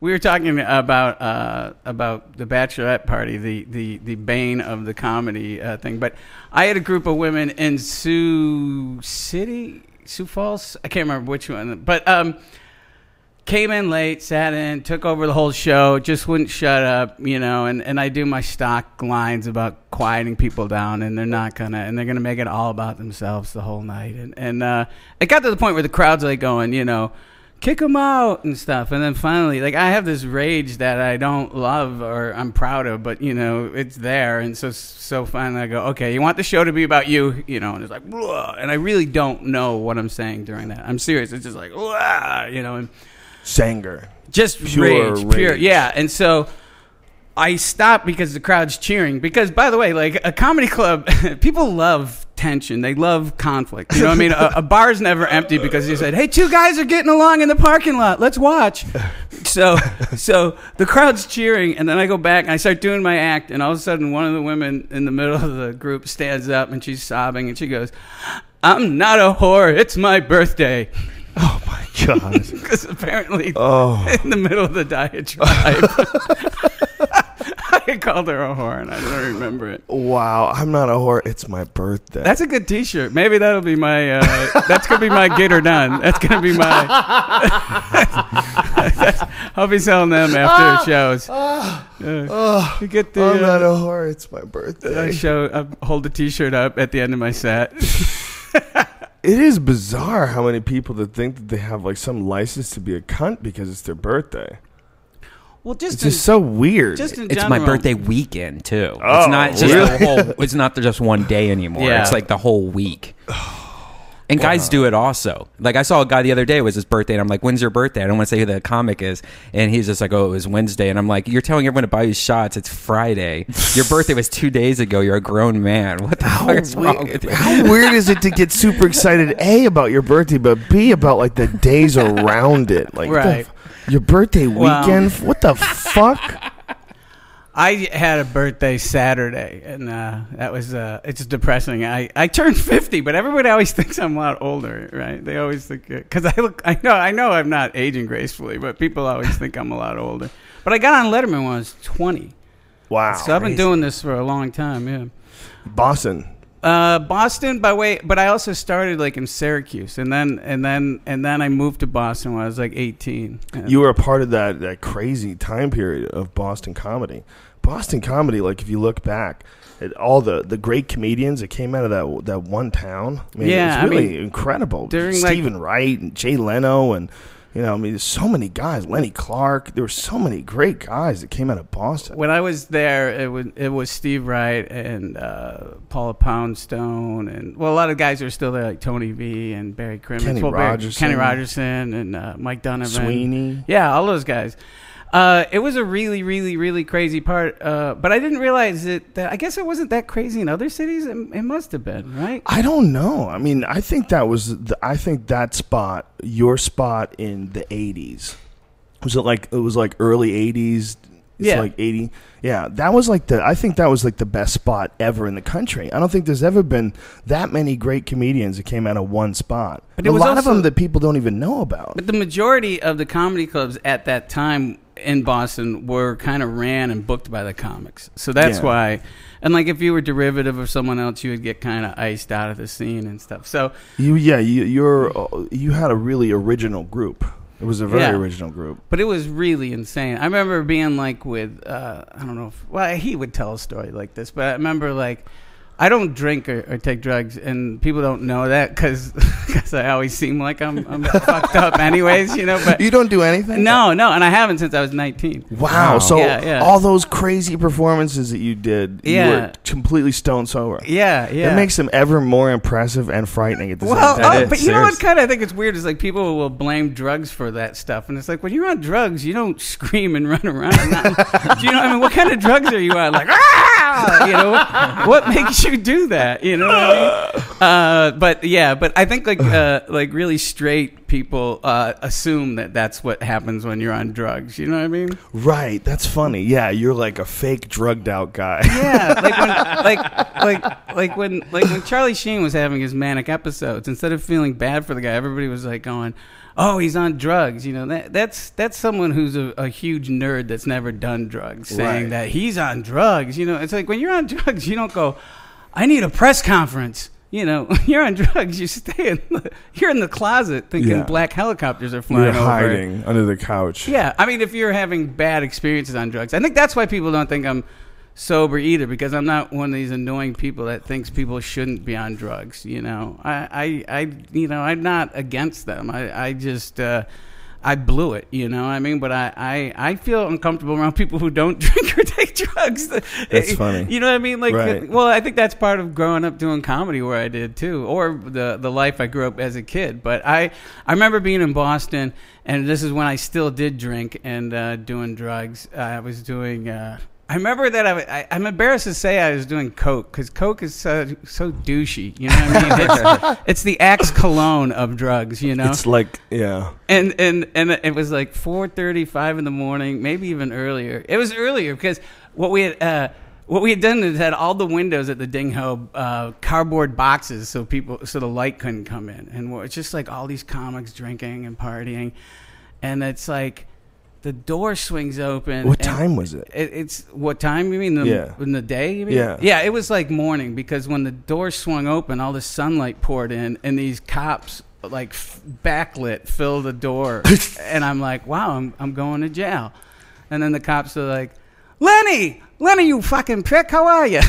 We were talking about uh, about the bachelorette party, the, the, the bane of the comedy uh, thing. But I had a group of women in Sioux City, Sioux Falls. I can't remember which one, but um, came in late, sat in, took over the whole show, just wouldn't shut up, you know. And, and I do my stock lines about quieting people down, and they're not gonna, and they're gonna make it all about themselves the whole night. And and uh, it got to the point where the crowd's like going, you know kick them out and stuff. And then finally, like I have this rage that I don't love or I'm proud of, but you know it's there. And so so finally I go, okay, you want the show to be about you, you know? And it's like, Whoa. and I really don't know what I'm saying during that. I'm serious. It's just like, Whoa, you know, and Sanger. just Pure rage, pure, yeah. And so. I stop because the crowd's cheering. Because, by the way, like a comedy club, people love tension. They love conflict. You know what I mean? A, a bar's never empty because you said, "Hey, two guys are getting along in the parking lot. Let's watch." So, so the crowd's cheering, and then I go back and I start doing my act, and all of a sudden, one of the women in the middle of the group stands up and she's sobbing, and she goes, "I'm not a whore. It's my birthday." Oh my god. Because apparently, Oh. in the middle of the diatribe, I called her a whore, and I don't remember it. wow. I'm not a whore. It's my birthday. That's a good T-shirt. Maybe that'll be my. Uh, that's gonna be my get her done. That's gonna be my. I'll be selling them after shows. Uh, oh, you get the. I'm not Uh, a whore. It's my birthday. I show. I hold the T-shirt up at the end of my set. It is bizarre how many people that think that they have like some license to be a cunt because it's their birthday. Well, just It's just so weird. just in It's general. my birthday weekend too. Oh, it's not just really? the whole. It's not just one day anymore. Yeah. It's like the whole week. And guys do it also. Like I saw a guy the other day. It was his birthday, and I'm like, "When's your birthday?" I don't want to say who the comic is, and he's just like, "Oh, it was Wednesday." And I'm like, "You're telling everyone to buy you shots. It's Friday. Your birthday was two days ago. You're a grown man. What the fuck is wrong with you?" How weird is it to get super excited a about your birthday, but b about like the days around it? Like the Right. F- your birthday Wow. weekend? What the fuck? I had a birthday Saturday, and uh, that was uh, it's depressing. I, I turned fifty, but everybody always thinks I'm a lot older, right? They always think because I look. I know I know I'm not aging gracefully, but people always think I'm a lot older. But I got on Letterman when I was twenty, Wow. so I've been doing this for a long time. Yeah. Boston. Uh, Boston by way, but I also started like in Syracuse, and then and then and then I moved to Boston when I was like eighteen. You were a part of that that crazy time period of Boston comedy. Boston comedy, like if you look back at all the, the great comedians that came out of that that one town, I mean, Yeah, I it's really mean, incredible. during, like- Steven Wright and Jay Leno and you know, I mean, there's so many guys. Lenny Clarke. There were so many great guys that came out of Boston. when I was there, it was it was Steve Wright and uh, Paula Poundstone, and well, a lot of guys are still there, like Tony V and Barry Crimmins, Kenny well, Barry- Rogerson. Kenny Rogerson, and uh, Mike Donovan, Sweeney. yeah, all those guys. Uh, it was a really, really, really crazy part, uh, but I didn't realize it. That I guess it wasn't that crazy in other cities. It, it must have been, right? I don't know. I mean, I think that was the, I think that spot, your spot in the '80s, was it like it was like early '80s? It's Yeah. like '80. Yeah, that was like the. I think that was like the best spot ever in the country. I don't think there's ever been that many great comedians that came out of one spot. But a lot of them that people don't even know about. But the majority of the comedy clubs at that time in Boston were kind of ran and booked by the comics. So that's Yeah. why. And like if you were derivative of someone else, you would get kind of iced out of the scene and stuff. So you, yeah, you, you're you had a really original group. It was a very Yeah. original group. But it was really insane. I remember being like with uh, I don't know. If, well, he would tell a story like this, but I remember like I don't drink or, or take drugs, and people don't know that because I always seem like I'm, I'm fucked up, anyways. You know, but You don't do anything. no, no, and I haven't since I was 19. Wow. So Yeah, yeah. all those crazy performances that you did, you were completely stone sober. Yeah, yeah. That makes them ever more impressive and frightening at the well, same time. oh, is, but you know what kind of I think it's weird is like people will blame drugs for that stuff, and it's like when you're on drugs, you don't scream and run around. Do you know? I mean, what kind of drugs are you on? Like, ah! you know, what, what makes you do that? You know what I mean? Uh, but yeah, but I think like uh, like really straight people uh, assume that that's what happens when you're on drugs. You know what I mean? Right. That's funny. Yeah, you're like a fake drugged out guy. Yeah, like when, like, like, like when, like when Charlie Sheen was having his manic episodes. Instead of feeling bad for the guy, everybody was like going, oh, he's on drugs. You know, that, that's that's someone who's a, a huge nerd that's never done drugs saying Right. that he's on drugs. You know, it's like when you're on drugs, you don't go, I need a press conference. You know, you're on drugs. You stay in. The, you're in the closet thinking Yeah. black helicopters are flying You're over. hiding under the couch. Yeah, I mean, if you're having bad experiences on drugs, I think that's why people don't think I'm sober either, because I'm not one of these annoying people that thinks people shouldn't be on drugs. You know, I, I, I you know, I'm not against them. I, I just, uh, I blew it. You know, what I mean, but I, I, I feel uncomfortable around people who don't drink or take drugs. That's funny. You know what I mean? Like, Right. well, I think that's part of growing up doing comedy where I did too, or the the life I grew up as a kid. But I I remember being in Boston, and this is when I still did drink and uh, doing drugs. I was doing. Uh, I remember that I'm embarrassed to say I was doing coke because coke is so so douchey. You know what I mean? It's, it's the Axe cologne of drugs. You know, It's like yeah. and and and it was like 4:35 in the morning, maybe even earlier. It was earlier because what we had uh, what we had done is had all the windows at the Ding Ho uh, cardboard boxes, so people so the light couldn't come in, and it's just like all these comics drinking and partying, and it's like the door swings open. What time was it? it, it's what time you mean? The, Yeah. In the day? You mean? Yeah. Yeah. It was like morning because when the door swung open, all the sunlight poured in, and these cops like f- backlit fill the door, and I'm like, wow, I'm I'm going to jail, and then the cops are like, Lenny. Lenny, you fucking prick, how are you? They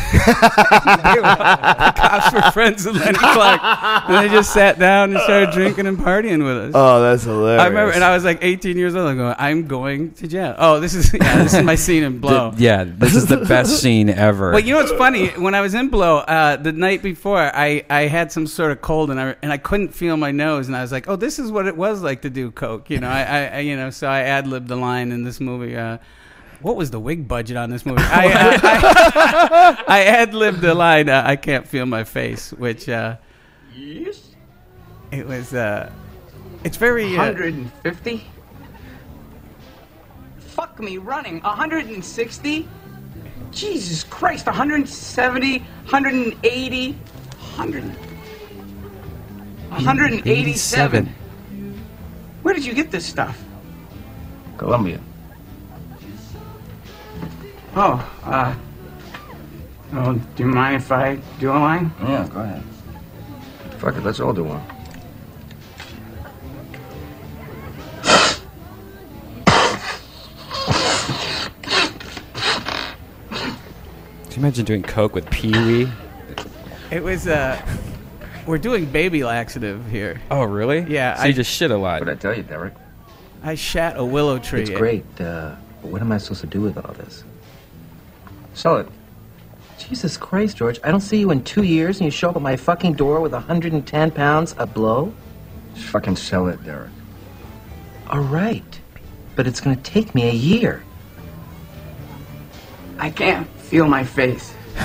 were- the cops were friends with Lenny Clarke. And they just sat down and started drinking and partying with us. Oh, that's hilarious. I remember, and I was like 18 years old. I go, I'm going to jail. Oh, this is yeah, this is my scene in Blow. Th- yeah, this is the best scene ever. Well, you know what's funny? When I was in Blow, uh, the night before, I, I had some sort of cold and I and I couldn't feel my nose, and I was like, oh, this is what it was like to do coke. You know, I, I, I you know, so I ad libbed the line in this movie. Uh, what was the wig budget on this movie? I, uh, I, I ad libbed the line. Uh, I can't feel my face, which uh, Yes. it was. Uh, it's very. Uh, 150? Fuck me running. 160? Jesus Christ, 170, 180, 100, 187. Where did you get this stuff? Colombia. Oh, uh. Oh, do you mind if I do a line? Yeah, go ahead. Fuck it, let's all do one. Can you imagine doing coke with Pee Wee? It was. Uh, we're doing baby laxative here. Oh, really? Yeah, So I- you just shit a lot. What'd I tell you, Derek? I shat a willow tree. It's great, uh, but what am I supposed to do with all this? Sell it. Jesus Christ, George. I don't see you in two years and you show up at my fucking door with 110 pounds a blow? Just fucking sell it, Derek. All right. But it's gonna take me a year. I can't feel my face.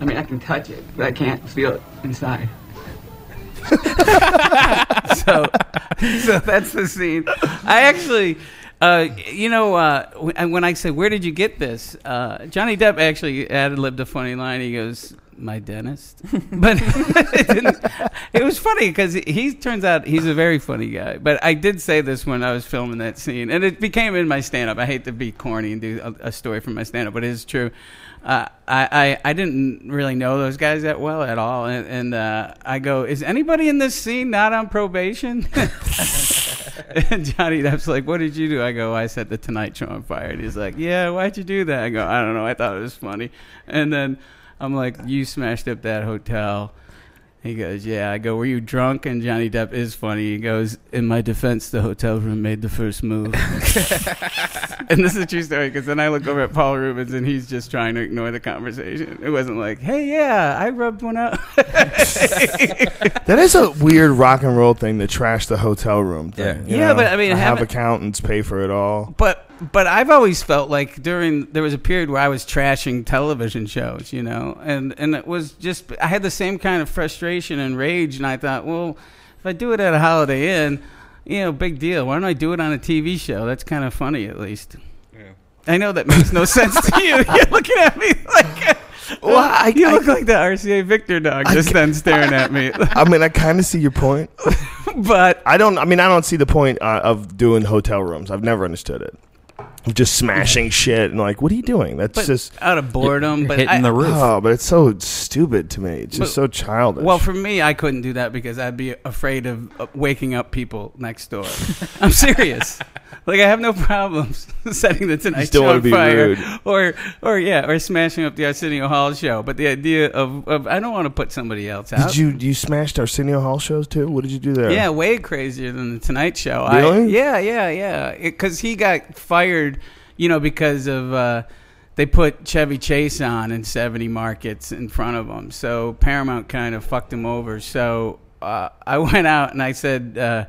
I mean, I can touch it, but I can't feel it inside. so, so that's the scene. I actually, uh, you know, uh, when I say, "Where did you get this?" Uh, Johnny Depp actually ad libbed a funny line. He goes, "My dentist," but it, it was funny because he turns out he's a very funny guy. But I did say this when I was filming that scene, and it became in my stand-up. I hate to be corny and do a, a story from my stand-up, but it is true. Uh, I, I I didn't really know those guys that well at all, and, and uh, I go, "Is anybody in this scene not on probation?" and Johnny Depp's like, "What did you do?" I go, "I set the Tonight Show on fire." And he's like, "Yeah, why'd you do that?" I go, "I don't know. I thought it was funny." And then I'm like, "You smashed up that hotel." He goes, "Yeah." I go, "Were you drunk?" And Johnny Depp is funny. He goes, "In my defense, the hotel room made the first move." and this is a true story because then I look over at Paul Reubens and he's just trying to ignore the conversation. It wasn't like, "Hey, yeah, I rubbed one out." That is a weird rock and roll thing to trash the hotel room thing. Yeah. Yeah, know? but I mean, have haven't- accountants pay for it all. but but I've always felt like during there was a period where I was trashing television shows, you know, and and it was just I had the same kind of frustration and rage, and I thought, well, if I do it at a Holiday Inn, you know, big deal. Why don't I do it on a TV show? That's kind of funny, at least. Yeah. I know that makes no sense to you. You're looking at me like. Well, I- you I- look like the RCA Victor dog just then staring at me. I mean, I kind of see your point. but I don't. I mean, I don't see the point uh, of doing hotel rooms. I've never understood it. Of Just smashing shit and like, what are you doing? That's but just. out of boredom, but hitting I- the roof. Oh, but it's so stupid to me. It's just But- so childish. Well, for me, I couldn't do that because I'd be afraid of uh, waking up people next door. I'm serious. Like I have no problems setting the Tonight Show on fire, rude. or or yeah, or smashing up the Arsenio Hall show. But the idea of, of I don't want to put somebody else out. did you you smashed Arsenio Hall shows too? What did you do there? Yeah, way crazier than the Tonight Show. I, Really? yeah, yeah, yeah. Because he got fired, you know, because of uh, they put Chevy Chase on in seventy markets in front of him. So Paramount kind of fucked him over. So uh, I went out and I said. Uh,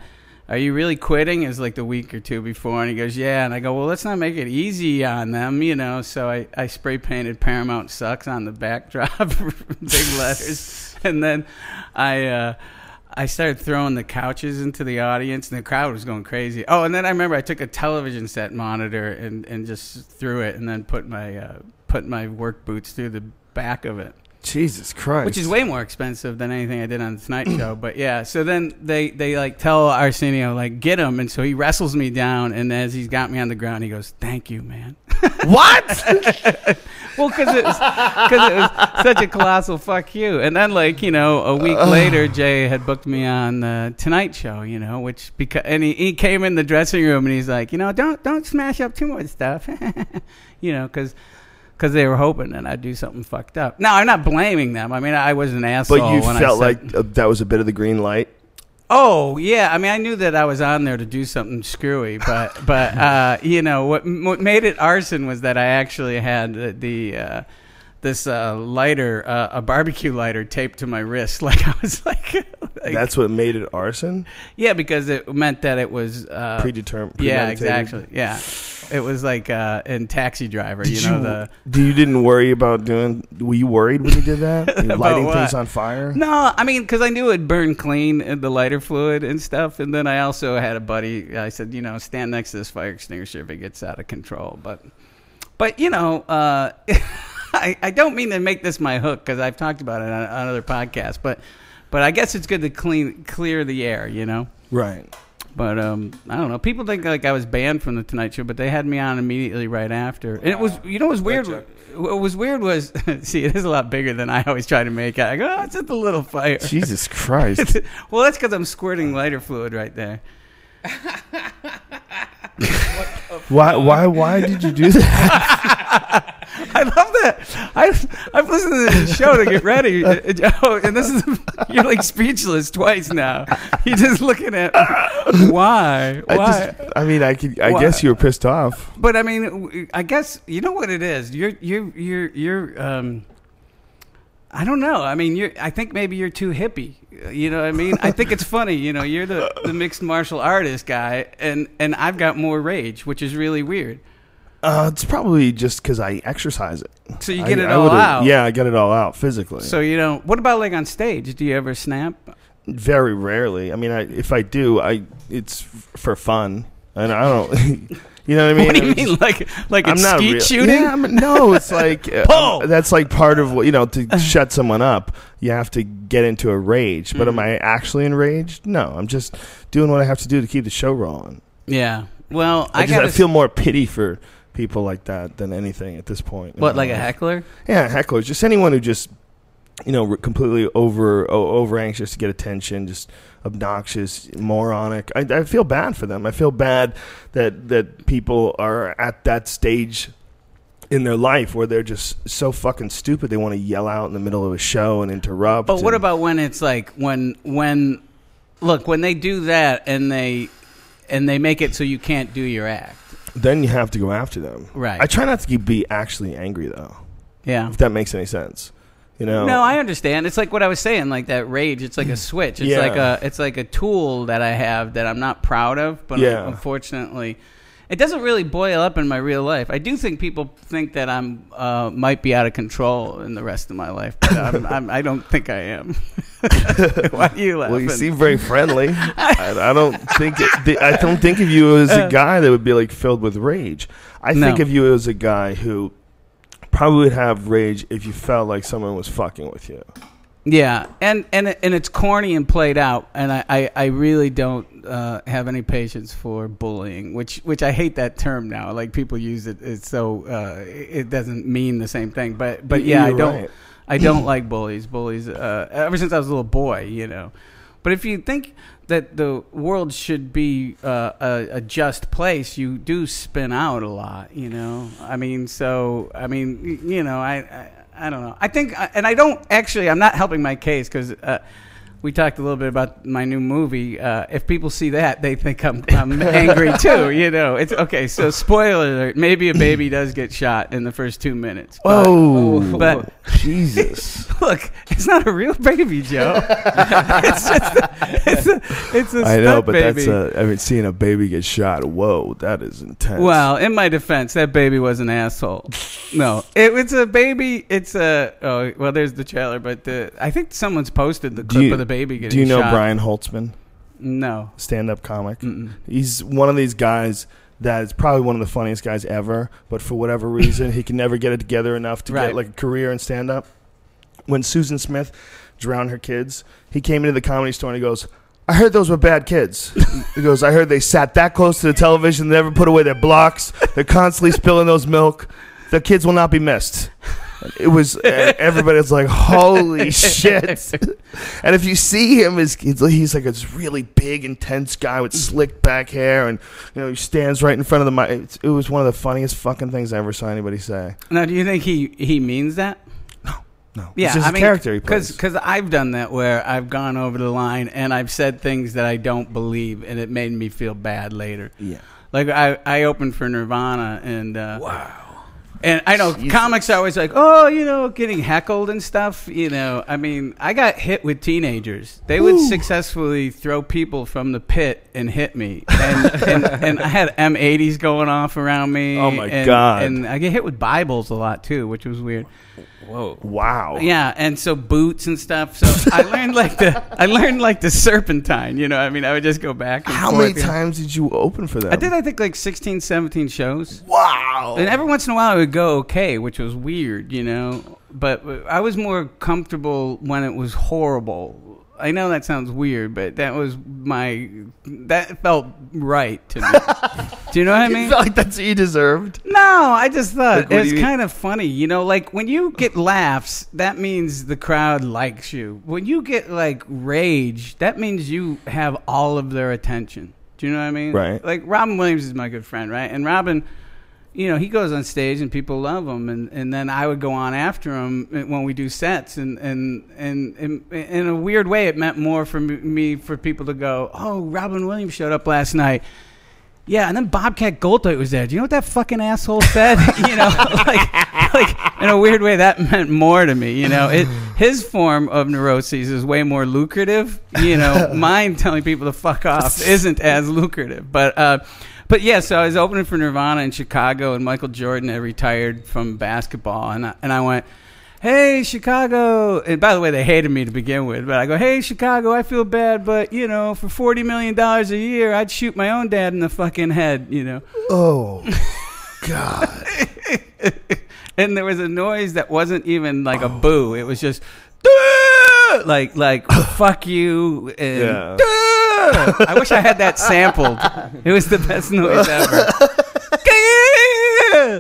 are you really quitting? Is like the week or two before, and he goes, "Yeah." And I go, "Well, let's not make it easy on them, you know." So I, I spray painted "Paramount sucks" on the backdrop, big letters, and then I uh, I started throwing the couches into the audience, and the crowd was going crazy. Oh, and then I remember I took a television set monitor and, and just threw it, and then put my uh, put my work boots through the back of it Jesus Christ. which is way more expensive than anything I did on the Tonight Show. But yeah, so then they they like tell Arsenio like get him, and so he wrestles me down, and as he's got me on the ground, he goes, "Thank you, man." what? well, because it was because it was such a colossal fuck you. And then like you know a week uh. later, Jay had booked me on the Tonight Show, you know, which because and he, he came in the dressing room and he's like, you know, don't don't smash up too much stuff, you know, because. Because they were hoping that I'd do something fucked up. Now I'm not blaming them. I mean, I was an asshole. but you felt said- like uh, that was a bit of the green light. Oh yeah, I mean, I knew that I was on there to do something screwy, but but uh, you know what, what made it arson was that I actually had the, the uh, this uh, lighter, uh, a barbecue lighter, taped to my wrist. Like I was like, like- That's what made it arson. yeah, because it meant that it was uh, Predetermined. Yeah, exactly. Yeah, it was like uh, in Taxi Driver. You know the. do you didn't worry about doing? Were you worried when you did that? Lighting what? things on fire. No, I mean, because I knew it'd burn clean in the lighter fluid and stuff. And then I also had a buddy. I said, you know, stand next to this fire extinguisher if it gets out of control. But, but you know, uh, I, I don't mean to make this my hook because I've talked about it on, on other podcasts. But, but I guess it's good to clean clear the air, you know. Right. But um, I don't know. People think like I was banned from the Tonight Show, but they had me on immediately right after. And it was, you know, what was weird. What was weird was, see, it is a lot bigger than I always try to make it. I go, oh, it's just a little fire. Jesus Christ. well, that's because I'm squirting lighter fluid right there. why? Why? Why did you do that? I love that. I've, I've listened to the show to get ready, Joe, and this is you're like speechless twice now. You're just looking at why, I just. I mean, I could. I Why? guess you were pissed off. But I mean, I guess you know what it is. You're you're you're you're. Um, I don't know. I mean, you're. I think maybe you're too hippie. You know what I mean? I think it's funny. You know, you're the, the mixed martial artist guy, and and I've got more rage, which is really weird. Uh, it's probably just because I exercise it. So you get I- it I all would've- out. Yeah, I get it all out physically. So you know, what about like on stage? Do you ever snap? Very rarely. I mean, I, if I do, I it's f- for fun, and I don't. you know what I mean? what do you I'm mean, like like I'm it's skeet real- shooting? Yeah, I mean, no, it's like uh, Pull! that's like part of what you know to shut someone up. You have to get into a rage. But Mm-hmm. am I actually enraged? No, I'm just doing what I have to do to keep the show rolling. Yeah. Well, I, I, just, I feel more pity for people like that than anything at this point. what like a heckler. Yeah, hecklers. Just anyone who just, you know, completely over over anxious to get attention, just obnoxious, moronic. I, I feel bad for them. I feel bad that that people are at that stage in their life where they're just so fucking stupid. They want to yell out in the middle of a show and interrupt. But what and- about when it's like when when look when they do that and they and they make it so you can't do your act. Then? You have to go after them. Right. I try not to be actually angry though. Yeah. If that makes any sense. You know. No, I understand. It's like what I was saying, like that rage. It's like a switch. It's Yeah. like a it's like a tool that I have that I'm not proud of, but Yeah. unfortunately, it doesn't really boil up in my real life. I do think people think that I'm uh, might be out of control in the rest of my life, but I'm, I'm, I don't think I am. Why are you laughing? Well, you seem very friendly. I, I don't think it, I don't think of you as a guy that would be like filled with rage. I think of you as a guy who probably would have rage if you felt like someone was fucking with you. Yeah, and and and it's corny and played out, and I I, I really don't uh, have any patience for bullying, which which I hate that term now. Like people use it, it's so uh, it doesn't mean the same thing. But but yeah, I You're don't right. I don't like bullies. Bullies uh, ever since I was a little boy, you know. But if you think that the world should be uh, a, a just place, you do spin out a lot, you know. I mean, so I mean, you know, I I, I don't know. I think, and I don't actually. I'm not helping my case because. Uh, we talked a little bit about my new movie. Uh, if people see that, they think I'm, I'm angry too. You know, it's okay. So, spoiler alert: maybe a baby does get shot in the first two minutes. But- Oh, but Jesus! Look, it's not a real baby, Joe. it's just a, it's a, it's a I know, but baby. that's a. I mean, seeing a baby get shot. Whoa, that is intense. well, in my defense, that baby was an asshole. No, it, it's a baby. It's a oh well. There's the trailer, but the, I think someone's posted the clip you- of the baby getting do you know shot. Brian Holtzman, No. stand-up comic? Mm-mm. He's one of these guys that is probably one of the funniest guys ever, but for whatever reason, he can never get it together enough to Right. get like a career in stand up. When Susan Smith drowned her kids, he came into the comedy store and he goes, I heard those were bad kids. he goes, I heard they sat that close to the television, they never put away their blocks, they're constantly spilling those milk. The kids will not be missed. It was uh, everybody's like, holy shit! And if you see him, as he's, like this really big, intense guy with slick back hair, and you know he stands right in front of the mic. It was one of the funniest fucking things I ever saw anybody say. Now, do you think he he means that? No, Yeah, it's just I a mean, character he plays. Because I've done that where I've gone over the line and I've said things that I don't believe, and it made me feel bad later. yeah, Like I, I opened for Nirvana, and uh, wow. And I know Jesus. comics are always like, oh, you know, getting heckled and stuff. You know, I mean, I got hit with teenagers. They would successfully throw people from the pit and hit me, and and, and I had M80s going off around me. Oh, my and, God. And I get hit with Bibles a lot too, which was weird. Whoa. wow. Yeah, and so boots and stuff. So I learned like the I learned like the serpentine. You know, I mean, I would just go back. And How forth, many you know. times did you open for them? I did, I think, like 16, 17 shows. Wow. And every once in a while, it would go okay, which was weird, you know. But uh, I was more comfortable when it was horrible. I know that sounds weird, but that was my that felt right to me. Do you know what I mean? felt like that's what you deserved. No, I just thought Like, what do it's you kind of funny. You know, like when you get laughs, that means the crowd likes you. When you get like rage, that means you have all of their attention. Do you know what I mean? Right. Like Robin Williams is my good friend, right? And Robin, you know, he goes on stage and people love him, and, and then I would go on after him when we do sets, and and and, in in a weird way, it meant more for me for people to go, oh, Robin Williams showed up last night. Yeah, and then Bobcat Goldthwait was there. Do you know what that fucking asshole said? you know, like, like in a weird way, that meant more to me. You know, it, his form of neuroses is way more lucrative. You know, mine telling people to fuck off isn't as lucrative. But, uh, but yeah, so I was opening for Nirvana in Chicago, and Michael Jordan had retired from basketball, and I, and I went. Hey Chicago! And by the way, they hated me to begin with. But I go, "Hey Chicago, I feel bad, but you know, for forty million dollars a year, I'd shoot my own dad in the fucking head." You know, Oh, God. and there was a noise that wasn't even like a oh. boo. It was just like like fuck you and Yeah. I wish I had that sampled. It was the best noise ever.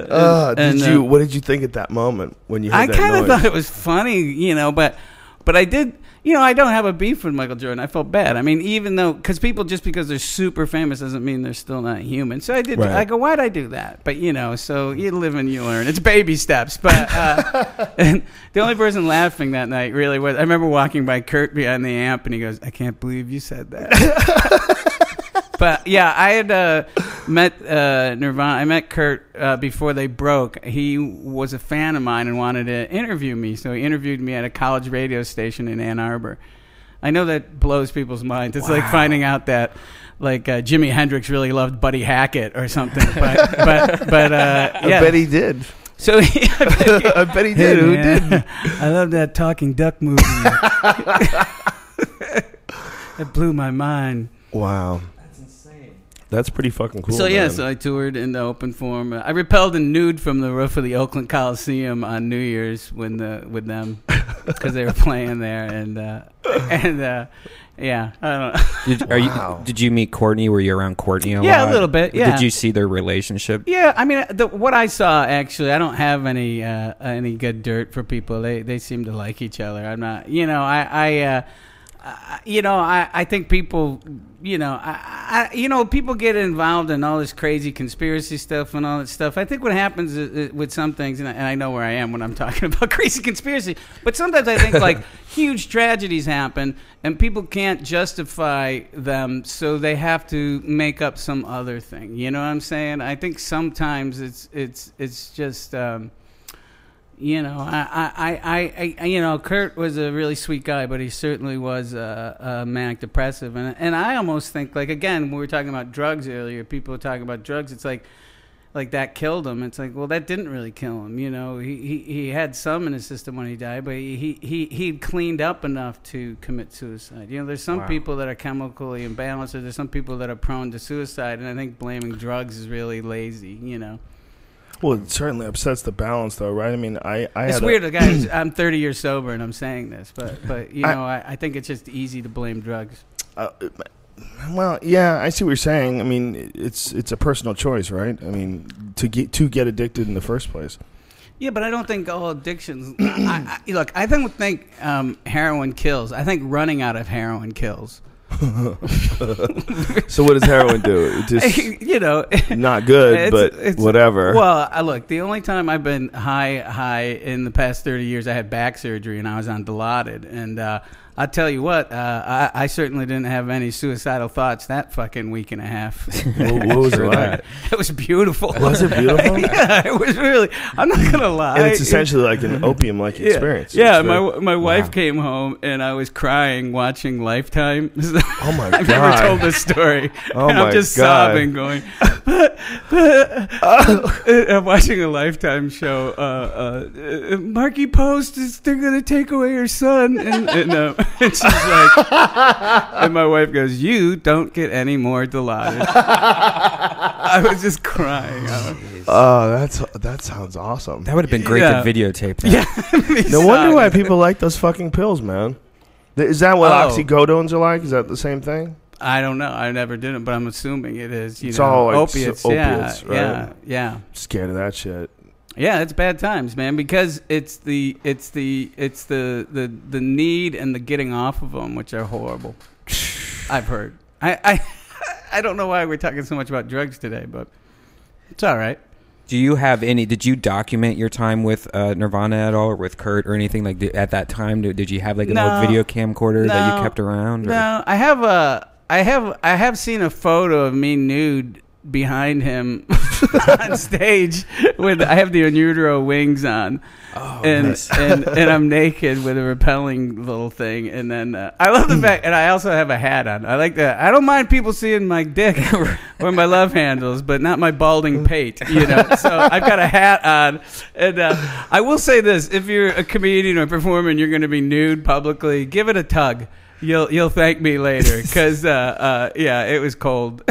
Uh, did And, uh, you? What did you think at that moment when you heard I kind of thought it was funny, you know, but but I did, you know, I don't have a beef with Michael Jordan. I felt bad. I mean, even though because people just because they're super famous doesn't mean they're still not human. So I did. Right. I go, why'd I do that? But you know, so you live and you learn. It's baby steps. But uh, and the only person laughing that night really was I remember walking by Kurt behind the amp, and he goes, "I can't believe you said that." but yeah, I had uh, met uh, Nirvana. I met Kurt uh, before they broke. He was a fan of mine and wanted to interview me, so he interviewed me at a college radio station in Ann Arbor. I know that blows people's minds. It's like finding out that like uh, Jimi Hendrix really loved Buddy Hackett or something. But but but uh, I yeah. bet he did. so I bet he Hey, did. Who man, did? I love that talking duck movie. it blew my mind. Wow. That's pretty fucking cool. so yeah, so I toured in the open form. I repelled a nude from the roof of the Oakland Coliseum on New Year's when the with them because they were playing there, and uh, and uh, yeah, I don't know. Did, are Wow. you, did you meet Courtney? Were you around Courtney a Yeah, a little bit, yeah. Did you see their relationship? Yeah, I mean, the, what I saw actually, I don't have any uh, any good dirt for people. They they seem to like each other. I'm not, you know, I I. Uh, you know, I, I think people, you know, I, I, you know, people get involved in all this crazy conspiracy stuff and all that stuff. I think what happens is, is with some things, and I, and I know where I am when I'm talking about crazy conspiracy, but sometimes I think like huge tragedies happen and people can't justify them, so they have to make up some other thing. You know what I'm saying? I think sometimes it's it's it's just. Um, you know, I, I, I, I, you know, Kurt was a really sweet guy, but he certainly was uh, uh, manic depressive, and and I almost think like again, we were talking about drugs earlier, people were talking about drugs. It's like, like that killed him. It's like, well, that didn't really kill him. You know, he he, he had some in his system when he died, but he he he cleaned up enough to commit suicide. You know, there's some Wow. people that are chemically imbalanced, or there's some people that are prone to suicide, and I think blaming drugs is really lazy. You know. Well, it certainly upsets the balance, though, right? I mean, I, I It's had a- weird, guys. I'm 30 years sober, and I'm saying this, but but you I- know, I, I think it's just easy to blame drugs. Uh, well, yeah, I see what you're saying. I mean, it's it's a personal choice, right? I mean, to get to get addicted in the first place. Yeah, but I don't think all addictions. I, I, look, I don't think um, heroin kills. I think running out of heroin kills. So what does heroin do? It just you know, not good, It's- but it's- whatever. Well, I look, the only time I've been high, high in the past 30 years, I had back surgery and I was on Dilaudid. And uh, I tell you what, uh, I, I certainly didn't have any suicidal thoughts that fucking week and a half. what, what was it like? it was beautiful. Was it beautiful? yeah, it was really. I'm not gonna lie. And it's essentially like an opium-like Yeah. experience. Yeah, It's my very- my wife Wow. came home and I was crying watching Lifetime. Oh my god! I've never told this story. Oh my god. and my I'm just God. sobbing, going. I'm watching a Lifetime show. Uh, uh, uh, Markie Post is they're gonna take away her son, and and, uh, and she's like, and my wife goes, "You don't get any more Dilaudid." I was just crying. I was- Oh, that's that sounds awesome. That would have been great Yeah. to videotape. That. yeah, No wonder why people like those fucking pills, man. Th- Is that what Oh. oxycodones are like? Is that the same thing? I don't know. I never did it, but I'm assuming it is. You It's know, all, like, opiates. so- yeah, opiates, right? yeah, yeah, Scared of that shit. Yeah. It's bad times, man. Because it's the it's the it's the the the need and the getting off of them, which are horrible. I've heard. I I I don't know why we're talking so much about drugs today, but it's all right. Do you have any? Did you document your time with uh, Nirvana at all, or with Kurt, or anything like did, at that time? Did, did you have like an No. old video camcorder that you kept around? or- No, I have a I have I have seen a photo of me nude behind him on stage with I have the Onudro wings on. Oh, and, nice. and and I'm naked with a repelling little thing, and then uh, I love the fact, and I also have a hat on. I like that. I don't mind people seeing my dick or my love handles, but not my balding pate. You know, so I've got a hat on, and uh, I will say this: if you're a comedian or a performer and you're going to be nude publicly, give it a tug. You'll you'll thank me later because uh, uh, yeah, it was cold.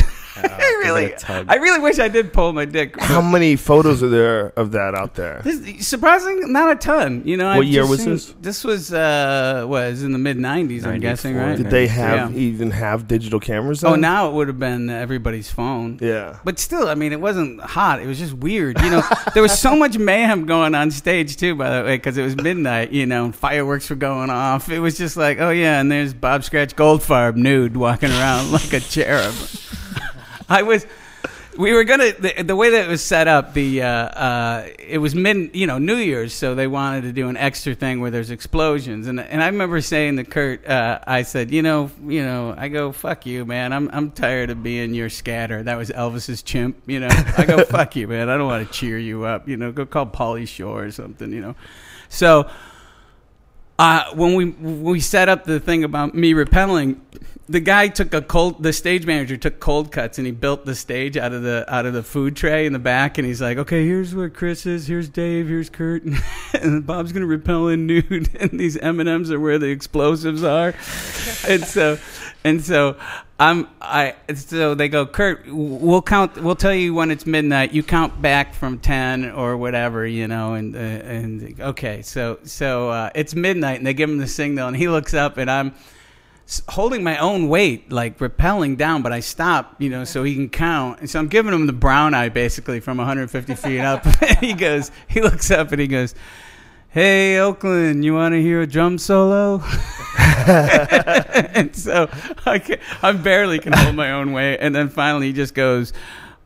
I really. I really wish I did pull my dick. How many photos are there of that out there? This, surprising, not a ton. You know, What I've year was seen- this? This was uh, was in the mid '90s. I'm guessing, right? Did they have Yeah. even have digital cameras? Oh, now it would have been everybody's phone. Yeah. But still, I mean, it wasn't hot. It was just weird. You know, there was so much mayhem going on stage too. By the way, because it was midnight. You know, and fireworks were going off. It was just like, oh yeah, and there's Bobcat Goldthwait nude walking around like a cherub. I was. We were gonna the, the way that it was set up. The uh, uh, it was mid, you know, New Year's, so they wanted to do an extra thing where there's explosions. And and I remember saying to Kurt, uh, I said, you know, you know, I go, fuck you, man. I'm I'm tired of being your scatter. That was Elvis's chimp, you know. I go, fuck you, man. I don't want to cheer you up, you know. Go call Pauly Shore or something, you know. So uh, when we when we set up the thing about me repelling, the guy took a cold. The stage manager took cold cuts and he built the stage out of the out of the food tray in the back. And he's like, "Okay, here's where Chris is. Here's Dave. Here's Kurt. and Bob's gonna repel in nude. And these M and M's are where the explosives are. and so, and so." I'm I so they go Kurt we'll count we'll tell you when it's midnight you count back from 10 or whatever you know and uh, and okay so so uh, it's midnight and they give him the signal and he looks up and I'm holding my own weight, like rappelling down, but I stop, you know, so he can count. And so I'm giving him the brown eye basically from 150 feet up. he goes, he looks up and he goes, Hey, Oakland, you want to hear a drum solo? and so I can, I barely can hold my own weight. And then finally he just goes,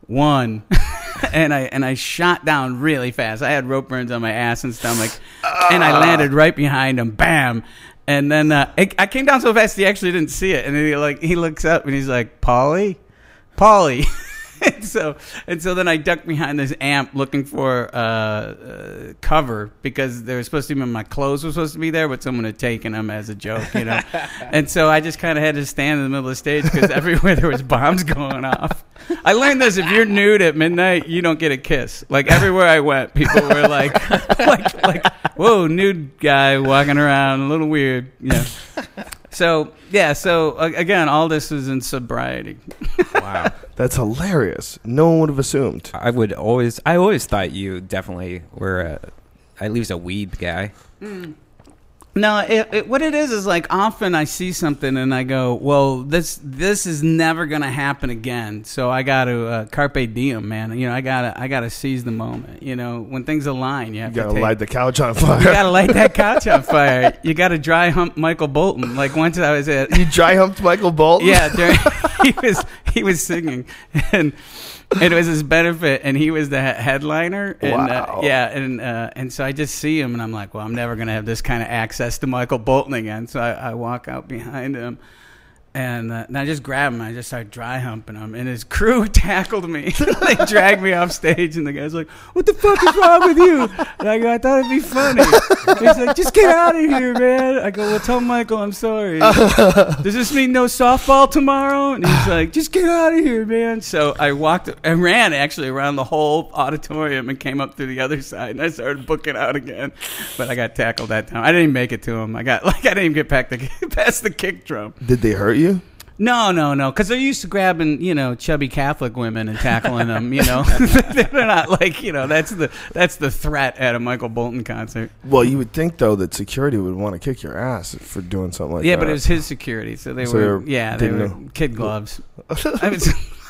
one. and I and I shot down really fast. I had rope burns on my ass and stomach, and I landed right behind him. Bam! And then uh, I, I came down so fast he actually didn't see it. And then he like he looks up and he's like, "Pauly, Pauly." and so and so then I ducked behind this amp looking for uh, uh, cover because they were supposed to be my clothes were supposed to be there, but someone had taken them as a joke, you know. and so I just kind of had to stand in the middle of the stage because everywhere there was bombs going off. I learned this: if you're nude at midnight, you don't get a kiss. Like everywhere I went, people were like, like, like, whoa, nude guy walking around, a little weird, you know. So yeah, so uh, again, all this is in sobriety. Wow. That's hilarious. No one would have assumed. I would always. I always thought you definitely were a, at least a weed guy. No, it, it, what it is is like often I see something and I go, "Well, this this is never gonna happen again." So I got to uh, carpe diem, man. You know, I gotta I gotta seize the moment. You know, when things align, you have You to gotta light the couch on fire. you gotta light that couch on fire. You gotta dry hump Michael Bolton. Like once I was at you dry humped Michael Bolton. yeah, during, he was he was singing, and it was his benefit, and he was the headliner. And, Wow. Uh, yeah, and uh, and so I just see him, and I'm like, well, I'm never gonna have this kind of access to Michael Bolton again. So I, I walk out behind him. And, uh, and I just grabbed him. I just started dry humping him, and his crew tackled me. they dragged me off stage, and the guy's like, "What the fuck is wrong with you?" And I go, "I thought it'd be funny." He's like, "Just get out of here, man." I go, "Well, tell Michael I'm sorry." Does this mean no softball tomorrow? And he's like, just get out of here, man. So I walked and ran actually around the whole auditorium and came up to the other side and I started booking out again. But I got tackled that time. I didn't even make it to him. I got like I didn't even get back the, past the kick drum. Did they hurt you? No, no, no, because they're used to grabbing you know chubby Catholic women and tackling them. You know, they're not like you know that's the that's the threat at a Michael Bolton concert. Well, you would think though that security would want to kick your ass for doing something like yeah, that. Yeah, but it was his security, so they So were yeah they were know. kid gloves. I mean,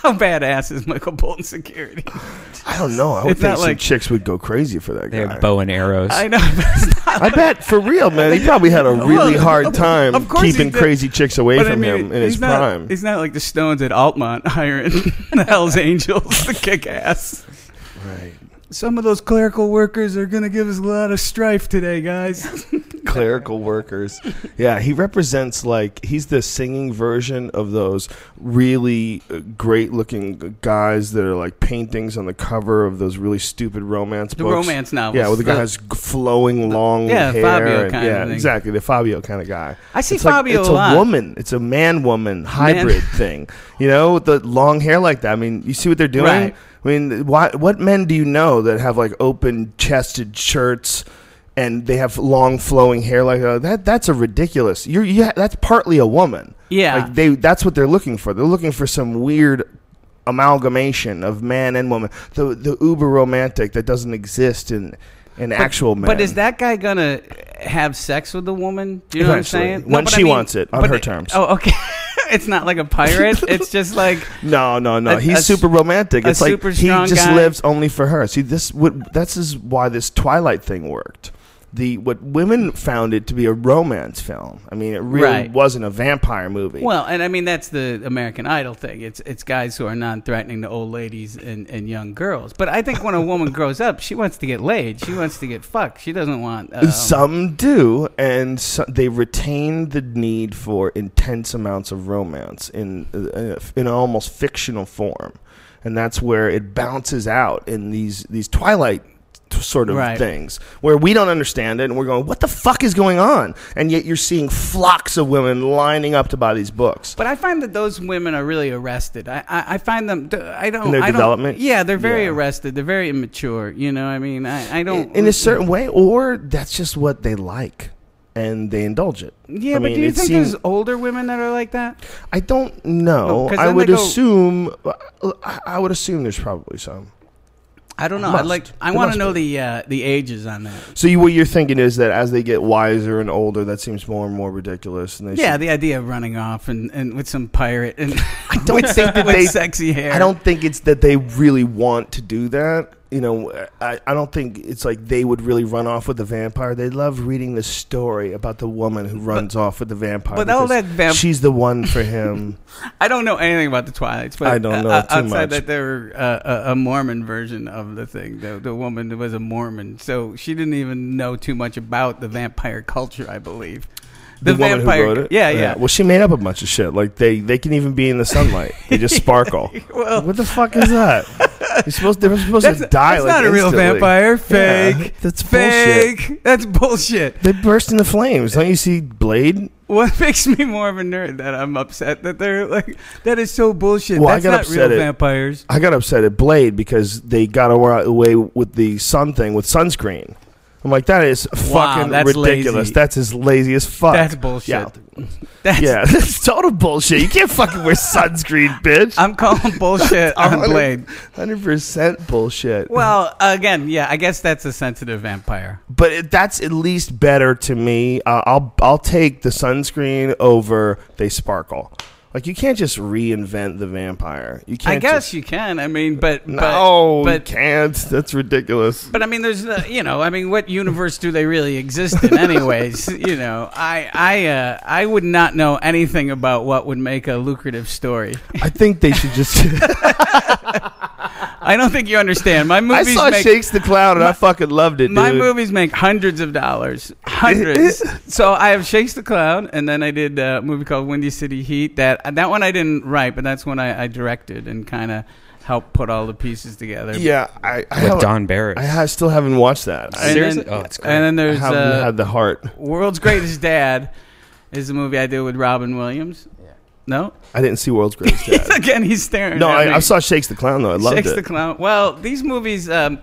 how badass is Michael Bolton security? I don't know. I would It's think not some like- chicks would go crazy for that They guy. have bow and arrows. I know. But it's not, I bet for real, man. He probably had a really Well, hard of- time of course he keeping did. crazy chicks away but I from mean, him in his not, prime. He's not like the Stones at Altamont hiring the Hell's Angels to kick ass. Some of those clerical workers are going to give us a lot of strife today, guys. Clerical workers. Yeah, he represents like he's the singing version of those really uh, great looking guys that are like paintings on the cover of those really stupid romance books. The books. romance novels. Yeah, with the guy has flowing long yeah, hair. Fabio and- kind of yeah, thing. exactly. The Fabio kind of guy. I see it's like, Fabio it's a lot. woman. It's a man woman hybrid thing. You know, with the long hair like that. I mean, you see what they're doing? Right. I mean, why, what men do you know that have like open chested shirts and they have long flowing hair like uh, that? That's a ridiculous. You're yeah, that's partly a woman. Yeah. like they that's what they're looking for. They're looking for some weird amalgamation of man and woman. The the uber romantic that doesn't exist in in actual men. But is that guy going to have sex with the woman? Do you know Eventually. what I'm saying? When but she wants it, on but her terms. Oh, okay. it's not like a pirate. it's just like No, no, no. A- He's a super romantic. It's like he just guy. lives only for her. See, this what that's is why this Twilight thing worked. The what women found it to be a romance film. I mean, it really Right. wasn't a vampire movie. Well, and I mean that's the American Idol thing. It's it's guys who are non-threatening to old ladies and, and young girls. But I think when a woman grows up, she wants to get laid. She wants to get fucked. She doesn't want. Um, Some do, and so, they retain the need for intense amounts of romance in uh, in an almost fictional form, and that's where it bounces out in these these Twilight sort of Right. things where we don't understand it and we're going, what the fuck is going on? And yet you're seeing flocks of women lining up to buy these books. But I find that those women are really arrested. I, I, I find them. I don't. In their I don't- development? Yeah, they're very Yeah. arrested. They're very immature. You know, I mean, I, I don't. in a certain way, or that's just what they like and they indulge it. Yeah, I but mean, do you think seems- there's older women that are like that? I don't know. No, 'cause I would go- assume. Uh, I I would assume there's probably some. I don't know. I Must. like. I want to know be. the uh, the ages on that. So you, what you're thinking is that as they get wiser and older, that seems more and more ridiculous. And they Yeah, should- the idea of running off and, and with some pirate and I don't think that with they. sexy hair. I don't think it's that they really want to do that. You know, I, I don't think it's like they would really run off with the vampire. They love reading the story about the woman who runs off with the vampire. but all that vamp- she's the one for him. I don't know anything about the Twilights, but I don't know uh, too outside much. that they were uh, a, a Mormon version of the thing. The, the woman was a Mormon, so she didn't even know too much about the vampire culture. I believe The, woman who wrote it. Yeah, yeah. Well, she made up a bunch of shit. Like they, they can even be in the sunlight. They just sparkle. Well, what the fuck is that? You're supposed. They're supposed that's, to die. that's like, not a real instantly. vampire. Yeah, Fake. that's bullshit. Fake. That's bullshit. They burst into flames. Don't you see Blade? What makes me more of a nerd that I'm upset that they're like that is so bullshit. Well, I got not upset real at- vampires. I got upset at Blade because they got away with the sun thing with sunscreen. I'm like, that is Wow, fucking that's ridiculous. lazy. That's as lazy as fuck. That's bullshit. Yeah, That's, yeah, that's total bullshit. You can't fucking wear sunscreen, bitch. I'm calling bullshit on Blade. Hundred percent bullshit. Well, again, yeah, I guess that's a sensitive vampire. but it, that's at least better to me. Uh, I'll I'll take the sunscreen over they sparkle. Like you can't just reinvent the vampire. You can't. I guess just- you can. I mean, but no, but, you but can't. That's ridiculous. but I mean, there's uh, you know, I mean, what universe do they really exist in, anyways? you know, I I uh, I would not know anything about what would make a lucrative story. I think they should just. I don't think you understand. My movies. I saw make Shakes the Clown and I fucking loved it, dude. my movies make hundreds of dollars, hundreds. so I have Shakes the Clown, and then I did a movie called Windy City Heat. That that one I didn't write, but that's when I, I directed and kind of helped put all the pieces together. Yeah, I, I, with haven't- Don Barris. I ha- still haven't watched that. And Seriously? then, Oh, it's great. and then I there's haven't uh, had the heart. World's Greatest Dad is the movie I did with Robin Williams. No, I didn't see World's Greatest Dad. again he's staring. no, at me. I, I saw Shakes the Clown though. I loved it. Shakes it. the Clown. Well, these movies, um,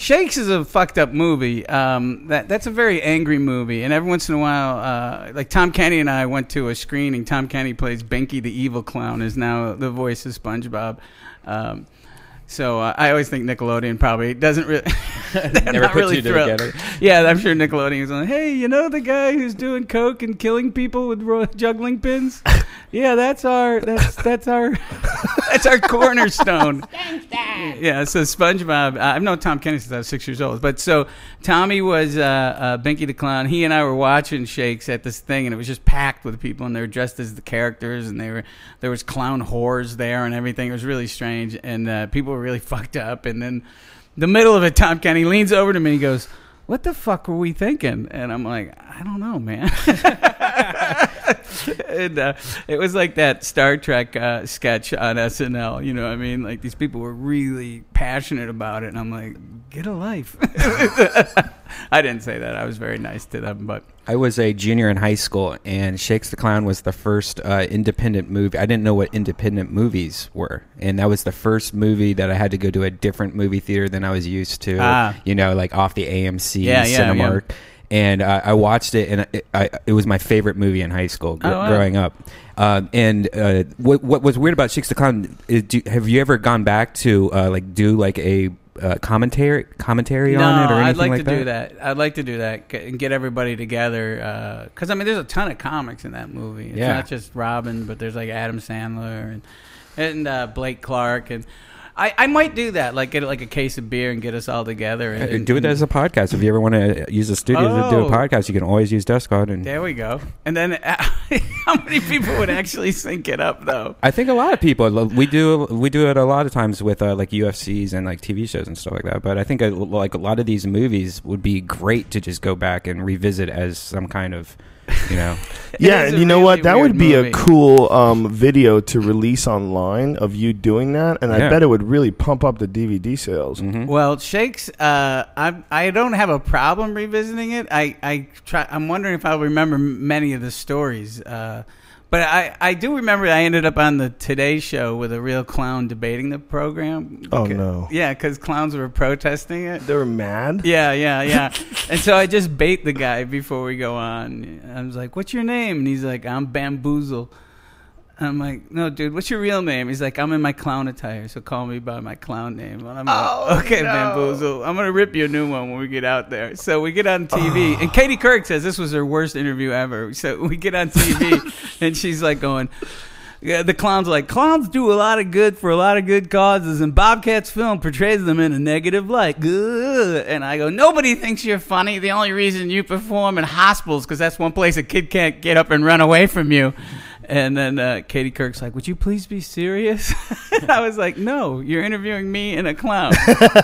Shakes is a fucked up movie. Um, that that's a very angry movie, and every once in a while, uh, like Tom Kenny and I went to a screening. Tom Kenny plays Binky the evil clown, is now the voice of SpongeBob. Um, so uh, I always think Nickelodeon probably doesn't really. they're Never not put really two thrilled. together. Yeah, I'm sure Nickelodeon is like, hey, you know the guy who's doing coke and killing people with ro- juggling pins? yeah, that's our that's that's our that's our cornerstone. Yeah, so SpongeBob. Uh, I've known Tom Kenny since I was six years old. But so Tommy was uh, uh, Binky the Clown. He and I were watching Shakes at this thing, and it was just packed with people, and they were dressed as the characters, and they were there was clown whores there and everything. It was really strange, and uh, people were really fucked up. And then the middle of it, Tom Kenny leans over to me and he goes. What the fuck were we thinking? And I'm like, I don't know, man. and uh, it was like that Star Trek uh, sketch on SNL. You know what I mean? Like these people were really passionate about it, and I'm like, get a life. I didn't say that. I was very nice to them, but I was a junior in high school, and Shakes the Clown was the first uh, independent movie. I didn't know what independent movies were, and that was the first movie that I had to go to a different movie theater than I was used to. Ah. You know, like off the AMC Yeah, yeah, Cinemark. And uh, I watched it, and it, I, it was my favorite movie in high school gr- Oh, wow. growing up. Um, and uh, what what was weird about Shakes the Clown? Is, do, have you ever gone back to uh, like do like a uh, commentary commentary no, on it or anything like that? I'd like, like to do that. I'd like to do that and get everybody together because I mean, there's a ton of comics in that movie. It's Yeah. not just Robin, but there's like Adam Sandler and and uh, Blake Clark and. I, I might do that, like get like a case of beer and get us all together. And, Uh, do it as a podcast. If you ever want to use a studio to do Oh. a podcast, you can always use Squad. And There we go. And then, how many people would actually sync it up, though? I think a lot of people we do we do it a lot of times with uh, like UFCs and like TV shows and stuff like that. But I think uh, like a lot of these movies would be great to just go back and revisit as some kind of You know, yeah, and you know really what? That would be movie. a cool um, video to release online of you doing that, and I Yeah. bet it would really pump up the DVD sales. Mm-hmm. Well, Shakes, uh, I I don't have a problem revisiting it. I I try. I'm wondering if I'll remember many of the stories. Uh, but I, I do remember I ended up on the Today Show with a real clown debating the program. Oh, no. Yeah, because clowns were protesting it. They were mad. Yeah, yeah, yeah. and so I just bait the guy before we go on. I was like, "What's your name?" And he's like, "I'm Bamboozle." I'm like, "No, dude, what's your real name?" He's like, "I'm in my clown attire, so call me by my clown name." And I'm like, oh, "Okay, Bamboozle, I'm gonna rip you a new one when we get out there." So we get on TV, and Katie Couric says this was her worst interview ever. So we get on TV, and she's like going. Yeah, the clown's like clowns do a lot of good for a lot of good causes, and Bobcat's film portrays them in a negative light. Good. And I go, nobody thinks you're funny. The only reason you perform in hospitals because that's one place a kid can't get up and run away from you. And then uh, Katie Couric's like, "Would you please be serious?" I was like, "No, you're interviewing me and a clown."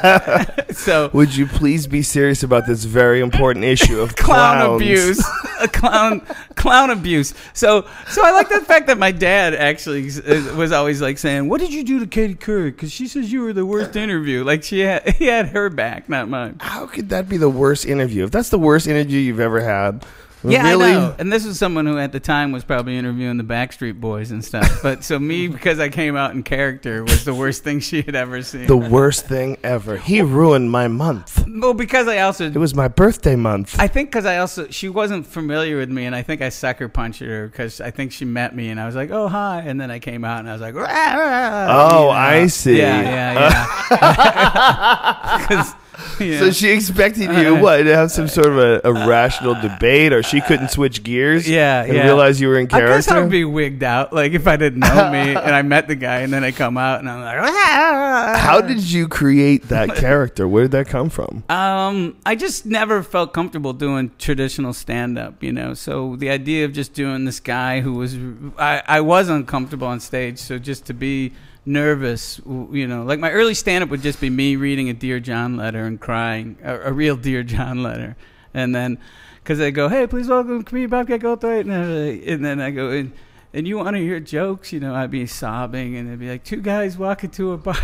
so Would you please be serious about this very important issue of clown clowns? abuse, a clown clown abuse. So so I like the fact that my dad actually uh, was always like saying, "What did you do to Katie Couric?" Because she says you were the worst interview. Like she had he had her back, not mine. How could that be the worst interview? If that's the worst interview you've ever had, Yeah, really? I know. And this was someone who at the time was probably interviewing the Backstreet Boys and stuff. But so me, because I came out in character, was the worst thing she had ever seen. The worst thing ever. He ruined my month. well, because I also It was my birthday month. I think because I also she wasn't familiar with me, and I think I sucker punched her because I think she met me, and I was like, "Oh hi," and then I came out and I was like, Oh, you know. I see. Yeah, yeah, yeah. yeah. So she expected you what to have some sort of a, a rational debate, or she couldn't switch gears. Yeah, and yeah. realize you were in character. I guess I would be wigged out, like if I didn't know me and I met the guy, and then I come out and I'm like, "Rah." How did you create that character? Where did that come from? Um, I just never felt comfortable doing traditional stand up, you know. So the idea of just doing this guy who was, I, I was uncomfortable on stage. So just to be nervous, you know, like my early stand up would just be me reading a Dear John letter and crying, a, a real Dear John letter. And then, because they go, hey, please welcome comedian Bobcat Goldthwait. And, uh, and then I go, and, and you want to hear jokes, you know, I'd be sobbing and it'd be like, two guys walk into a bar.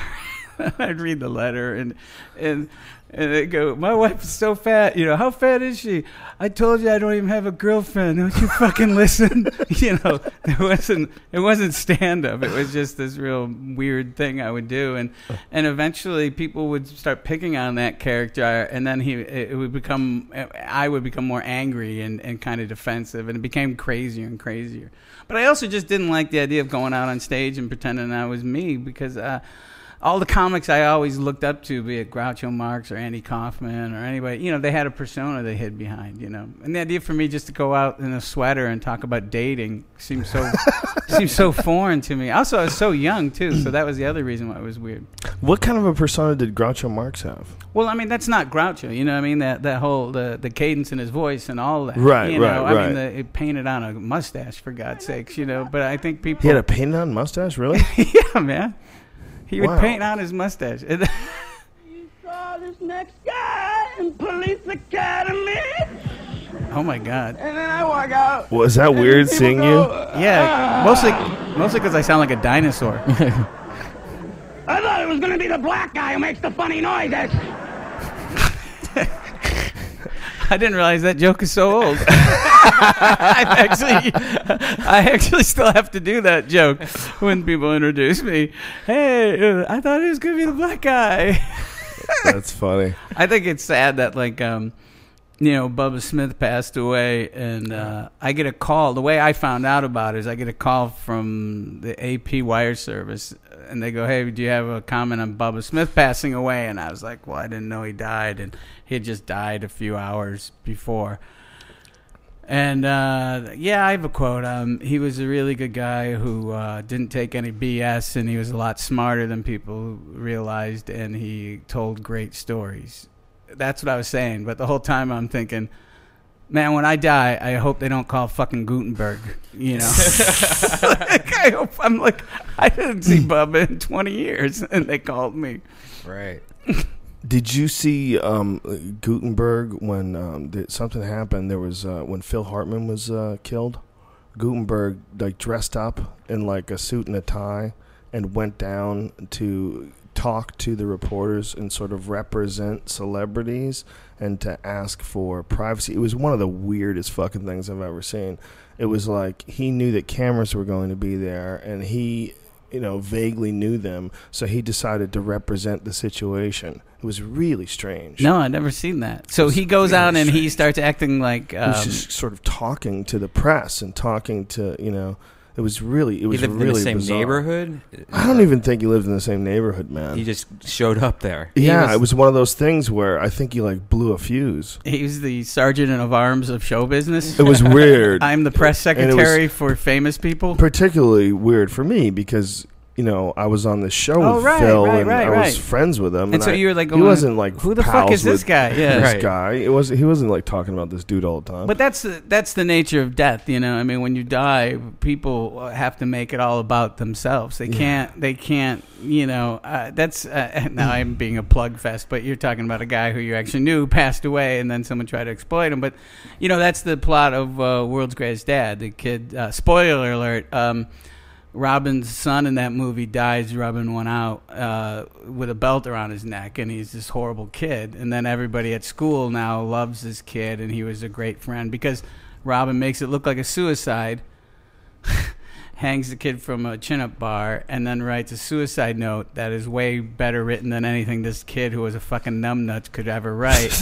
I'd read the letter and and and they go, my wife is so fat. You know, how fat is she? I told you I don't even have a girlfriend. Don't you fucking listen? you know, it wasn't it wasn't stand up. It was just this real weird thing I would do, and and eventually people would start picking on that character, and then he it would become I would become more angry and and kind of defensive, and it became crazier and crazier. But I also just didn't like the idea of going out on stage and pretending I was me because. Uh, all the comics I always looked up to, be it Groucho Marx or Andy Kaufman or anybody, you know, they had a persona they hid behind, you know. And the idea for me just to go out in a sweater and talk about dating seems so seems so foreign to me. Also, I was so young too, so that was the other reason why it was weird. What kind of a persona did Groucho Marx have? Well, I mean, that's not Groucho, you know. what I mean, that that whole the the cadence in his voice and all that, Right, you know? right, I right. mean, the, it painted on a mustache for God's sakes, you know. But I think people, He had a painted on mustache, really? yeah, man. He would Wow. paint on his mustache. And- saw this next guy in police academy, oh my God. and then I walk out. Was that weird seeing go, you? "Ah." Yeah, mostly mostly because I sound like a dinosaur. I thought it was gonna be the black guy who makes the funny noises. I didn't realize that joke is so old. I actually, I actually still have to do that joke when people introduce me. Hey, uh, I thought it was gonna be the black guy. That's funny. I think it's sad that like um you know Bubba Smith passed away and uh, I get a call the way I found out about it is I get a call from the AP wire service and they go hey do you have a comment on Bubba Smith passing away and I was like well I didn't know he died and he had just died a few hours before and uh, yeah, I have a quote. Um, he was a really good guy who uh, didn't take any BS, and he was a lot smarter than people realized, and he told great stories. That's what I was saying. But the whole time I'm thinking, man, when I die, I hope they don't call fucking Guttenberg. You know, like, I hope I'm like, I didn't see Bubba in 20 years, and they called me. Right. Did you see um, Guttenberg when um, th- something happened? There was uh, when Phil Hartman was uh, killed. Guttenberg like dressed up in like a suit and a tie and went down to talk to the reporters and sort of represent celebrities and to ask for privacy. It was one of the weirdest fucking things I've ever seen. It was like he knew that cameras were going to be there and he you know vaguely knew them so he decided to represent the situation. It was really strange. No, I've never seen that. So he goes really out and he starts acting like um, was just sort of talking to the press and talking to you know. It was really it He was lived really in the same bizarre. neighborhood. I don't even think he lived in the same neighborhood, man. He just showed up there. yeah, was- it was one of those things where I think he like blew a fuse. he was the sergeant of arms of show business. It was weird. I'm the press And it was- secretary for famous people. particularly weird for me because you know I was on the show Oh, with right, Phil right, and right, I was friends with him, And so I- you were like he wasn't like Who the fuck is this guy? Yeah. This Right. guy, it was he wasn't like talking about this dude all the time. But that's the, that's the nature of death, you know. I mean, when you die, people have to make it all about themselves. They can't. They can't. You know. Uh, that's uh, now I'm being a plug fest, but you're talking about a guy who you actually knew passed away, and then someone tried to exploit him. But you know, that's the plot of uh, World's Greatest Dad. The kid. Uh, spoiler alert. Um, Robin's son in that movie dies rubbing one out uh, with a belt around his neck, and he's this horrible kid. And then everybody at school now loves this kid, and he was a great friend because Robin makes it look like a suicide, hangs the kid from a chin-up bar, and then writes a suicide note that is way better written than anything this kid who was a fucking numbnuts could ever write.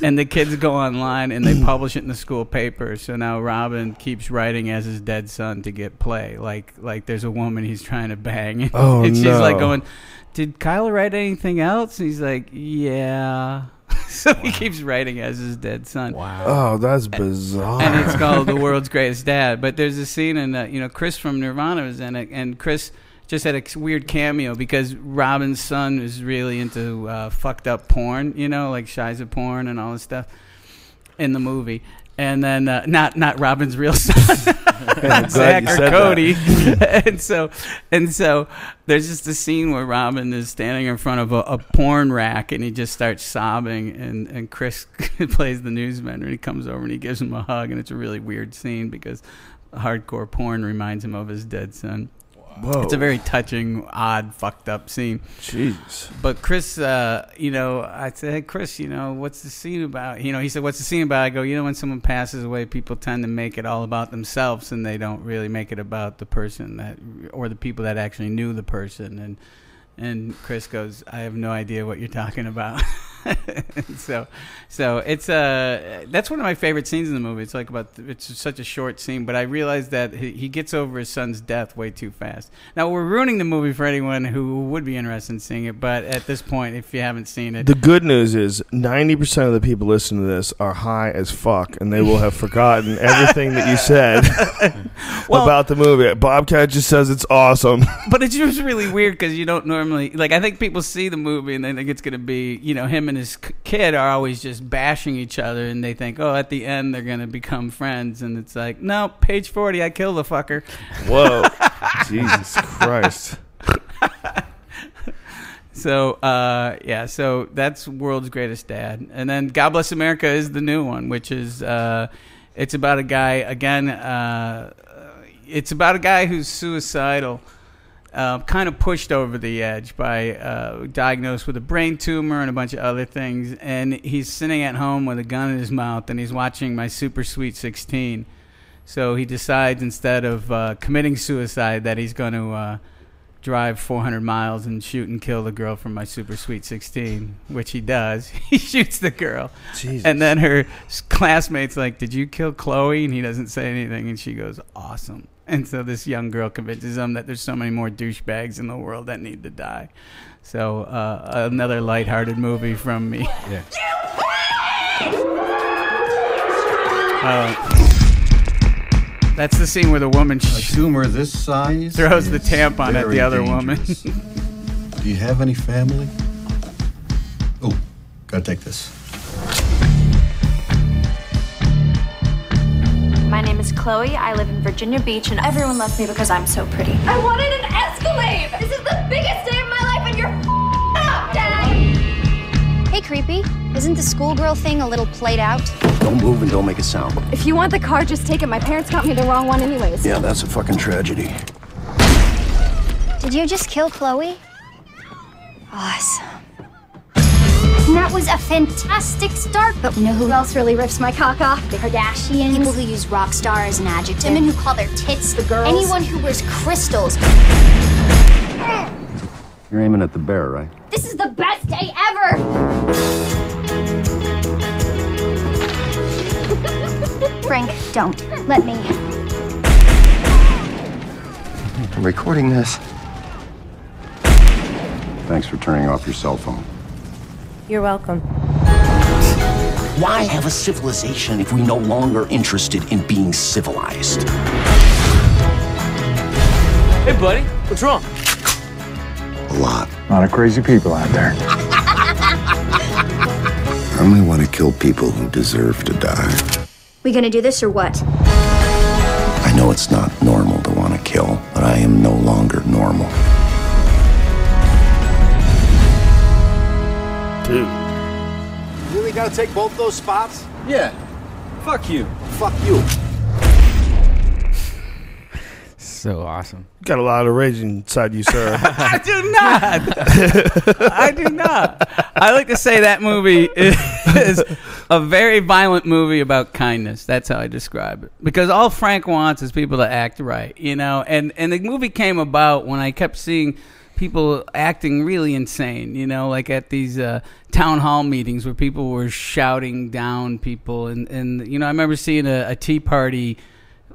and the kids go online and they publish it in the school paper. So now Robin keeps writing as his dead son to get play. Like like there's a woman he's trying to bang. Oh, and she's no. like going, Did Kyle write anything else? And he's like, Yeah. so he keeps writing as his dead son. Wow. oh, that's bizarre. And it's called The World's Greatest Dad. But there's a scene in uh, you know Chris from Nirvana was in it, and Chris just had a weird cameo because Robin's son is really into uh, fucked up porn, you know, like Shiza porn and all this stuff in the movie. And then uh, not not Robin's real son, not Zach or Cody. and so and so there's just a scene where Robin is standing in front of a, a porn rack and he just starts sobbing and, and Chris plays the newsman and he comes over and he gives him a hug and it's a really weird scene because hardcore porn reminds him of his dead son. Whoa, It's a very touching, odd, fucked up scene. jeez. But Chris, uh, you know, I said, hey, Chris, you know, what's the scene about? You know, he said, what's the scene about? I go, you know, when someone passes away, people tend to make it all about themselves and they don't really make it about the person that, or the people that actually knew the person. And, and Chris goes, I have no idea what you're talking about. So, so it's uh that's one of my favorite scenes in the movie. It's like about it's such a short scene, but I realized that he, he gets over his son's death way too fast. Now we're ruining the movie for anyone who would be interested in seeing it, but at this point, if you haven't seen it, The good news is 90% of the people listening to this are high as fuck and they will have forgotten everything that you said Well- about the movie. Bobcat just says it's awesome. but it's just really weird because you don't normally like. I think people see the movie and they think it's going to be, you know, him and his kid are always just bashing each other, and they think, oh, at the end they're going to become friends, and it's like, no, page forty, I kill the fucker. Whoa. Jesus Christ. So uh, yeah, so that's World's Greatest Dad, and then God Bless America is the new one, which is uh, it's about a guy again. Uh, it's about a guy who's suicidal, uh, kind of pushed over the edge by uh, diagnosed with a brain tumor and a bunch of other things, and he's sitting at home with a gun in his mouth, and he's watching My Super Sweet Sixteen. So he decides instead of uh, committing suicide that he's going to uh, drive 400 miles and shoot and kill the girl from my super sweet 16 which he does. He shoots the girl. Jesus. and then her classmates like did you kill chloe? And he doesn't say anything. And she goes awesome and so this young girl convinces him that there's so many more douchebags in the world that need to die so uh, another lighthearted movie from me Yeah. Uh, that's the scene where the woman A tumor this size throws the tampon at the other woman. Do you have any family? Oh, gotta take this. My name is Chloe. I live in Virginia Beach, and everyone loves me because I'm so pretty. I wanted an Escalade! This is the biggest day of my life, and you're f***ing up, Dad! Hey, creepy. Isn't the schoolgirl thing a little played out? Don't move and don't make a sound. If you want the car, just take it. My parents got me the wrong one, anyways. Yeah, that's a fucking tragedy. Did you just kill Chloe? Awesome. And that was a fantastic start, but you know who else really rips my cock off? The Kardashians. People who use rock star as an adjective. Women who call their tits the girls. Anyone who wears crystals. You're aiming at the bear, right? This is the best day ever! Frank, don't. Let me. I'm recording this. Thanks for turning off your cell phone. You're welcome. Why have a civilization if we're no longer interested in being civilized? Hey, buddy, what's wrong? A lot. A lot of crazy people out there. I only want to kill people who deserve to die. We gonna do this or what? I know it's not gotta take both those spots? Yeah. Fuck you. Fuck you. So awesome. Got a lot of rage inside you, sir. I do not. I do not. I like to say that movie is a very violent movie about kindness. That's how I describe it. Because all Frank wants is people to act right, you know. And and the movie came about when I kept seeing people acting really insane, you know, like at these uh, town hall meetings where people were shouting down people. And and you know, I remember seeing a, a Tea Party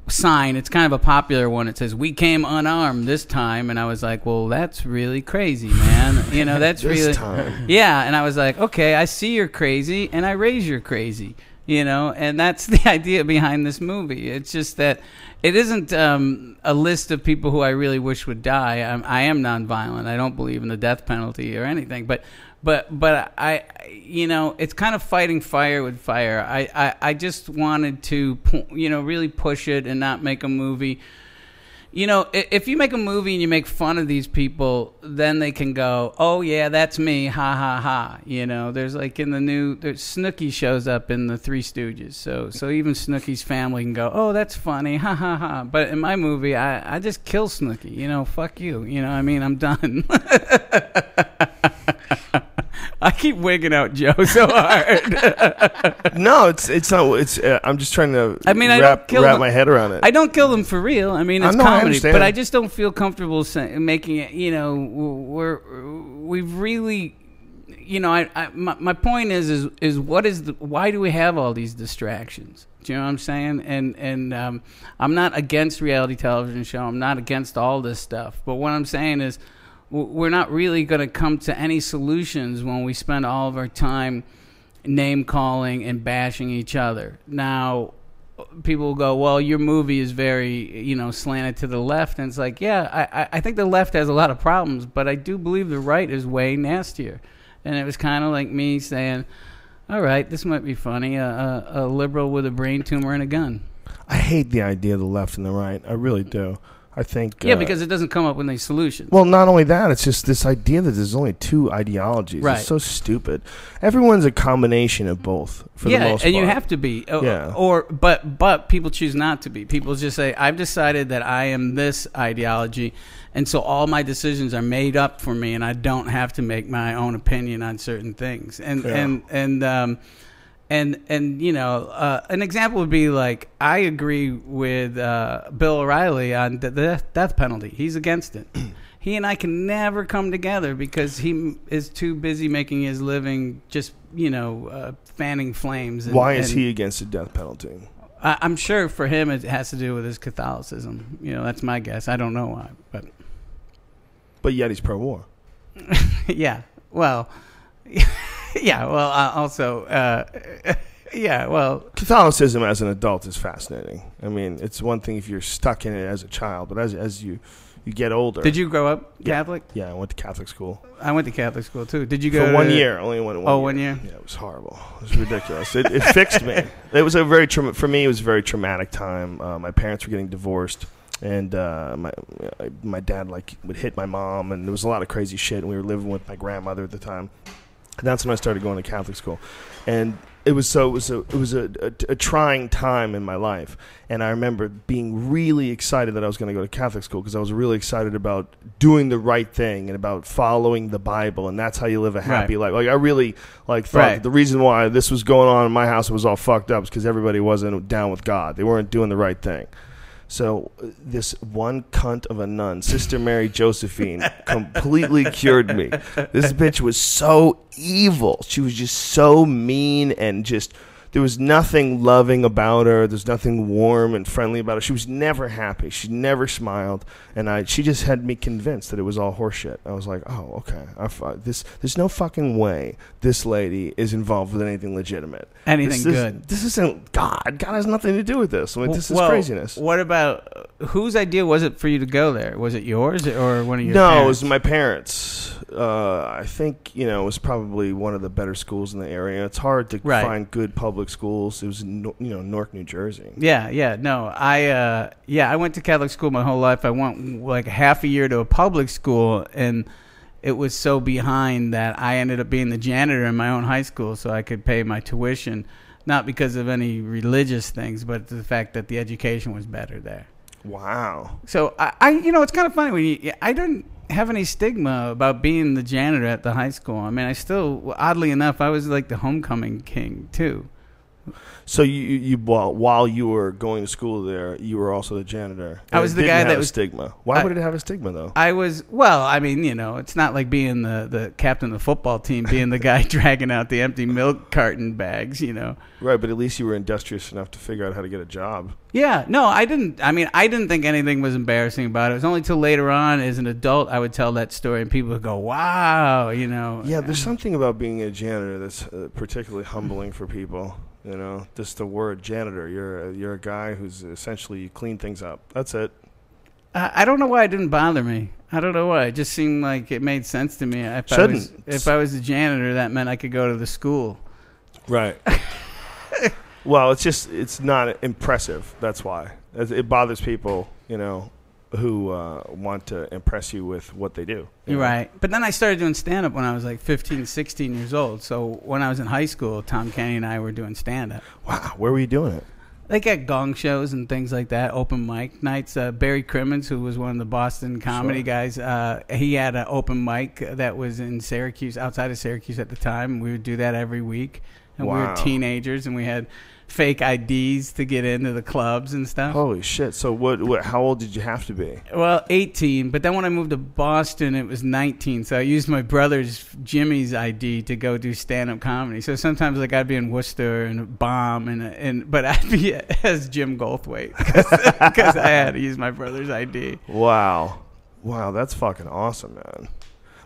sign. It's kind of a popular one. It says "We came unarmed this time," and I was like, "Well, that's really crazy, man. You know, that's This really time. yeah." And I was like, "Okay, I see you're crazy, and I raise you're crazy." You know, and that's the idea behind this movie. It's just that it isn't um, a list of people who I really wish would die. I'm, I am nonviolent. I don't believe in the death penalty or anything. But, but, but I, you know, it's kind of fighting fire with fire. I, I, I just wanted to, you know, really push it and not make a movie. You know, if you make a movie and you make fun of these people, then they can go, "Oh yeah, that's me, ha ha ha." You know, there's like in the new, there's Snooki shows up in the Three Stooges, so so even Snooki's family can go, "Oh, that's funny, ha ha ha." But in my movie, I I just kill Snooki. You know, fuck you. You know, I mean, I'm done. I keep wigging out Joe so hard. no, it's it's not. It's uh, I'm just trying to. I mean, I wrap don't kill wrap them. my head around it. I don't kill them for real. I mean, I it's know, comedy, understand. but I just don't feel comfortable say, making it. You know, we're we've really, you know, I, I my, my point is is is what is the why do we have all these distractions? Do you know what I'm saying? And and um, I'm not against reality television show. I'm not against all this stuff. But what I'm saying is we're not really going to come to any solutions when we spend all of our time name calling and bashing each other. Now, people will go, "Well, your movie is very, you know, slanted to the left," and it's like, yeah, I, I- think the left has a lot of problems, but I do believe the right is way nastier. And it was kind of like me saying, "All right, this might be funny. A, a, a liberal with a brain tumor and a gun." I hate the idea of the left and the right. I really do. I think. Yeah, uh, because it doesn't come up with any solutions. Well, not only that, it's just this idea that there's only two ideologies. Right. It's so stupid. Everyone's a combination of both for yeah, the most and part. you have to be. O- Yeah. Or but but people choose not to be. People just say, "I've decided that I am this ideology." And so all my decisions are made up for me, and I don't have to make my own opinion on certain things. And Yeah. and and um, and and you know, uh, an example would be like I agree with uh, Bill O'Reilly on the death, death penalty. He's against it. he and I can never come together because he is too busy making his living, just you know, uh, fanning flames. And, Why is he against the death penalty? I, I'm sure for him it has to do with his Catholicism. You know, that's my guess. I don't know why, but But yet he's pro-war. yeah. Well, yeah. Well, uh, also, uh, yeah. Well, Catholicism as an adult is fascinating. I mean, it's one thing if you're stuck in it as a child, but as as you you get older. Did you grow up Catholic? Yeah, I went to Catholic school. I went to Catholic school too. Did you go for one year? Only went one. Oh, year. one year. Yeah, it was horrible. It was ridiculous. it, it fixed me. It was a very trauma for me. It was a very traumatic time. Uh, my parents were getting divorced, and uh, my my dad like would hit my mom, and there was a lot of crazy shit. And we were living with my grandmother at the time, That's when I started going to Catholic school, and it was so it was a it was a, a, a trying time in my life, and I remember being really excited that I was going to go to Catholic school because I was really excited about doing the right thing and about following the Bible, and that's how you live a happy life. Like I really like thought Right. the reason why this was going on in my house was all fucked up because everybody wasn't down with God. They weren't doing the right thing. So this one cunt of a nun, Sister Mary Josephine, completely cured me. This bitch was so evil. She was just so mean and just there was nothing loving about her. There's nothing warm and friendly about her. She was never happy. She never smiled, and I she just had me convinced that it was all horseshit. I was like, oh, okay. I, this there's no fucking way this lady is involved with anything legitimate. Anything This- this- good. This isn't God. God has nothing to do with this. I mean, this is Well, craziness. What about whose idea was it for you to go there? Was it yours or one of your? no, it was my parents. Uh, I think you know it was probably one of the better schools in the area. It's hard to Right. find good public schools. It was you know Newark, New Jersey. Yeah, yeah, no, I, uh, yeah, I went to Catholic school my whole life. I went like half a year to a public school, and it was so behind that I ended up being the janitor in my own high school, so I could pay my tuition, not because of any religious things, but the fact that the education was better there. Wow. So I, I you know, it's kind of funny when you, I didn't have any stigma about being the janitor at the high school. I mean, I still, oddly enough, I was like the homecoming king too. So you you while while you were going to school there, you were also the janitor. I was it the didn't guy have that a was- stigma. Why I- would it have a stigma though? I was well. I mean, you know, it's not like being the the captain of the football team, being the guy dragging out the empty milk carton bags. You know. Right, but at least you were industrious enough to figure out how to get a job. Yeah. No, I didn't. I mean, I didn't think anything was embarrassing about it. It was only till later on, as an adult, I would tell that story, and people would go, "Wow," you know. Yeah, there's something about being a janitor that's uh, particularly humbling for people. You know, just the word janitor. You're a, you're a guy who's essentially you clean things up. That's it. I I don't know why it didn't bother me. I don't know why. It just seemed like it made sense to me. If I was, Shouldn't. if I was a janitor, that meant I could go to the school. Right. well, it's just it's not impressive. That's why it bothers people. You know, who uh, want to impress you with what they do. you know? right. But then I started doing stand up when I was like 15, 16 years old. So when I was in high school, Tom Kenny and I were doing stand up. Wow, where were you doing it? Like at gong shows and things like that, open mic nights. Uh, Barry Crimmins, who was one of the Boston comedy Sure. guys, uh, he had an open mic that was in Syracuse, outside of Syracuse at the time. We would do that every week. And we were teenagers and we had fake IDs to get into the clubs and stuff. Holy shit! So what? What? How old did you have to be? Well, 18, but then when I moved to Boston, it was 19. So I used my brother's Jimmy's ID to go do stand-up comedy. So sometimes like I'd be in Worcester and bomb and and but I'd be as Jim Goldthwait because I had to use my brother's ID. Wow, wow, that's fucking awesome, man.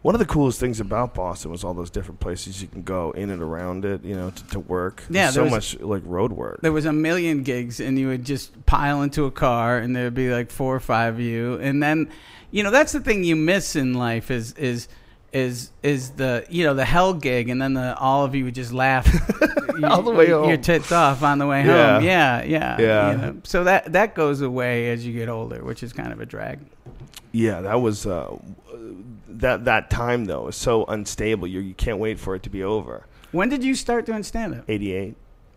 One of the coolest things about Boston was all those different places you can go in and around it, you know, to, to work. Yeah, There's there so was- much like road work. There was a million gigs, and you would just pile into a car, and there'd be like four or five of you, and then, you know, that's the thing you miss in life is is is is the you know the hell gig, and then the all of you would just laugh All the way home. your tits off on the way Yeah. home. Yeah, yeah, Yeah. you know. So that that goes away as you get older, which is kind of a drag. Yeah, that was uh, that that time though is so unstable. You you can't wait for it to be over. When did you start doing stand up? 88,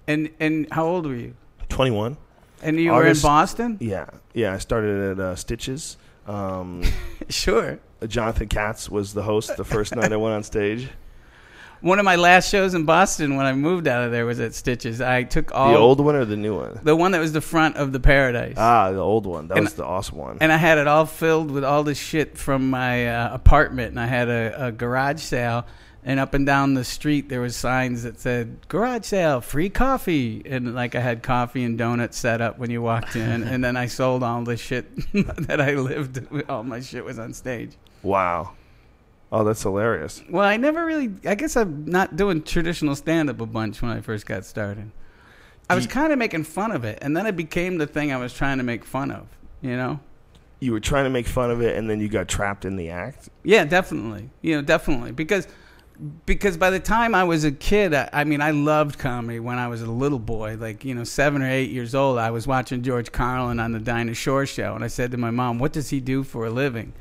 And and how old were you? 21. And you August- were in Boston? Yeah, yeah. I started at uh, Stitches. Um, sure. Jonathan Katz was the host the first night I went on stage. One of my last shows in Boston when I moved out of there was at Stitches. I took all the old one or the new one? The one that was the front of the Paradise. Ah, the old one. That And- was the awesome one. and I had it all filled with all this shit from my uh, apartment, and I had a, a garage sale. And up and down the street, there was signs that said "garage sale, free coffee," and like I had coffee and donuts set up when you walked in. and then I sold all the shit that I lived. All my shit was on stage. Wow. Oh, that's hilarious. Well, I never really. I guess I'm not doing traditional stand up a bunch when I first got started. I was kind of making fun of it, and then it became the thing I was trying to make fun of. You know? You were trying to make fun of it, and then you got trapped in the act. Yeah, definitely. You know, definitely because because by the time I was a kid, I, I mean, I loved comedy when I was a little boy, like you know, seven or eight years old. I was watching George Carlin on the Dinah Shore show, and I said to my mom, "What does he do for a living?"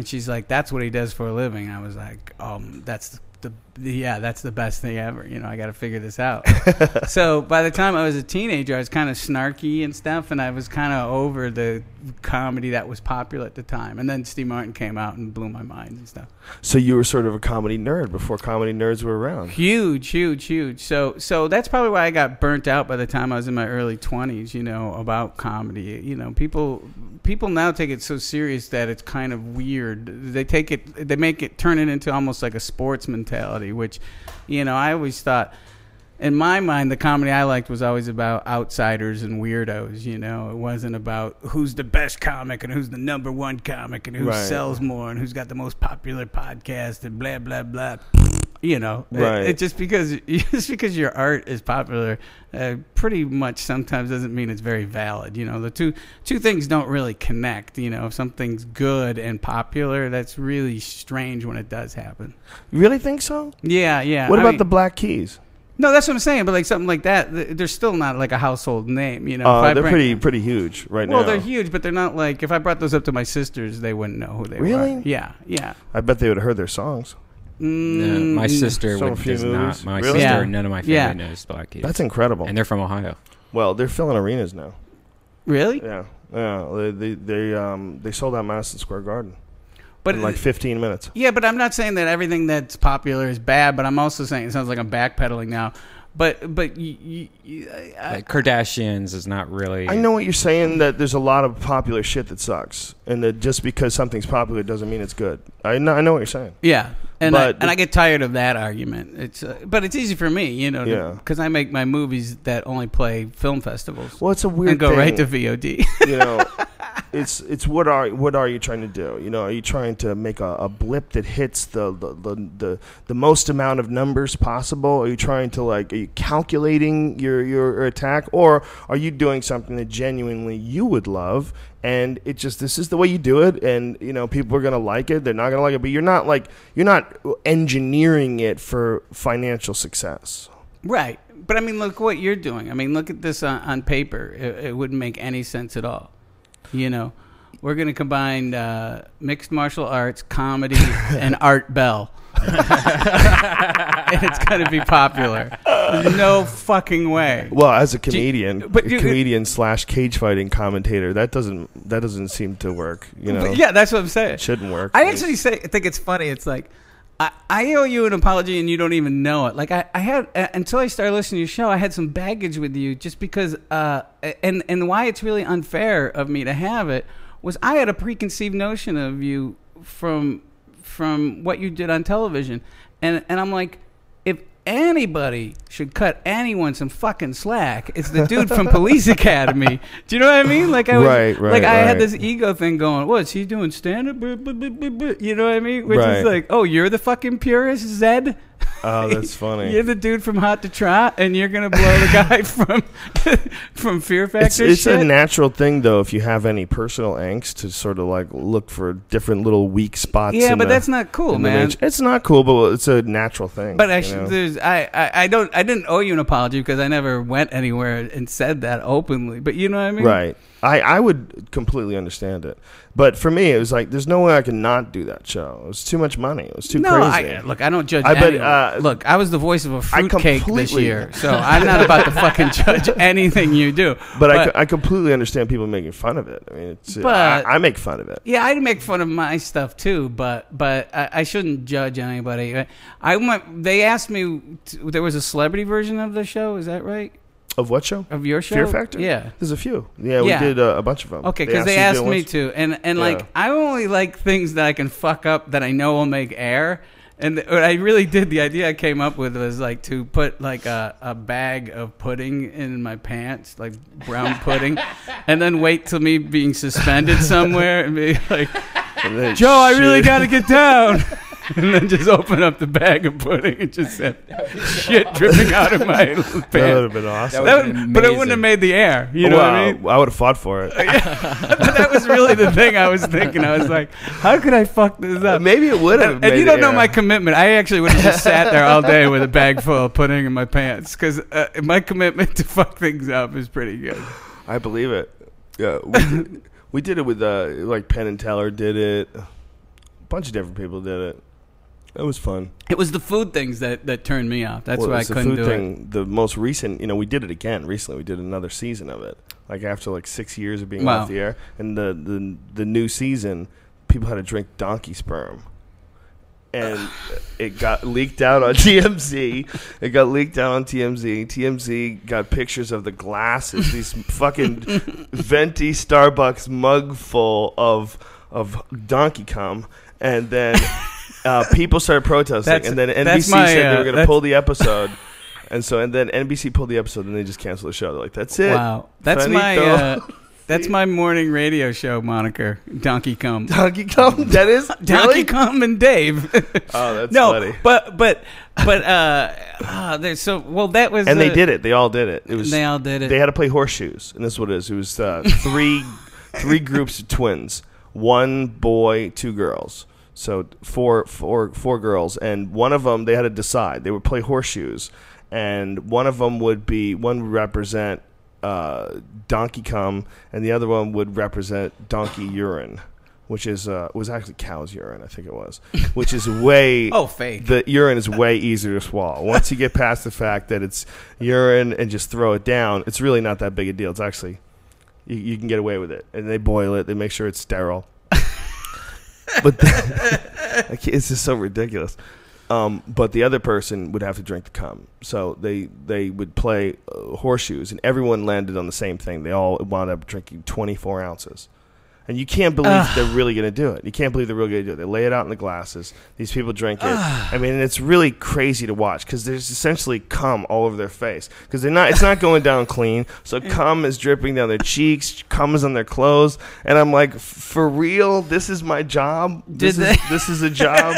And she's like, "That's what he does for a living." I was like, "Um, that's the yeah, that's the best thing ever. You know, I got to figure this out. so by the time I was a teenager, I was kind of snarky and stuff, and I was kind of over the comedy that was popular at the time. And then Steve Martin came out and blew my mind and stuff. So you were sort of a comedy nerd before comedy nerds were around. Huge, huge, huge. So, so that's probably why I got burnt out by the time I was in my early twenties. You know, about comedy. You know, people people now take it so serious that it's kind of weird. They take it, they make it turn it into almost like a sports mentality. Which, you know, I always thought. In my mind, the comedy I liked was always about outsiders and weirdos. You know, it wasn't about who's the best comic and who's the number one comic and who Right. sells more and who's got the most popular podcast and blah blah blah. You know, It- Right. It, just because just because your art is popular, uh, pretty much sometimes doesn't mean it's very valid. You know, the two two things don't really connect. You know, if something's good and popular, that's really strange when it does happen. You really think so? Yeah, yeah. What I about mean- the Black Keys? No, that's what I'm saying. But like something like that, they're still not like a household name. You know, Uh, they're bring- pretty pretty huge right well, now. Well, they're huge, but they're not like. If I brought those up to my sisters, they wouldn't know who they Really? were. Really? Yeah, yeah. I bet they would have heard their songs. No, my Mm, sister Some would, few does movies. not. My Really? sister, Yeah. none of my family Yeah. knows Black Keys. That's incredible. and they're from Ohio. Well, they're filling arenas now. Really? Yeah, yeah. They they they, um, they sold out Madison Square Garden, But in like 15 minutes. Yeah, but I'm not saying that everything that's popular is bad. But I'm also saying it sounds like I'm backpedaling now. But but you, you, you, I, Like Kardashians is not really. I know what you're saying. That there's a lot of popular shit that sucks, and that just because something's popular doesn't mean it's good. I know. I know what you're saying. yeah, and I, But and I get tired of that argument. It's uh, but it's easy for me, you know, Yeah. because I make my movies that only play film festivals. Well, it's a weird and go thing. right to VOD. you know, it's it's what are what are you trying to do? You know, are you trying to make a, a blip that hits the the, the the the most amount of numbers possible? Are you trying to like are you calculating your your attack, or are you doing something that genuinely you would love? And it just this is the way you do it, and you know people are gonna like it. They're not gonna like it, but you're not like you're not engineering it for financial success. right. But I mean, look what you're doing. I mean, look at this on, on paper. It, it wouldn't make any sense at all. You know, we're going to combine uh, mixed martial arts, comedy, and Art Bell. and it's going to be popular. There's no fucking way. Well, as a comedian, but you- comedian slash cage fighting commentator, that doesn't that doesn't seem to work. You know, yeah, that's what I'm saying. shouldn't work. I actually say think it's funny. It's like I, I owe you an apology and you don't even know it. Like I, I had uh, until I started listening to your show, I had some baggage with you just because. Uh, and and why it's really unfair of me to have it was I had a preconceived notion of you from from what you did on television, and and I'm like, anybody should cut anyone some fucking slack, it's the dude from Police Academy. Do you know what I mean? Like I was, Right, right, like I had this ego thing going. What's he doing? Stand up? You know what I mean? Which Right. is like, oh, you're the fucking purist, Zed. Oh, that's funny. You're the dude from Hot to Trot, and you're gonna blow the guy from from Fear Factor. It's, it's a natural thing, though, if you have any personal angst, to sort of like look for different little weak spots. Yeah, but the- that's not cool, man. It's not cool, but it's a natural thing. But I, there's, I, I, I don't, I didn't owe you an apology because I never went anywhere and said that openly. But you know what I mean? Right. I, I would completely understand it. But for me, it was like, there's no way I could not do that show. It was too much money. It was too no, crazy. I, look, I don't judge. I bet, uh, look, I was the voice of a fruitcake this year, so I'm not about to fucking judge anything you do. But, I, co- I completely understand people making fun of it. I mean, it's, But- I, I make fun of it. Yeah, I make fun of my stuff too, but but I, I shouldn't judge anybody. I, I went. They asked me. To, there was a celebrity version of the show. Is that right? Of what show? Of your show? Fear Factor? Yeah. There's a few. Yeah, we did uh, a bunch of them. Okay, because they, asked asked to do me to, and and Yeah. like I only like things that I can fuck up that I know will make air. And what I really did, the idea I came up with was like to put like a, a bag of pudding in my pants, like brown pudding, and then wait till me being suspended somewhere and be like, Joe, I really got to get down. And then just open up the bag of pudding and just have shit dripping out of my pants. That would have been awesome. That would- but it wouldn't have made the air. You know what I mean? I would have fought for it. but that was really the thing I was thinking. I was like, how could I fuck this up? Maybe it would have And, and you don't know air. my commitment. I actually would have just sat there all day with a bag full of pudding in my pants because uh, my commitment to fuck things up is pretty good. I believe it. Yeah, we did, we did it with uh, like Penn and Teller did it. A bunch of different people did it. It was fun. It was the food things that, that turned me off. That's Well, why I couldn't food do thing, it. The most recent, you know, we did it again recently. We did another season of it, like after like six years of being Wow. off the air, and the the the new season, people had to drink donkey sperm, and it got leaked out on TMZ. It got leaked out on TMZ. TMZ got pictures of the glasses, these fucking venti Starbucks mug full of of donkey cum, and then. Uh, people started protesting, That's- and then NBC my, said they uh, were going to that's- pull the episode. And so, and then NBC pulled the episode, and they just canceled the show. They're like, "That's it." Wow. That's my Finito. uh, that's my morning radio show moniker, Donkey Cum. Donkey Cum. That is Donkey really? Cum and Dave. Oh, that's no, funny. but but but uh, ah, there's so well that was and they uh, did it. They all did it. It was They all did it. They had to play horseshoes, and this is what it is. It was uh, three three groups of twins, one boy, two girls. So four four four girls, and one of them they had to decide. They would play horseshoes, and one of them would be one would represent uh, donkey cum, and the other one would represent donkey urine. Which is uh, was actually cow's urine, I think it was. Which is way Oh, fake. the urine is way easier to swallow. Once you get past the fact that it's urine and just throw it down, it's really not that big a deal. It's actually you, you can get away with it, and they boil it. They make sure it's sterile. But the, it's just so ridiculous. Um, but the other person would have to drink the cum, so they they would play uh, horseshoes, and everyone landed on the same thing. They all wound up drinking twenty four ounces. And you can't believe Ugh. they're really going to do it. You can't believe they're really going to do it. They lay it out in the glasses. These people drink it. I mean, it's really crazy to watch because there's essentially cum all over their face because they're not. It's not going down clean. So mm. cum is dripping down their cheeks. Cum is on their clothes. And I'm like, for real, this is my job. This Did is they- this is a job.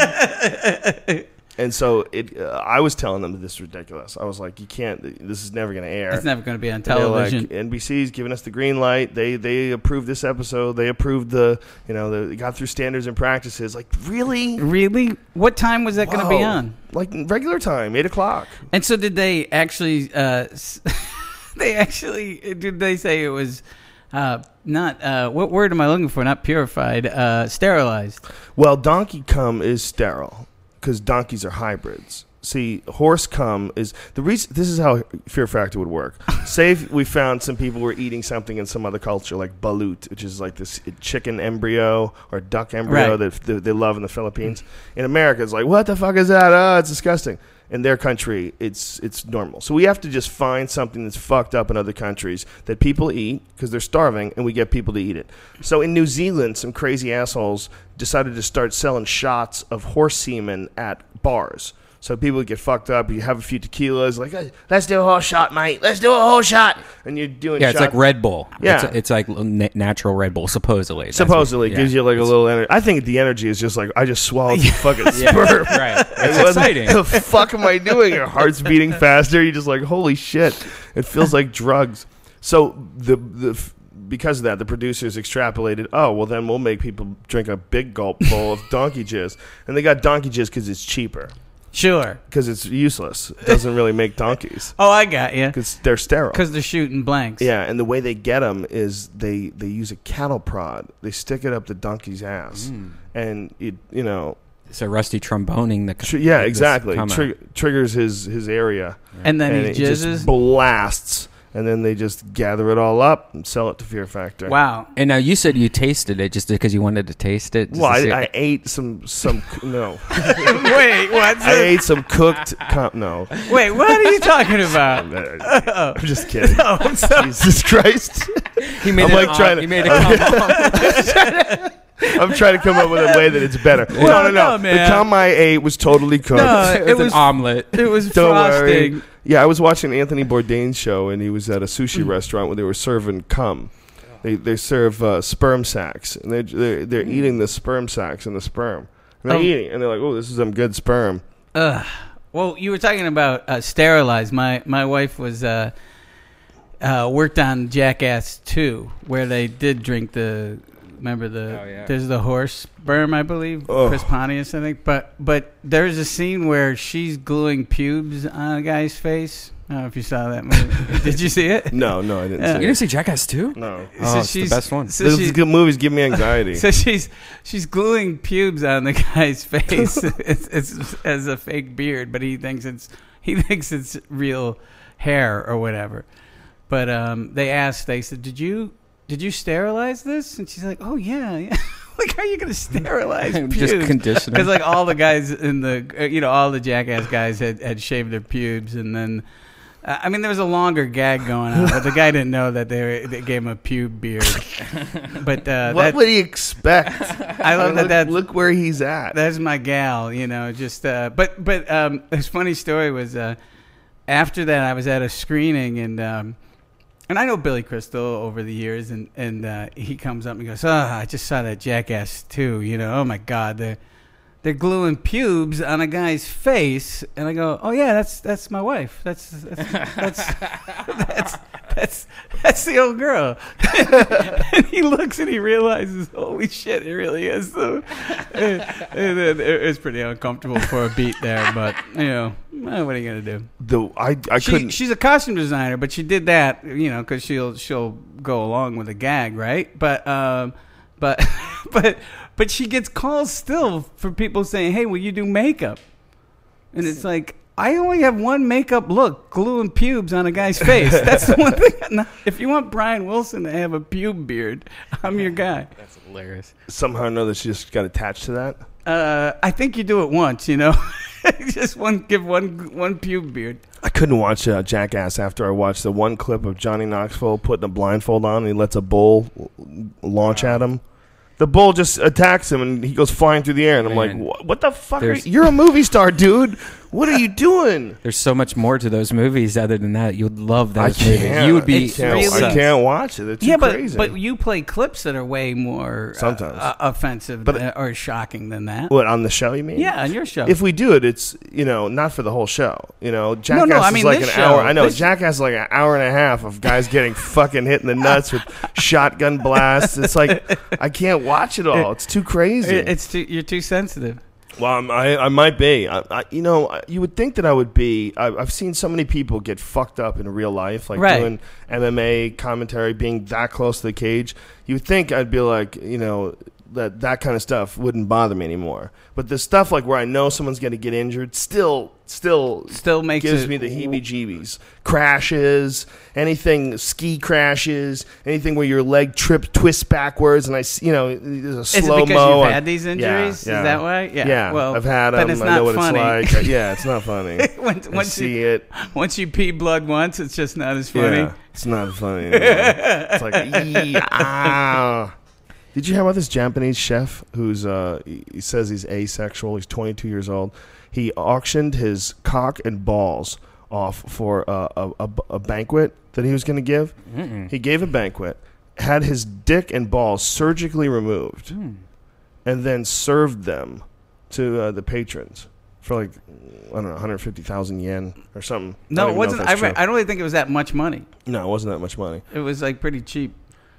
and so it. Uh, I was telling them that this is ridiculous. I was like, you can't. This is never going to air. It's never going to be on And they're like, television. NBC's giving us the green light. They they approved this episode. They approved the you know the, they got through standards and practices. Like really, really? What time was that going to be Whoa. on? Like regular time, eight o'clock. And so did they actually? Uh, s- they actually did they say it was uh, not uh, what word am I looking for? Not purified, uh, sterilized. Well, donkey cum is sterile because donkeys are hybrids. See, horse cum is the reason. This is how Fear Factor would work. Say if we found some people were eating something in some other culture, like balut, which is like this chicken embryo or duck embryo Right. that that they love in the Philippines. In America, it's like, what the fuck is that? Oh, it's disgusting. In their country, it's it's normal. So we have to just find something that's fucked up in other countries that people eat because they're starving, and we get people to eat it. So in New Zealand, some crazy assholes decided to start selling shots of horse semen at bars. So people get fucked up. You have a few tequilas, like, let's do a whole shot, mate. Let's do a whole shot. And you're doing Yeah, it's like Red Bull. Yeah. it's, it's like natural Red Bull, supposedly. Supposedly what- gives you like a little energy. I think the energy is just like I just swallowed some fucking Yeah, sperm. right. It's what exciting. The fuck am I doing? Your heart's beating faster. You're just like holy shit. It feels like drugs. So the the because of that, the producers extrapolated. Oh well, then we'll make people drink a big gulp full of donkey jizz, and they got donkey jizz because it's cheaper. Sure. Because it's useless. It doesn't really make donkeys. Oh, I got you. Because they're sterile. Because they're shooting blanks. Yeah, and the way they get them is they they use a cattle prod. They stick it up the donkey's ass, Mm. and it you know. So Rusty tromboning the. Tr- yeah, exactly. come. Tri- triggers his his area, And then he it just blasts, and then they just gather it all up and sell it to Fear Factor. Wow. And now you said you tasted it just because you wanted to taste it. just Well, I, I ate some some no. Wait, what? I ate some cooked. Com- no, Wait, what are you talking about? I'm just kidding. No, I'm sorry. Jesus Christ! He made I'm it like on- trying to. he made it I'm trying to come up with a way that it's better. no, Well, no, no. no, The man. cum I ate was totally cooked. No, it It's was an omelet. It was Don't frosting. worry. Yeah, I was watching Anthony Bourdain's show, and he was at a Mm. sushi restaurant where they were serving cum. They they serve uh, sperm sacks, and they they're, they're eating the sperm sacks and the sperm. And they're Oh. eating, and they're like, "Oh, this is some good sperm." Ugh. Well, you were talking about uh, sterilized. My my wife was uh, uh, worked on Jackass Two, where they did drink the. Remember the Oh, yeah. there's the horse sperm, I believe, Ugh. Chris Pontius, I think. But but there's a scene where she's gluing pubes on a guy's face. I don't know if you saw that movie. Did you see it? No, no, I didn't Yeah. see You didn't see Jackass 2? No. Oh, it's the best one. So Those she- good movies give me anxiety. So she's she's gluing pubes on the guy's face. it's, it's as a fake beard, but he thinks it's he thinks it's real hair or whatever. But um, they asked. They said, "Did you did you sterilize this?" And she's like, "Oh yeah, yeah." like, how are you going to sterilize pubes? Just conditioner. Because like all the guys in the uh, you know all the jackass guys had had shaved their pubes, and then. uh, I mean, there was a longer gag going on, but the guy didn't know that they, were, they gave him a pube beard. But uh, what that, would he expect? I love that. Look- That look where he's at. That's my gal. You know, just. Uh, but but um, this funny story was uh, after that I was at a screening and um, and I know Billy Crystal over the years and and uh, he comes up and goes, "Oh, I just saw that Jackass too. You know, oh my God, they're they're gluing pubes on a guy's face." And I go, "Oh yeah, that's that's my wife. That's that's that's that's that's, that's the old girl." and he looks and he realizes, "Holy shit, it really is." So, and, and it was pretty uncomfortable for a beat there, but you know, what are you gonna do? The I I She, couldn't. she's a costume designer, but she did that, you know, because she'll she'll go along with a gag, right? But um, but but but she gets calls still for people saying, "Hey, will you do makeup?" And it's like. I only have one makeup look, gluing pubes on a guy's face. That's the one thing. If you want Brian Wilson to have a pube beard, I'm your guy. That's hilarious. Somehow or another, she just got attached to that. Uh, I think you do it once, you know. Just one, give one one pube beard. I couldn't watch uh, Jackass after I watched the one clip of Johnny Knoxville putting a blindfold on and he lets a bull launch at him. The bull just attacks him and he goes flying through the air and I'm like, Man. what, what the fuck? Are There's- you? You're a movie star, dude. What are you doing? There's so much more to those movies other than that. You'd love I those movies. can't. You would be. I can't, really- I can't watch it. It's too yeah, but crazy. but you play clips that are way more uh, Sometimes. uh, offensive But- th- or shocking than that. what on the show? You mean? Yeah, on your show. If we do it, it's you know not for the whole show. You know, Jackass no, I is mean like an this hour. show. I know This- Jackass is like an hour and a half of guys getting fucking hit in the nuts with shotgun blasts. It's like I can't watch it all. It's too crazy. It- it's too, you're too sensitive. Well, I'm, I I might be. I, I, you know, you would think that I would be. I, I've seen so many people get fucked up in real life, like Right. doing MMA commentary, being that close to the cage. You would think I'd be like, you know, that that kind of stuff wouldn't bother me anymore. But the stuff like where I know someone's going to get injured, still, still, Still makes gives it- me the heebie-jeebies. Crashes, anything, ski crashes, anything where your leg trips, twists backwards, and I you know, there's a Is it slow because mo. you've had these injuries? Is that why? Yeah. Yeah. Well, I've had but them. it's I know what funny. it's like. yeah, it's not funny. once, I once see you, it. Once you pee blood once, it's just not as funny. Yeah, it's not funny. it's like, "Ee, ah." Did you hear about this Japanese chef who's uh, he says he's asexual? He's 22 years old. He auctioned his cock and balls off for uh, a, a, a banquet that he was going to give. Mm-mm. He gave a banquet, had his dick and balls surgically removed, Hmm. and then served them to uh, the patrons for like I don't know 150,000 yen or something. No, it even know if wasn't. I, re- I don't really think it was that much money. No, it wasn't that much money. It was like pretty cheap.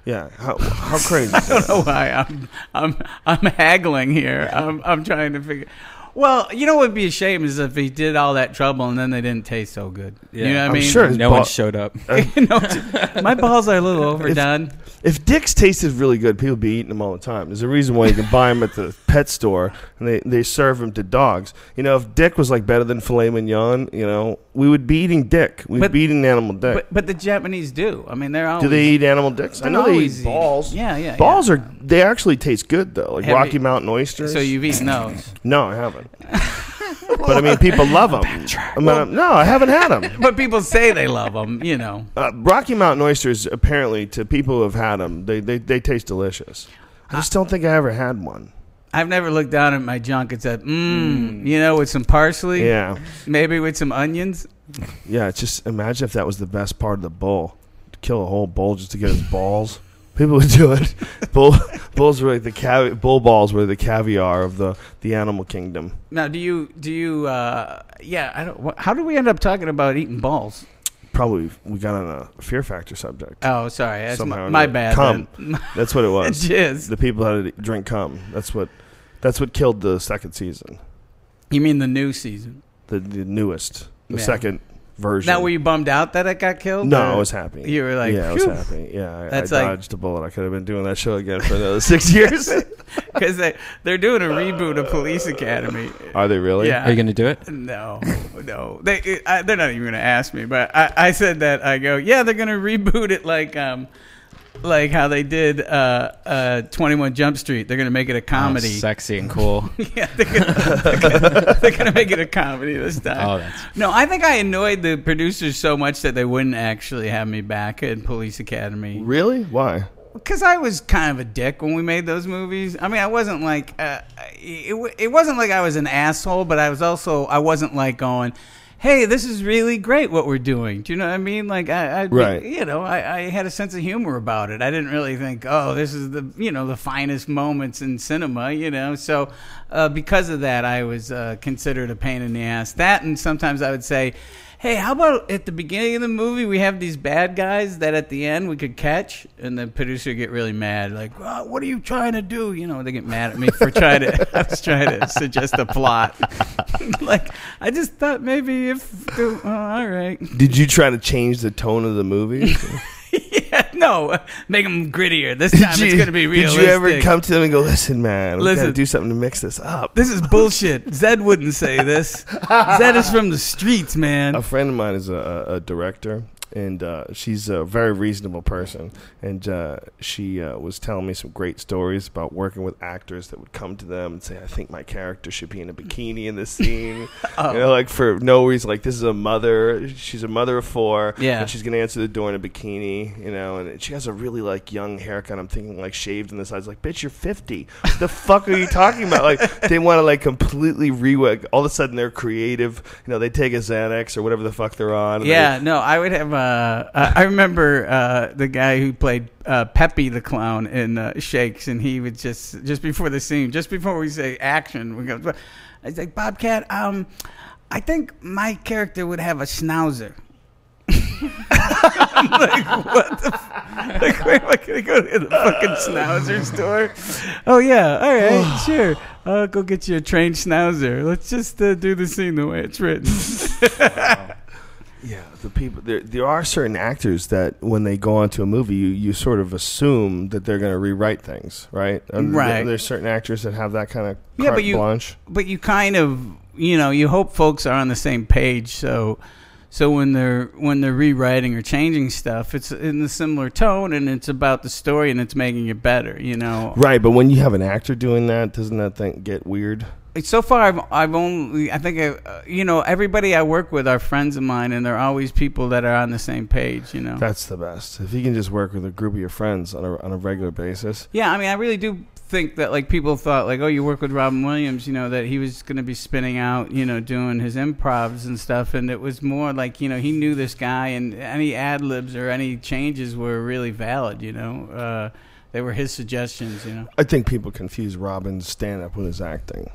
Yeah, how how crazy? I don't know why I'm I'm I'm haggling here. I'm I'm trying to figure. Well, you know what would be a shame is if he did all that trouble and then they didn't taste so good. You know what I I'm mean? sure his No ball- one showed up. Uh, no, my balls are a little overdone. If dicks tasted really good, people would be eating them all the time. There's a reason why you can buy them at the pet store and they, they serve them to dogs. You know, if dick was like better than filet mignon, you know, we would be eating dick. We'd But- be eating animal dick. But but the Japanese do. I mean, they're always. Do they eat animal dicks? I know they always eat eating- balls. Yeah, yeah. Balls are they actually taste good though, like Have Rocky you- Mountain oysters. So you've eaten those. No, I haven't. but I mean, people love them. I mean, no, I haven't had them. But people say they love them. You know. Uh, Rocky Mountain oysters, apparently, to people who have had them, they, they, they taste delicious. I just don't think I ever had one. I've never looked down at my junk and said, mmm, you know, with some parsley. Yeah. Maybe with some onions. Yeah, it's just imagine if that was the best part of the bull. To kill a whole bull just to get his balls. People would do it. Bull bulls were like the cavi- bull balls were the caviar of the, the animal kingdom. Now, do you do you? Uh, yeah, I don't. wh- How did we end up talking about eating balls? Probably we got on a fear factor subject. Oh, sorry, that's Somehow my, or my another. bad. Cum. then. That's what it was. Jizz. The people had to drink cum. That's what. That's what killed the second season. You mean the new season? The, the newest. The Yeah. second version. Now, were you bummed out that it got killed? no, or- I was happy. You were like, yeah, I was "Phew." happy. Yeah, I, That's I like dodged a bullet. I could have been doing that show again for another six years. because they they're doing a reboot of Police Academy. Are they really? Yeah. Are you going to do it? No, no, they I, they're not even going to ask me. But I, I said that I go, yeah, they're going to reboot it like um like how they did uh uh Twenty One Jump Street. They're going to make it a comedy. Oh, sexy and cool. yeah, they're gonna, they're, gonna, they're gonna make it a comedy this time. Oh, that's- no, I think I annoyed the producers so much that they wouldn't actually have me back in Police Academy. Really? Why? Because I was kind of a dick when we made those movies. I mean, I wasn't like uh, it. It wasn't like I was an asshole, but I was also I wasn't like going, "Hey, this is really great what we're doing." Do you know what I mean? Like I, I Right. You know, I, I had a sense of humor about it. I didn't really think, "Oh, this is the you know the finest moments in cinema." You know, so uh, because of that, I was uh, considered a pain in the ass. That and sometimes I would say. Hey, how about at the beginning of the movie we have these bad guys that at the end we could catch, and the producer get really mad, like, "Oh, "What are you trying to do?" You know, they get mad at me for trying to. I was trying to suggest a plot. like, I just thought maybe if, all right, Did you try to change the tone of the movie? no, make them grittier. This time Did it's going to be realistic. Did you ever come to them and go, "Listen, man, we got to do something to mix this up"? This is bullshit. Zed wouldn't say this. Zed is from the streets, man. A friend of mine is a, a director, and uh, she's a very reasonable person. And uh, she uh, was telling me some great stories about working with actors that would come to them and say, "I think my character should be in a bikini in this scene." Oh. You know, like for no reason. Like this is a mother. She's a mother of four. Yeah. And she's gonna answer the door in a bikini. You know, and she has a really like young haircut. I'm thinking like shaved in the sides. Like, bitch, you're 50. What the fuck are you talking about? Like, they want to like completely rework. All of a sudden, they're creative. You know, they take a Xanax or whatever the fuck they're on. Yeah, they- no, I would have. Uh, I I remember uh, the guy who played uh, Peppy the clown in uh, Shakes, and he would just just before the scene, just before we say action, we go. I was like, Bobcat, um, I think my character would have a schnauzer. I'm like, what the? F- like, where am I gonna go to the fucking schnauzer store? Oh yeah, all right, sure. I'll go get you a trained schnauzer. Let's just uh, do the scene the way it's written. Yeah, the people there. There are certain actors that when they go onto a movie, you, you sort of assume that they're going to rewrite things, right? And Right. There's certain actors that have that kind of Yeah, but you blanche. but you kind of you know you hope folks are on the same page so so when they're when they're rewriting or changing stuff it's in a similar tone and it's about the story and it's making it better you know Right, but when you have an actor doing that, doesn't that thing get weird? So far I've, I've only i think I, uh, you know everybody i work with are friends of mine and they're always people that are on the same page you know That's the best. If you can just work with a group of your friends on a on a regular basis. Yeah, I mean, I really do think that like people thought like, oh, you work with Robin Williams, you know, that he was going to be spinning out, you know, doing his improvs and stuff, and it was more like you know he knew this guy, and any ad libs or any changes were really valid, you know. Uh, they were his suggestions, you know. I think people confuse Robin's stand up with his acting.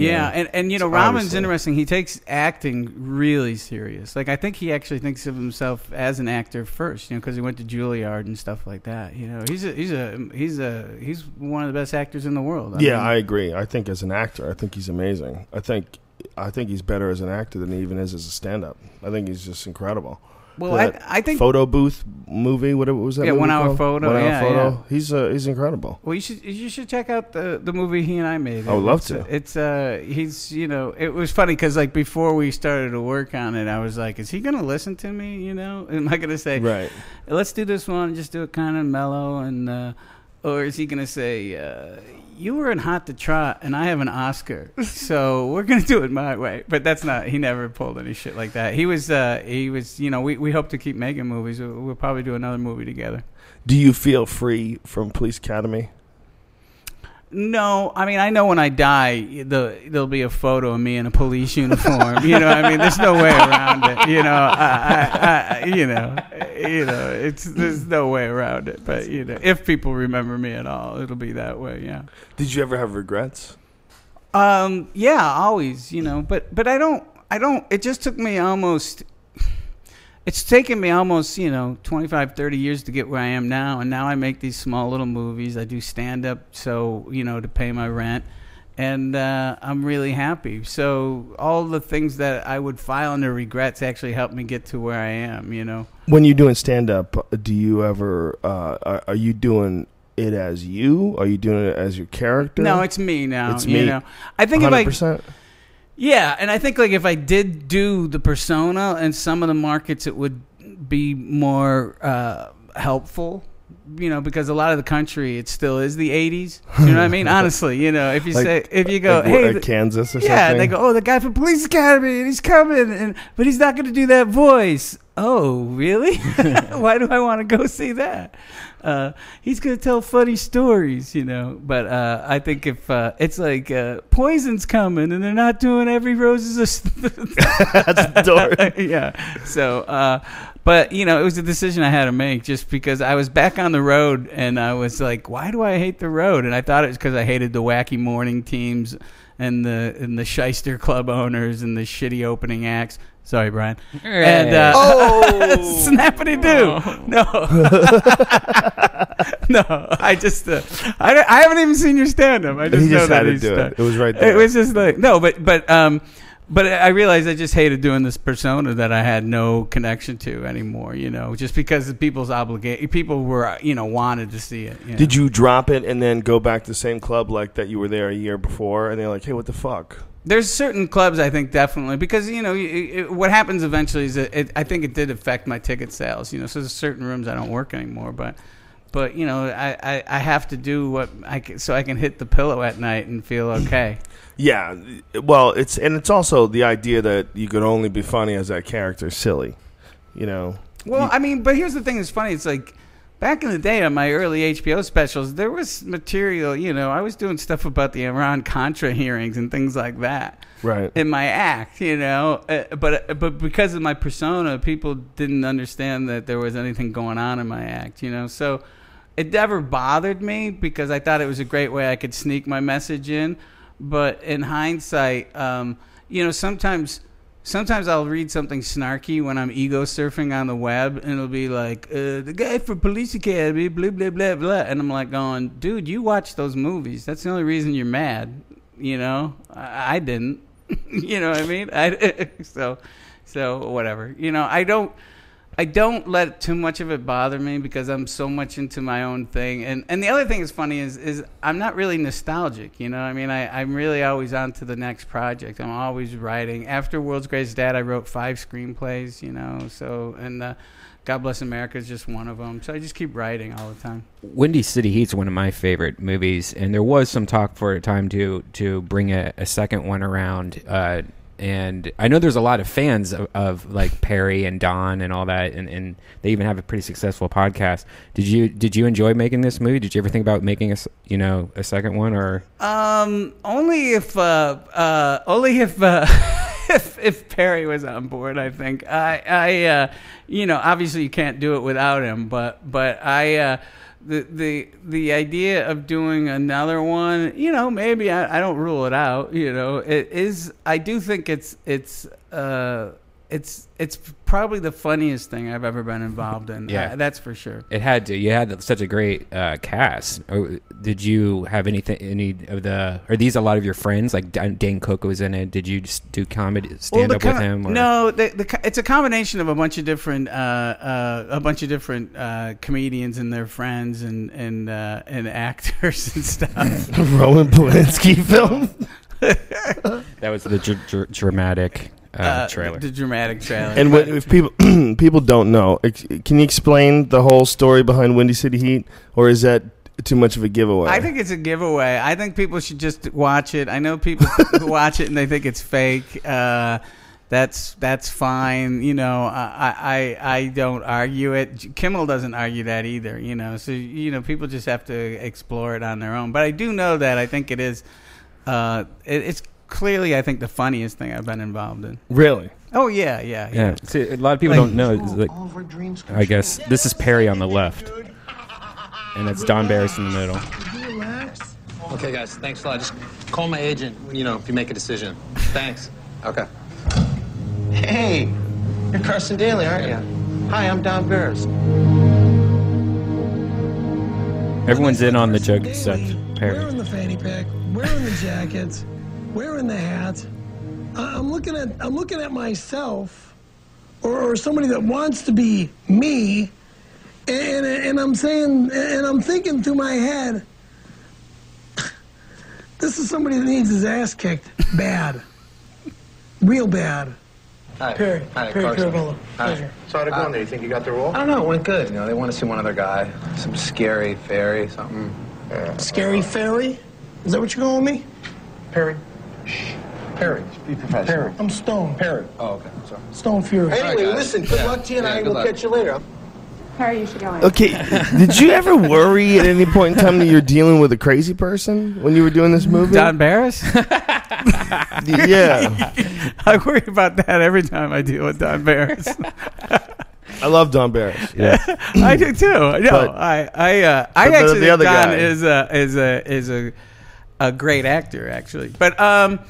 Yeah, know? and and you know, Robin's obviously- interesting. He takes acting really serious. Like I think he actually thinks of himself as an actor first, you know, because he went to Juilliard and stuff like that. You know, he's a he's a he's a he's one of the best actors in the world. I yeah, mean- I agree. I think as an actor, I think he's amazing. I think I think he's better as an actor than he even is as a stand up. I think he's just incredible. Well, I- I think- photo booth movie. What was that? Yeah, One Hour called? Photo, One Hour yeah, photo. yeah. He's uh, he's incredible. Well, you should you should check out the the movie he and I made. I would love It's, to. It's uh he's you know it was funny because like before we started to work on it, I was like, is he gonna listen to me? You know, am I gonna say Right. Let's do this one, just do it kind of mellow, and uh, or is he gonna say? Uh, you were in Hot to Trot, and I have an Oscar, so we're gonna do it my way. But that's not. He never pulled any shit like that. He was. Uh, he was. You know, we, we hope to keep making movies. We'll, we'll probably do another movie together. Do you feel free from Police Academy? No, I mean I know when I die, the there'll be a photo of me in a police uniform. you know, I mean, there's no way around it. You know, I, I, I, you know, you know, it's there's no way around it. But you know, if people remember me at all, it'll be that way. Yeah. Did you ever have regrets? Um. Yeah. Always. You know. But but I don't. I don't. It just took me almost. It's taken me almost, you know, 25, 30 years to get where I am now. And now I make these small little movies. I do stand up, so, you know, to pay my rent. and uh, I'm really happy. So all the things that I would file under regrets actually helped me get to where I am. You know. When you're doing stand up, do you ever uh, are, are you doing it as you? Are you doing it as your character? No, it's me now. It's me. know, I think if I 100%? Yeah, and I think like if I did do the persona in some of the markets, it would be more uh, helpful. You know, because a lot of the country, it still is the '80s. You know what I mean? Honestly, you know, if you Like- say if you go, like hey, what, Kansas or yeah, something? they go, oh, the guy from Police Academy, and he's coming, and but he's not going to do that voice. Oh, really? Why do I want to go see that? Uh, he's going to tell funny stories, you know. But uh, I think if uh, it's like uh, Poison's coming, and they're not doing every rose is a st- That's dark. yeah. So, uh, but you know, it was a decision I had to make just because I was back on the road, and I was like, why do I hate the road? And I thought it was because I hated the wacky morning teams and the and the shyster club owners and the shitty opening acts. Sorry, Brian. And uh, Oh. snappity do. No, no. I just uh, I, I haven't even seen your stand up. I just He know just that had to he's do it. It was right there. It was just like no, but but um, but I realized I just hated doing this persona that I had no connection to anymore. You know, just because of people's obligation, people were you know wanted to see it. You know? Did you drop it and then go back to the same club like that you were there a year before, and they're like, "Hey, what the fuck?" There's certain clubs I think definitely because you know it, it, what happens eventually is that it, I think it did affect my ticket sales. You know, so there's certain rooms I don't work anymore, but but you know I, I, I have to do what I can, so I can hit the pillow at night and feel okay. Yeah, well, it's and it's also the idea that you could only be funny as that character silly, you know. Well, I mean, but here's the thing: it's funny. It's like back in the day on my early HBO specials, there was material. You know, I was doing stuff about the Iran Contra hearings and things like that. Right. In my act, you know, uh, but but because of my persona, people didn't understand that there was anything going on in my act. You know, so it never bothered me because I thought it was a great way I could sneak my message in. But in hindsight, um, you know, sometimes sometimes I'll read something snarky when I'm ego surfing on the web, and it'll be like uh, the guy from Police Academy, blah blah blah blah, and I'm like going, dude, you watch those movies. That's the only reason you're mad. You know, I, I didn't. you know what I mean? I so so whatever. You know, I don't. I don't let too much of it bother me because I'm so much into my own thing. And and the other thing is funny is is I'm not really nostalgic. You know, I mean, I I'm really always on to the next project. I'm always writing. After World's Greatest Dad, I wrote five screenplays. You know, so and uh, God Bless America is just one of them. So I just keep writing all the time. Windy City Heat's one of my favorite movies, and there was some talk for a time to to bring a, a second one around. Uh, and I know there's a lot of fans of, of like Perry and Don and all that, and, and they even have a pretty successful podcast. Did you did you enjoy making this movie? Did you ever think about making a you know a second one or? Um, only if uh, uh, only if uh, if if Perry was on board. I think I I uh, you know obviously you can't do it without him, but but I. The, the the idea of doing another one, you know, maybe I, I don't rule it out. You know, it is. I do think it's it's uh, it's it's probably the funniest thing I've ever been involved in. Yeah. Uh, that's for sure. It had to. You had such a great uh, cast. Oh, Did you have anything? Any of the? Are these a lot of your friends? Like Dan Dane Cook was in it. Did you just do comedy, stand the up with him? Or? No, the, the, it's a combination of a bunch of different, uh, uh, a bunch of different uh, comedians and their friends and and uh, and actors and stuff. Roman Polanski film. That was the dr- dr- dramatic uh, Uh, trailer. the dramatic trailer. And But- when, if people people don't know, can you explain the whole story behind Windy City Heat, or is that too much of a giveaway? I think it's a giveaway. I think people should just watch it. I know people who watch it and they think it's fake. Uh, that's that's fine. You know, I, I I don't argue it. Kimmel doesn't argue that either. You know, so you know people just have to explore it on their own. But I do know that I think it is. Uh, it, it's clearly I think the funniest thing I've been involved in. really. Oh yeah, yeah, yeah. yeah. See, a lot of people Like- don't know. it's Like, I guess this is Perry on the left, and it's Don Barris in the middle. Okay, guys, thanks a lot. Just call my agent, you know, if you make a decision. Thanks. Okay. Hey, you're Carson Daly, aren't you? Hi, I'm Don Barris. Everyone's in on the joke except Perry. Wearing the fanny pack, wearing the jackets, wearing the hat. I- I'm looking at I'm looking at myself, or, or somebody that wants to be me, and and I'm saying and I'm thinking through my head. This is somebody that needs his ass kicked bad, real bad. Hi. Perry, Hi, Perry Carson. Caravello. Hi. Pleasure. So how'd it go uh, in there? You think you got the role? I don't know. It went good. You know, they want to see one other guy, some scary fairy, something. Scary fairy? Is that what you're calling me? Perry. Perry. Be professional. Perry. I'm Stone. Perry. Oh, okay. Sorry. Stone Fury. Anyway, guys. listen, good Yeah. luck to you, and Yeah, I good will luck. catch you later. Perry, you should go in. Okay, did you ever worry at any point in time that you're dealing with a crazy person when you were doing this movie? Don Barris? yeah, I worry about that every time I deal with Don Barris. I love Don Barris. Yeah, I do too. No, But- I, I, uh, I but the- actually the other Don guy- is a is a is a a great actor, actually. But um,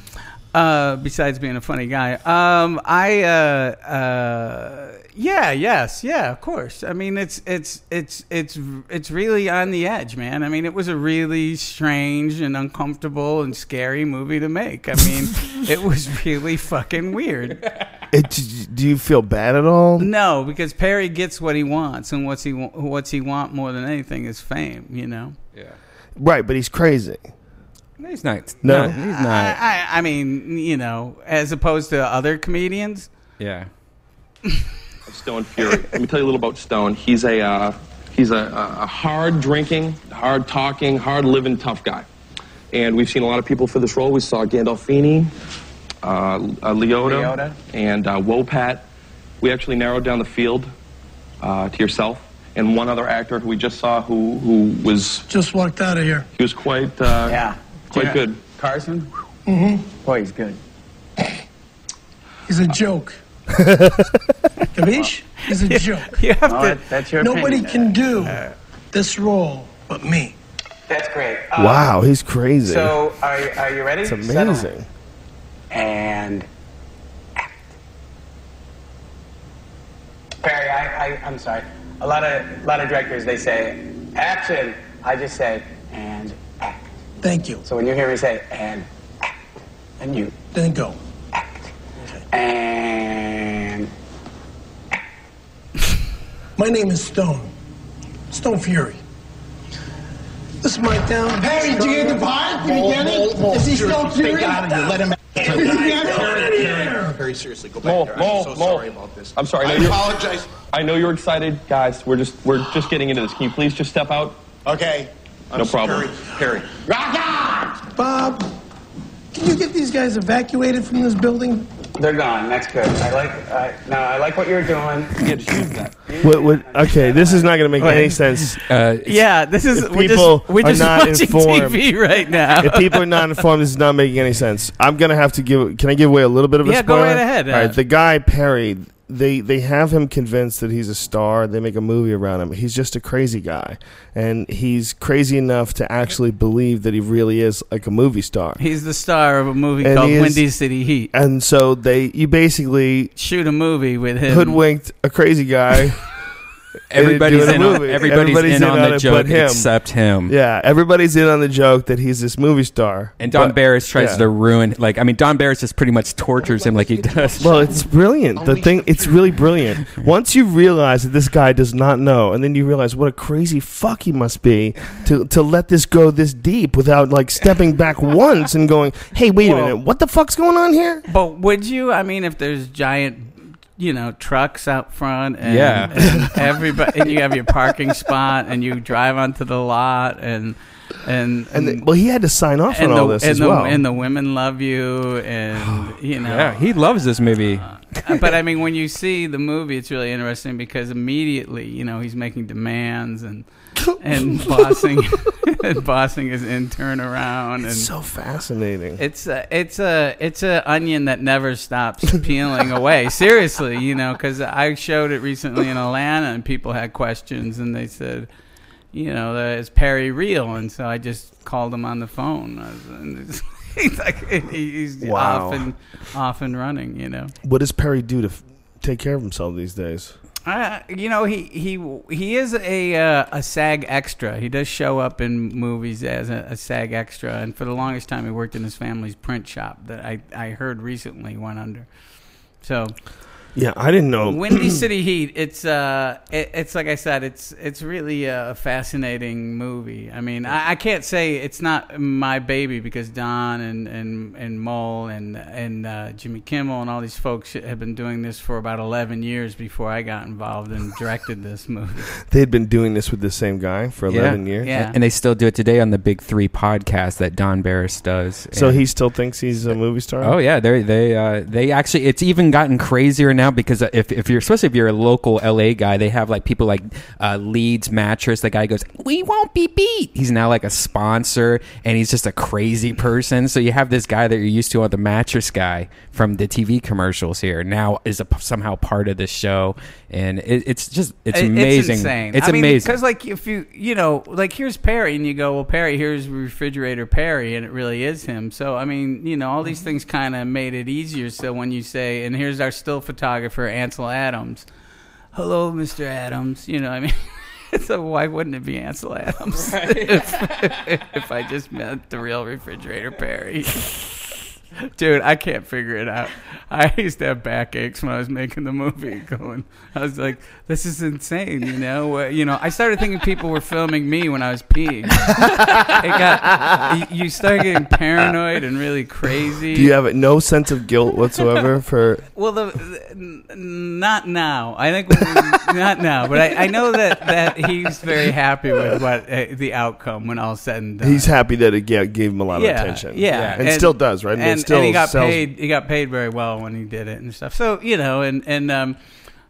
uh, besides being a funny guy, um, I, uh, uh, yeah, yes, yeah, of course. I mean, it's it's it's it's it's really on the edge, man. I mean, it was a really strange and uncomfortable and scary movie to make. I mean, it was really fucking weird. It, do you feel bad at all? No, because Perry gets what he wants, and what's he wa- what's he want more than anything is fame. You know. Yeah. Right, but he's crazy. He's not. No. no, he's I, not. I, I mean, you know, as opposed to other comedians. Yeah. Stone Fury. Let me tell you a little about Stone. He's a uh, he's a, a hard drinking, hard talking, hard living tough guy. And we've seen a lot of people for this role. We saw Gandolfini, uh, uh, Liotta, Liotta. and uh, Wopat. We actually narrowed down the field uh, to yourself and one other actor who we just saw who who was Just walked out of here. he was quite uh, Yeah. Quite Yeah. good. Carson? Mm-hmm. Boy, he's good. He's a joke. Kavish? He's a joke. You have to. that- that's your Nobody opinion. can do this role but me. That's great. wow, he's crazy. So, are, are you ready? it's amazing. And act. Perry, I, I, I'm sorry. A lot of, a lot of directors, they say action. I just say and act. Thank you. So when you hear me say and act, and you Then go. act and My name is Stone. Stone Fury. This is my town. Perry, did you get the part? Did you get it? Is he still Seriously, Stay Fury? out of here. Let him Get out of seriously, go back Mo, there. I'm so Mo. sorry about this. I'm sorry. I I know you're- apologize. I know you're excited, guys. We're just we're just getting into this. Can you please just step out? Okay. I'm No problem. Perry. on! Bob, can you get these guys evacuated from this building? they're gone. That's good. I like. I, no, I like what you're doing. Yeah, just use that. What, what, okay, this is not going to make any sense. Uh, Yeah, this is If we're people just, we're are just not watching informed- TV right now. if people are not informed, this is not making any sense. I'm gonna have to give. Can I give away a little bit of a Yeah, go spoiler? right ahead, All right, the guy Perry. They they have him convinced that he's a star. They make a movie around him. He's just a crazy guy, and he's crazy enough to actually believe that he really is like a movie star. He's the star of a movie And called is- Windy City Heat. And so they, you basically Shoot a movie with him. hoodwinked a crazy guy. Everybody's doing in on, movie. everybody's, in on the it joke him. except him. Yeah, everybody's in on the joke that he's this movie star. And Don But- Barris tries yeah. to ruin. Like, I mean, Don Barris just pretty much tortures him like he does. Well, it's brilliant. The thing, it's really brilliant. Once you realize that this guy does not know, and then you realize what a crazy fuck he must be to to let this go this deep without like stepping back once and going, "Hey, wait a minute, what the fuck's going on here?" But would you? I mean, if there's giant, you know, trucks out front, and, Yeah. and everybody, and you have your parking spot, and you drive onto the lot, and and And the, well, he had to sign off on and all the, this and as the, well. and the women love you, and you know. yeah, he loves this movie. Uh, but I mean, when you see the movie, it's really interesting because immediately, you know, he's making demands and and bossing and bossing his intern around, and it's so fascinating. it's a it's a it's a onion that never stops peeling away. Seriously, you know, because I showed it recently in Atlanta, and people had questions, and they said, you know, is Perry real? And so I just called him on the phone. And He's like he's Wow. off and off and running, you know. what does Perry do to f- take care of himself these days? Uh, you know, he he he is a uh, a SAG extra. He does show up in movies as a, a SAG extra, and for the longest time, he worked in his family's print shop that I I heard recently went under. So Yeah, I didn't know. Windy City Heat. It's uh, it, it's like I said, it's it's really a fascinating movie. I mean, I, I can't say it's not my baby because Don and and and Mole and and uh, Jimmy Kimmel and all these folks have been doing this for about eleven years before I got involved and directed this movie. They had been doing this with the same guy for 11 years. Yeah. And they still do it today on the Big Three podcast that Don Barris does. So And- he still thinks he's a movie star? Oh yeah, they they uh, they actually it's even gotten crazier now because if, if you're especially if you're a local LA guy, they have like people like uh, Leeds Mattress. The guy goes, "We won't be beat." He's now like a sponsor, and he's just a crazy person. So you have this guy that you're used to on the mattress guy from the TV commercials here now is a, somehow part of the show, and it, it's just it's It- amazing. It's insane. It's I mean, amazing. because like if you you know like here's Perry and you go well Perry here's refrigerator Perry and it really is him. So I mean you know all these things kind of made it easier. So when you say and here's our still photographer Ansel Adams, hello Mr. Adams, you know I mean. So why wouldn't it be Ansel Adams if, if I just met the real refrigerator Perry? Dude, I can't figure it out. I used to have backaches when I was making the movie. Going, I was like, "This is insane," you know. Uh, you know, I started thinking people were filming me when I was peeing. it got you- start getting paranoid and really crazy. Do you have no sense of guilt whatsoever for? Well, the, the- not now. I think not now, but I, I know that, that he's very happy with what uh, the outcome when all said and done. He's happy that it gave him a lot of attention. Yeah, and, still does, right? I mean, it And, still and he got sells- paid. He got paid very well when he did it and stuff. So you know, and and um,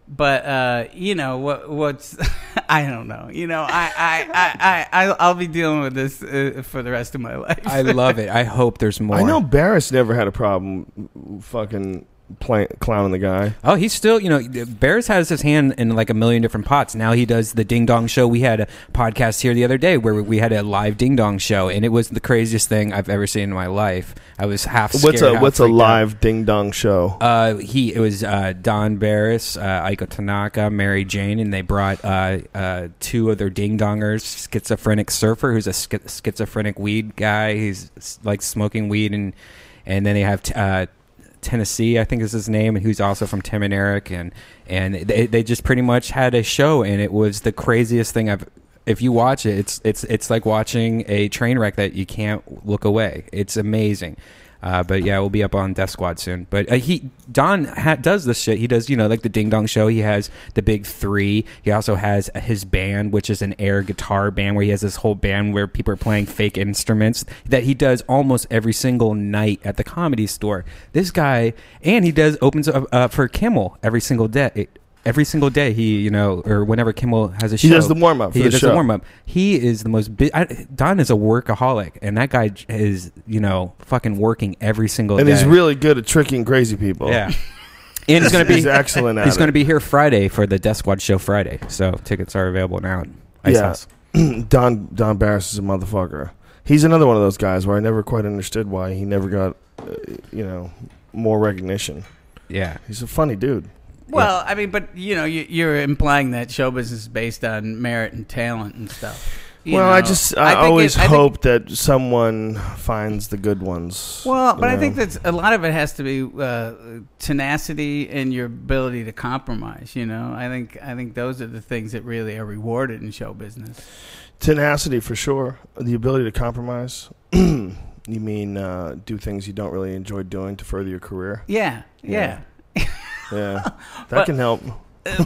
but uh, you know what? What's I don't know. You know, I I I I I- I'll be dealing with this uh, for the rest of my life. I love it. I hope there's more. I know Barris never had a problem fucking play, clowning the guy. Oh, he's still, you know, Barris has his hand in like a million different pots. Now he does the Ding Dong Show. We had a podcast here the other day where we had a live Ding Dong Show, and it was the craziest thing I've ever seen in my life. I was half. What's scared, a half what's a freaked out. live ding dong show? Uh, he it was uh, Don Barris, uh, Aiko Tanaka, Mary Jane, and they brought uh, uh, two of their ding dongers. Schizophrenic surfer, who's a schi- schizophrenic weed guy. He's like smoking weed, and and then they have t- uh, Tennessee, I think is his name, and who's also from Tim and Eric, and and they they just pretty much had a show, and it was the craziest thing I've. If you watch it, it's it's it's like watching a train wreck that you can't look away. It's amazing. Uh, but yeah, we'll be up on Death Squad soon. But uh, he Don ha- does this shit. He does you know like the Ding Dong Show. He has the Big Three. He also has his band, which is an air guitar band, where he has this whole band where people are playing fake instruments that he does almost every single night at the comedy store. This guy, and he does opens up uh, for Kimmel every single day. Every single day, he you know, or whenever Kimmel has a show, He does the warm-up for He the does show. the warm up. He is the most. Bi- I, Don is a workaholic, and that guy is you know fucking working every single and day. And he's really good at tricking crazy people. Yeah. And he's going to be He's excellent at He's it. to be here Friday for the Death Squad show Friday. So tickets are available now. At Ice House. Don Don Barris is a motherfucker. He's another one of those guys where I never quite understood why he never got, uh, you know, more recognition. Yeah, he's a funny dude. Well, I mean, but you know, you, you're implying that show business is based on merit and talent and stuff. Well, I just I, think always it- I think- hope that someone finds the good ones. Well, but you I think that a lot of it has to be uh, tenacity and your ability to compromise. You know, I think I think those are the things that really are rewarded in show business. tenacity for sure. The ability to compromise. you mean uh, do things you don't really enjoy doing to further your career? Yeah, yeah. Yeah, that But- can help.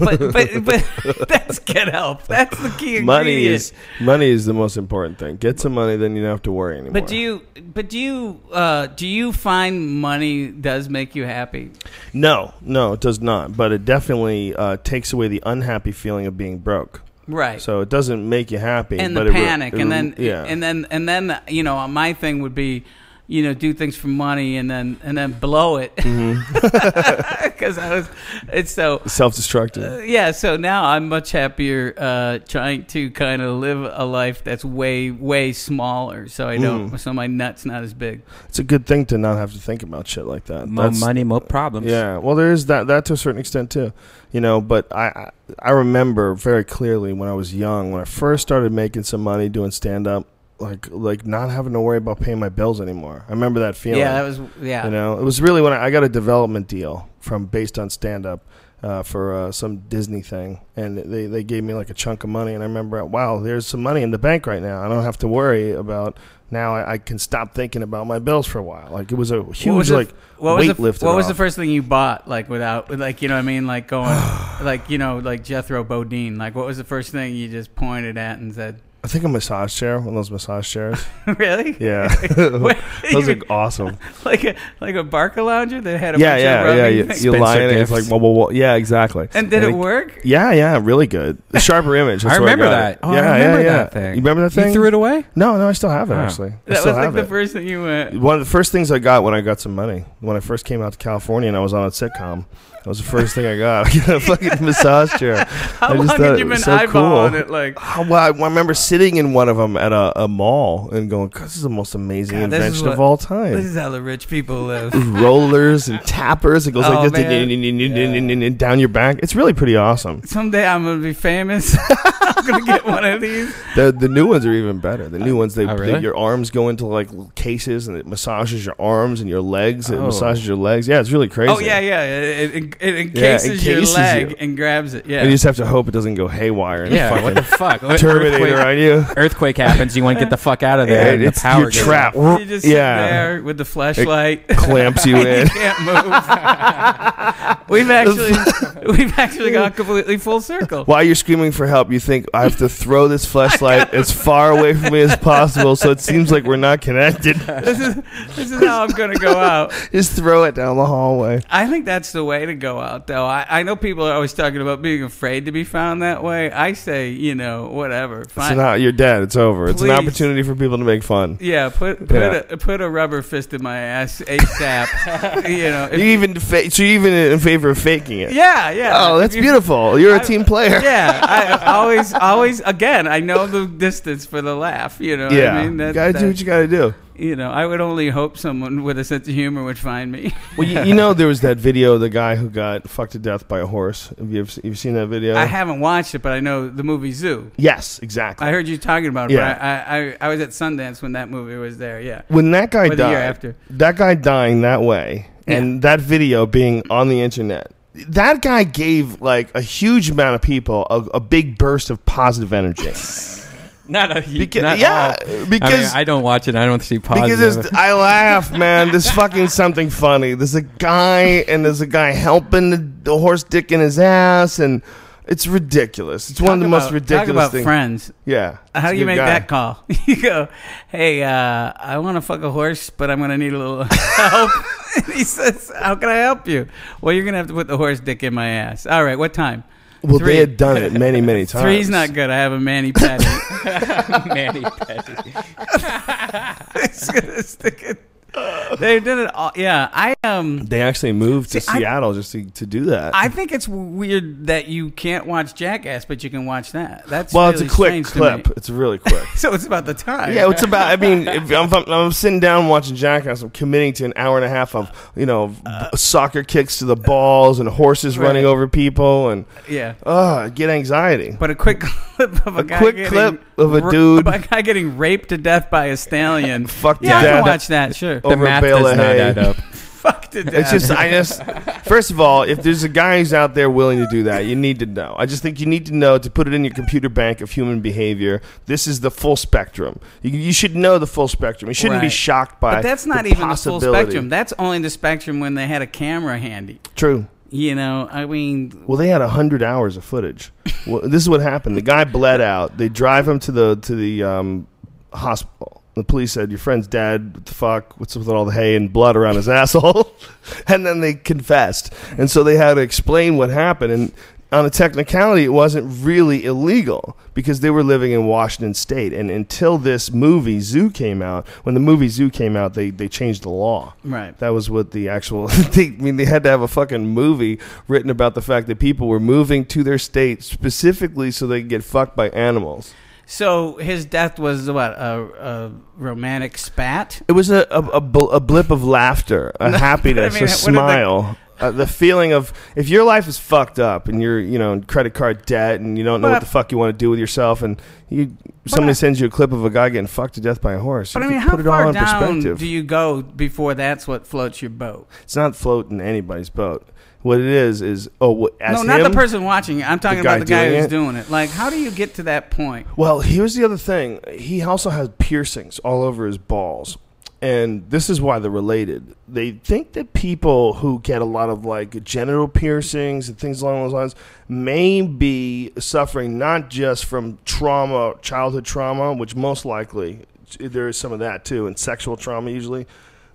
But but but that's can help. That's the key ingredient. money is money is the most important thing. Get some money, then you don't have to worry anymore. But do you but do you uh, do you find money does make you happy? no, no, it does not. But it definitely uh, takes away the unhappy feeling of being broke. Right. So it doesn't make you happy. and but the panic, it and then yeah, and then and then you know my thing would be, you know, do things for money and then and then blow it Mm-hmm. because I was. It's so Self-destructive. uh, yeah, so now I'm much happier uh, trying to kind of live a life that's way, way smaller. So I don't, Mm. so my nut's not as big. It's a good thing to not have to think about shit like that. More money, more problems. Yeah, well, there is that that to a certain extent too, you know. But I I, I remember very clearly when I was young, when I first started making some money doing stand up, like like not having to worry about paying my bills anymore. I remember that feeling. Yeah, that was- yeah. You know, it was really when I, I got a development deal from based on stand up. Uh, for uh, some Disney thing, and they, they gave me like a chunk of money, and I remember, wow, there's some money in the bank right now. I don't have to worry about now. I, I can stop thinking about my bills for a while. Like it was a What huge was the- like what was weight the, lifted What was the first thing you bought? Like without, like you know, what I mean, like going, like you know, like Jethro Bodine. Like what was the first thing you just pointed at and said? I think a massage chair, one of those massage chairs. really? Yeah, those are awesome. Like a like a Barcalounger that had a Yeah, bunch yeah, rubbing yeah. You, things? you lie in it. It's like whoa, whoa, whoa. Yeah, exactly. And did it work? Yeah, yeah, really good. The sharper image. That's I remember got that. It. Oh, I yeah, remember yeah, yeah. that thing. You remember that You thing? threw it away? No, no, I still have it Oh. actually. I That still was like the it. first thing you went. One of the first things I got when I got some money, when I first came out to California and I was on a sitcom, that was the first thing I got. I got a fucking massage chair. How I long thought had it you was been so eyeballing cool. it? Like, How- well, I, I remember sitting in one of them at a, a mall and going, "This is the most amazing God, this is invention of all time." This is how the rich people live. rollers and tappers. It goes Oh, like this man. and- and- and down your back. It's really pretty awesome. Someday I'm gonna be famous. I'm gonna get one of these. The the new ones are even better. The new uh, ones they, Oh, they- your arms go into like little cases and it massages your arms and your legs. It Oh. massages your legs. Yeah, it's really oh, crazy. Oh yeah, yeah. It, it, it Yeah, encases your leg you. and grabs it. Yeah. And you just have to hope it doesn't go haywire. And Yeah, what the fuck? Terminator earthquake- on you. Earthquake happens. You want to get the fuck out of there. Yeah, and the it's- power you're trapped. You just sit Yeah. there with the flashlight. It clamps you in. you can't move. we've actually we've actually gone completely full circle. While you're screaming for help, you think I have to throw this flashlight as far away from me as possible, so it seems like we're not connected. This is this is how I'm gonna go out. Just throw it down the hallway. I think that's the way to go out, though. I, I know people are always talking about being afraid to be found that way. I say, you know, whatever. It's not you're dead. It's over. It's an opportunity for people to make fun. yeah, put put Yeah. a put a rubber fist in my ass ASAP. you know, You even fa- so you even in favor of faking it. yeah, yeah. Oh, that's you- beautiful. You're a team player. Yeah, I always, always. Again, I know the distance for the laugh. You know, what Yeah. I mean, that, you gotta do what you gotta do. You know, I would only hope someone with a sense of humor would find me. Well, you, you know there was that video of the guy who got fucked to death by a horse. Have you ever, you've seen that video? I haven't watched it, but I know the movie Zoo. Yes, exactly. I heard you talking about it. Yeah. But I, I, I was at Sundance when that movie was there. Yeah. when that guy Or the died, year after. that guy dying that way, and that video being on the internet, that guy gave like a huge amount of people a, a big burst of positive energy. Not a Beca- not yeah, all. because- I, mean, I don't watch it. I don't see positive. Because there's, I laugh, man. There's fucking something funny. There's a guy, and there's a guy helping the, the horse dick in his ass, and it's ridiculous. It's one of the Talk most ridiculous Talk about things. friends. Yeah. How do you make guy. that call? you go, hey, uh, I want to fuck a horse, but I'm going to need a little help. and he says, how can I help you? Well, you're going to have to put the horse dick in my ass. All right, what time? Well, Three. they had done it many, many times. Three's not good. I have a Manny petty. Manny Petty. It's gonna stick it. They did it all. Yeah, I um. They actually moved to See, I- Seattle just to, to do that. I think it's weird that you can't watch Jackass, but you can watch that. That's well, really it's a quick strange to me. clip. It's really quick. so it's about the time. Yeah, it's about. I mean, if I'm, if I'm sitting down watching Jackass. I'm committing to an hour and a half of you know b- soccer kicks to the balls and horses Uh, Right. running over people and Yeah. I get anxiety. But a quick clip of a, A guy quick getting clip of a dude- a guy getting raped to death by a stallion. Fuck yeah, I can watch that. Sure. Over a bale of hay. Fuck to death. It's just, I just, first of all, if there's a guy who's out there willing to do that, you need to know. I just think you need to know to put it in your computer bank of human behavior. This is the full spectrum. You, you should know the full spectrum. You shouldn't be Right. shocked by. But that's not the even the full possibility. spectrum. That's only the spectrum when they had a camera handy. True. You know, I mean, Well, they had hundred hours of footage. well, this is what happened. The guy bled out. They drive him to the to the um, hospital. The police said, "Your friend's dead. What the fuck? What's with all the hay and blood around his asshole?" and then they confessed, and so they had to explain what happened. And on a technicality, it wasn't really illegal because they were living in Washington State. And until this movie Zoo came out, when the movie Zoo came out, they they changed the law. Right. That was what the actual. They, I mean, they had to have a fucking movie written about the fact that people were moving to their state specifically so they could get fucked by animals. So his death was what a, a romantic spat. It was a, a, a, bl- a blip of laughter, a happiness, I mean, a smile. Uh, the feeling of if your life is fucked up and you're you know in credit card debt and you don't know But- what the fuck you want to do with yourself and you somebody sends you a clip of a guy getting fucked to death by a horse. But I mean, how put it all far in down perspective. do you go before that's what floats your boat? it's not floating anybody's boat. What it is is oh no, not him, the person watching it. I'm talking guy about the guy doing who's it? doing it. Like, how do you get to that point? Well, here's the other thing. He also has piercings all over his balls. And this is why they're related. They think that people who get a lot of like genital piercings and things along those lines may be suffering not just from trauma, childhood trauma, which most likely there is some of that too, and sexual trauma usually,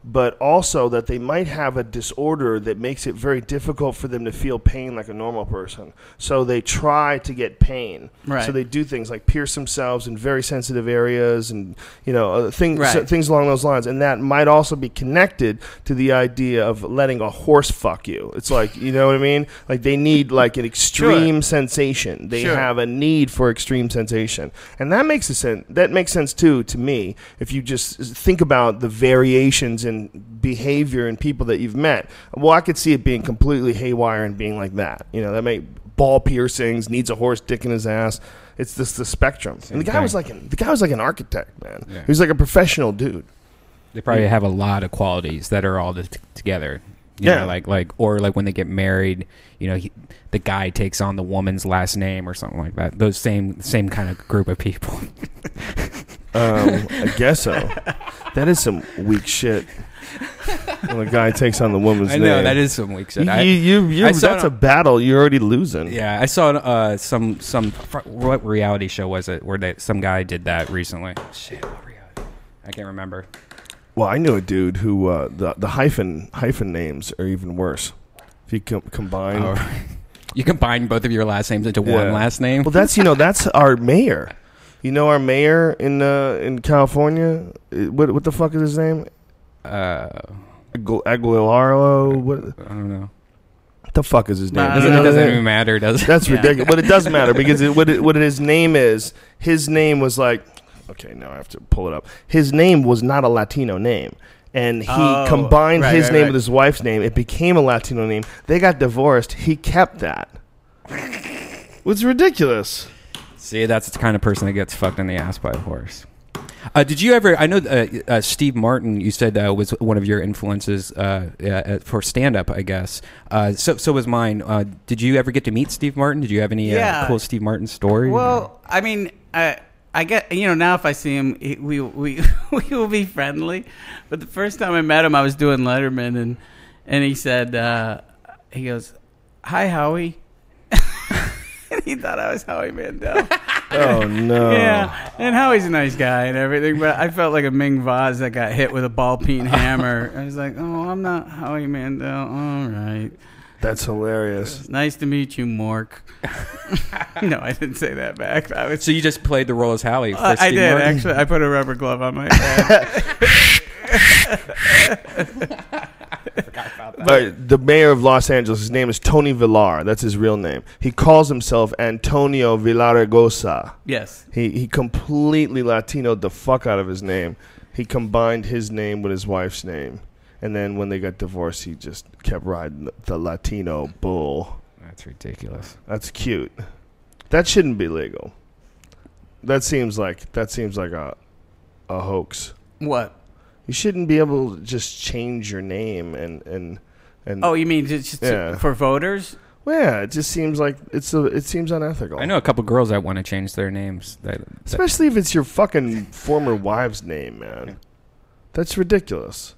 but also that they might have a disorder that makes it very difficult for them to feel pain like a normal person. So they try to get pain. Right. So they do things like pierce themselves in very sensitive areas and you know uh, things Right. things along those lines. And that might also be connected to the idea of letting a horse fuck you. It's like you know what I mean? Like they need like an extreme sensation. They Sure. have a need for extreme sensation, and that makes a sense. That makes sense too to me. If you just think about the variations in behavior in people that you've met, well, I could see it being completely haywire and being like that. You know, that may ball piercings, needs a horse dick in his ass. It's just the spectrum. and the guy thing. was like an, the guy was like an architect, man. Yeah. He was like a professional dude. They probably have a lot of qualities that are all t- together. You Yeah. know, like like or like when they get married, you know, he, the guy takes on the woman's last name or something like that. Those same same kind of group of people. Um, I guess so. That is some weak shit. When a guy takes on the woman's I know name. that is some weak shit. You, I- you, you, I saw that's it a on- battle. You're already losing. Yeah, I saw uh, some some fr- what reality show was it where they, some guy did that recently? Shit, what reality? I can't remember. Well, I knew a dude who uh, the the hyphen hyphen names are even worse. If you com- combine, Oh, You combine both of your last names into one Yeah. last name. Well, that's you know that's our mayor. You know our mayor in uh, in California. What what the fuck is his name? Uh, Agu- Aguilaro. What I don't know. the fuck is his name? Nah, Does it doesn't name? even matter, does it? That's Yeah. ridiculous. But it does matter because it, what it, what his name is. His name was like. Okay, now I have to pull it up. His name was not a Latino name. And he Oh, combined right, his right, name right. with his wife's name. It became a Latino name. They got divorced. He kept that. It's ridiculous. See, that's the kind of person that gets fucked in the ass by a horse. Uh, did you ever? I know uh, uh, Steve Martin. You said uh, was one of your influences uh, uh, for stand up. I guess. Uh, so so was mine. Uh, did you ever get to meet Steve Martin? Did you have any Yeah. uh, cool Steve Martin story? Well, I mean, I I get you know now if I see him, he, we we we will be friendly. But the first time I met him, I was doing Letterman, and and he said uh, he goes, "Hi, Howie." And he thought I was Howie Mandel. Oh no. Yeah, and Howie's a nice guy and everything, but I felt like a Ming vase that got hit with a ball peen hammer. I was like, "Oh, I'm not Howie Mandel." All right. That's hilarious. Nice to meet you, Mork. no, I didn't say that back. I was. so you just played the role as Howie. For Uh, I did Martin? actually. I put a rubber glove on my head. All right, the mayor of Los Angeles, his name is Tony Villar. That's his real name. He calls himself Antonio Villaraigosa. Yes. He he completely Latinoed the fuck out of his name. He combined his name with his wife's name. And then when they got divorced, he just kept riding the- the Latino bull. That's ridiculous. That's cute. That shouldn't be legal. That seems like that seems like a a hoax. what? You shouldn't be able to just change your name and and and Oh, you mean just, just Yeah. for voters? Well, yeah, it just seems like it's a, it seems unethical. I know a couple girls that want to change their names. That, that- Especially if it's your fucking former wife's name, man. That's ridiculous.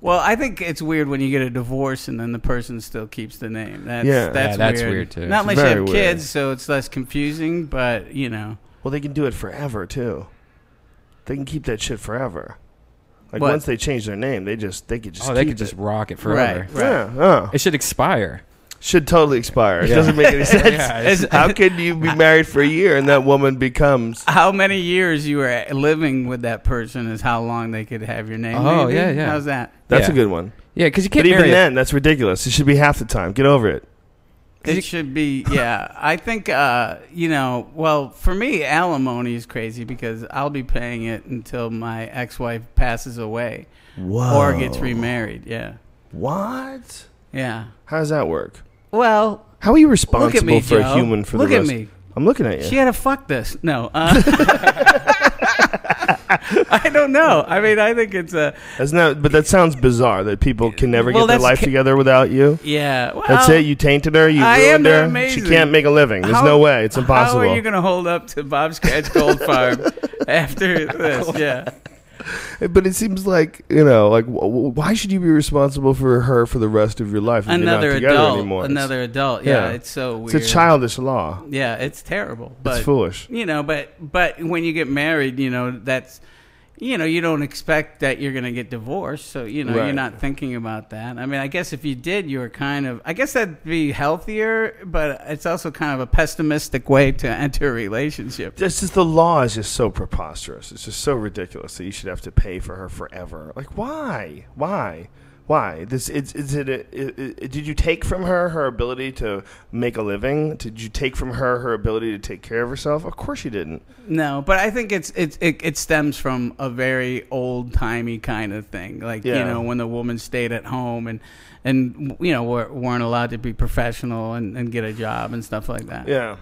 Well, I think it's weird when you get a divorce and then the person still keeps the name. That's, Yeah. that's, Yeah, that's weird. weird, too. Not It's unless you very have weird. kids, so it's less confusing. But you know, Well, they can do it forever too. They can keep that shit forever. Like What? once they change their name, they just they could just oh, they keep could just it. rock it forever. Right, right. Yeah, yeah. It should expire. should totally expire. It Yeah. doesn't make any sense. Yeah, it's- How can you be married for a year and that woman becomes? How many years you were living with that person is how long they could have your name. Oh, maybe? yeah, yeah. How's that? That's Yeah. a good one. Yeah, because you can't But even marry a- then, that's ridiculous. It should be half the time. Get over it. It should be, yeah. I think, uh, you know, well, for me, alimony is crazy because I'll be paying it until my ex-wife passes away or gets remarried. Yeah, What? yeah. How does that work? Well, How are you look responsible me, for Joe. a human for look the at me. I'm looking at you. She had to fuck this. No, uh, I don't know. I mean, I think it's a That's not, but that sounds bizarre that people can never Well, get their life ca- together without you. yeah. Well, That's it. You tainted her. You I ruined her. amazing. She can't make a living. There's How- no way. It's impossible. How are you going to hold up to Bob's Scratch Gold Farm after this? Yeah. But it seems like you know, like wh- wh- why should you be responsible for her for the rest of your life? If Another you're not adult. anymore? Another adult. Yeah, it's so weird. It's a childish law. Yeah, it's terrible. But it's foolish. You know, but but when you get married, you know that's you know you don't expect that you're going to get divorced, so you know you're not thinking about that. I mean, I guess if you did, you were kind of. I guess that'd be healthier, but it's also kind of a pessimistic way to enter a relationship. This is the law is just so preposterous. It's just so ridiculous that you should have to pay for her forever. Like why? Why? Why? This is, is it, a, did you take from her her ability to make a living? Did you take from her her ability to take care of herself? Of course you didn't. No, but I think it's it's it, it stems from a very old timey kind of thing, like you know when the woman stayed at home and and you know were, weren't allowed to be professional and, and get a job and stuff like that. Yeah,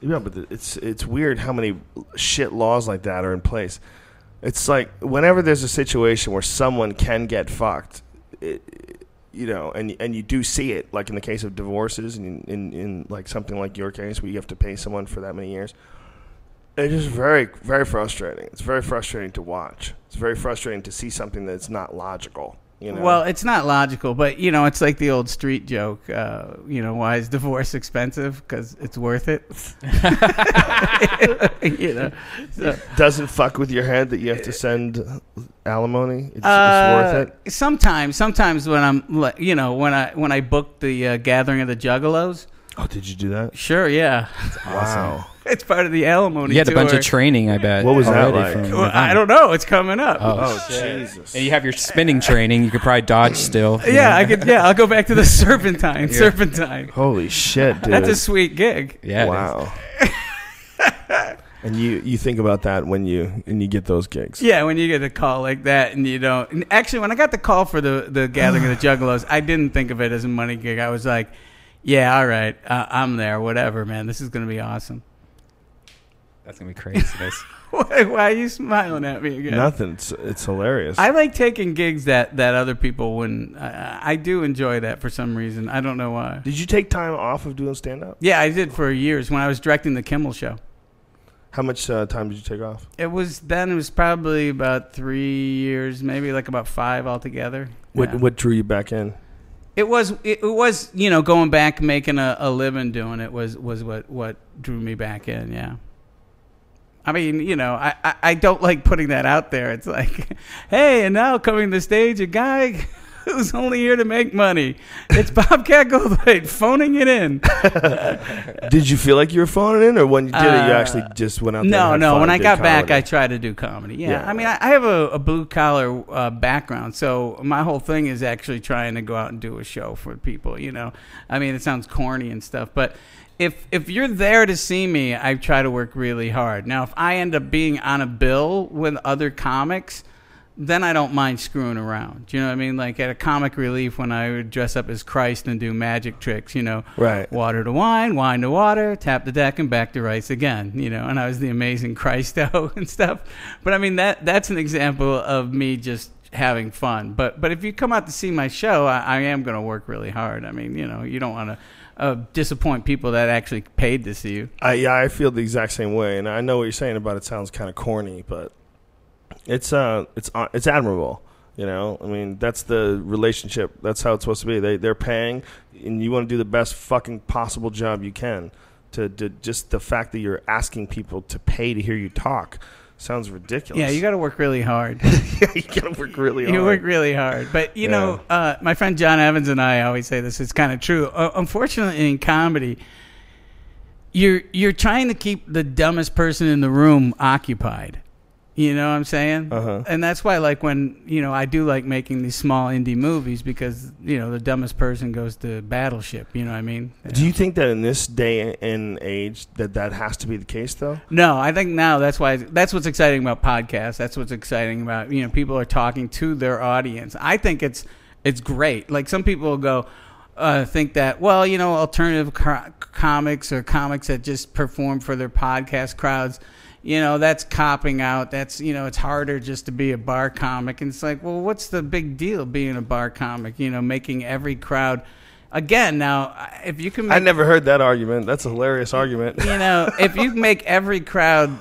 yeah, but it's it's weird how many shit laws like that are in place. It's like whenever there's a situation where someone can get fucked, it, you know, and and you do see it, like in the case of divorces, and in, in, in like something like your case where you have to pay someone for that many years. It's very very frustrating. It's very frustrating to watch. It's very frustrating to see something that's not logical. You know. Well, it's not logical, but you know, it's like the old street joke. Uh, you know, why is divorce expensive? Because it's worth it. you know, so, doesn't fuck with your head that you have to send alimony. It's, Uh, it's worth it. Sometimes, sometimes when I'm, like, you know, when I when I booked the uh, gathering of the Juggalos. Oh, did you do that? Sure, yeah. Wow. It's part of the alimony. You had a bunch of training, I bet. What was that like? from Well, I don't know. It's coming up. Oh, Oh, Jesus. And you have your spinning training. You could probably dodge still. Yeah, know? I could. Yeah, I'll go back to the Serpentine. Serpentine. Holy shit, dude. That's a sweet gig. Yeah. wow. and you you think about that when you and you get those gigs. Yeah, when you get a call like that and you don't. And actually, when I got the call for the the gathering of the Juggalos, I didn't think of it as a money gig. I was like, "Yeah, all right, uh, I'm there. Whatever, man. This is gonna be awesome." That's gonna be crazy. This. why, why are you smiling at me again? Nothing. It's, it's hilarious. I like taking gigs that that other people wouldn't. I, I do enjoy that for some reason. I don't know why. did you take time off of doing stand up? Yeah, I did for years when I was directing the Kimmel Show. How much uh, time did you take off? It was then. It was probably about three years, maybe like about five altogether. What Yeah. what drew you back in? It was. It, it was. You know, going back, making a, a living doing it was was what what drew me back in. Yeah. I mean, you know, I, I, I don't like putting that out there. It's like, hey, and now coming to the stage, a guy who's only here to make money. It's Bobcat Goldthwait phoning it in. Did you feel like you were phoning in, or when you did it, you Uh, actually just went out there? No, no. When I got back. I tried to do comedy. Yeah, Yeah. I mean, I, I have a, a blue collar uh, background, so my whole thing is actually trying to go out and do a show for people. You know, I mean, it sounds corny and stuff, but if if you're there to see me, I try to work really hard. Now, if I end up being on a bill with other comics. Then I don't mind screwing around. Do you know what I mean? Like at a comic relief when I would dress up as Christ and do magic tricks, you know, Right. water to wine, wine to water, tap the deck, and back to rice again. You know, and I was the amazing Christo and stuff. But I mean that that's an example of me just having fun. But but if you come out to see my show, I, I am going to work really hard. I mean, you know, you don't want to uh, disappoint people that actually paid to see you. I yeah, I feel the exact same way, and I know what you're saying about it. Sounds kind of corny, but it's uh, it's uh, it's admirable. You know, I mean, that's the relationship. That's how it's supposed to be. They they're paying, and you want to do the best fucking possible job you can. To, to just the fact that you're asking people to pay to hear you talk sounds ridiculous. Yeah, you got to work really hard. yeah, you got to work really hard. You work really hard. But, you know, uh, my friend John Evans and I always say this. It's kind of true. Uh, unfortunately, in comedy, you're you're trying to keep the dumbest person in the room occupied. You know what I'm saying? Uh-huh. And that's why, like, when you know, I do like making these small indie movies because you know the dumbest person goes to Battleship. You know what I mean? Do you think that in this day and age that that has to be the case though? No, I think now that's why that's what's exciting about podcasts. That's what's exciting about you know people are talking to their audience. I think it's it's great. Like some people will go uh, think that well, you know, alternative co- comics or comics that just perform for their podcast crowds. You know, that's copping out. That's you know, it's harder just to be a bar comic. And it's like, well, what's the big deal being a bar comic? You know, making every crowd. Again, now if you can, make, I never heard that argument. That's a hilarious argument. you know, if you make every crowd,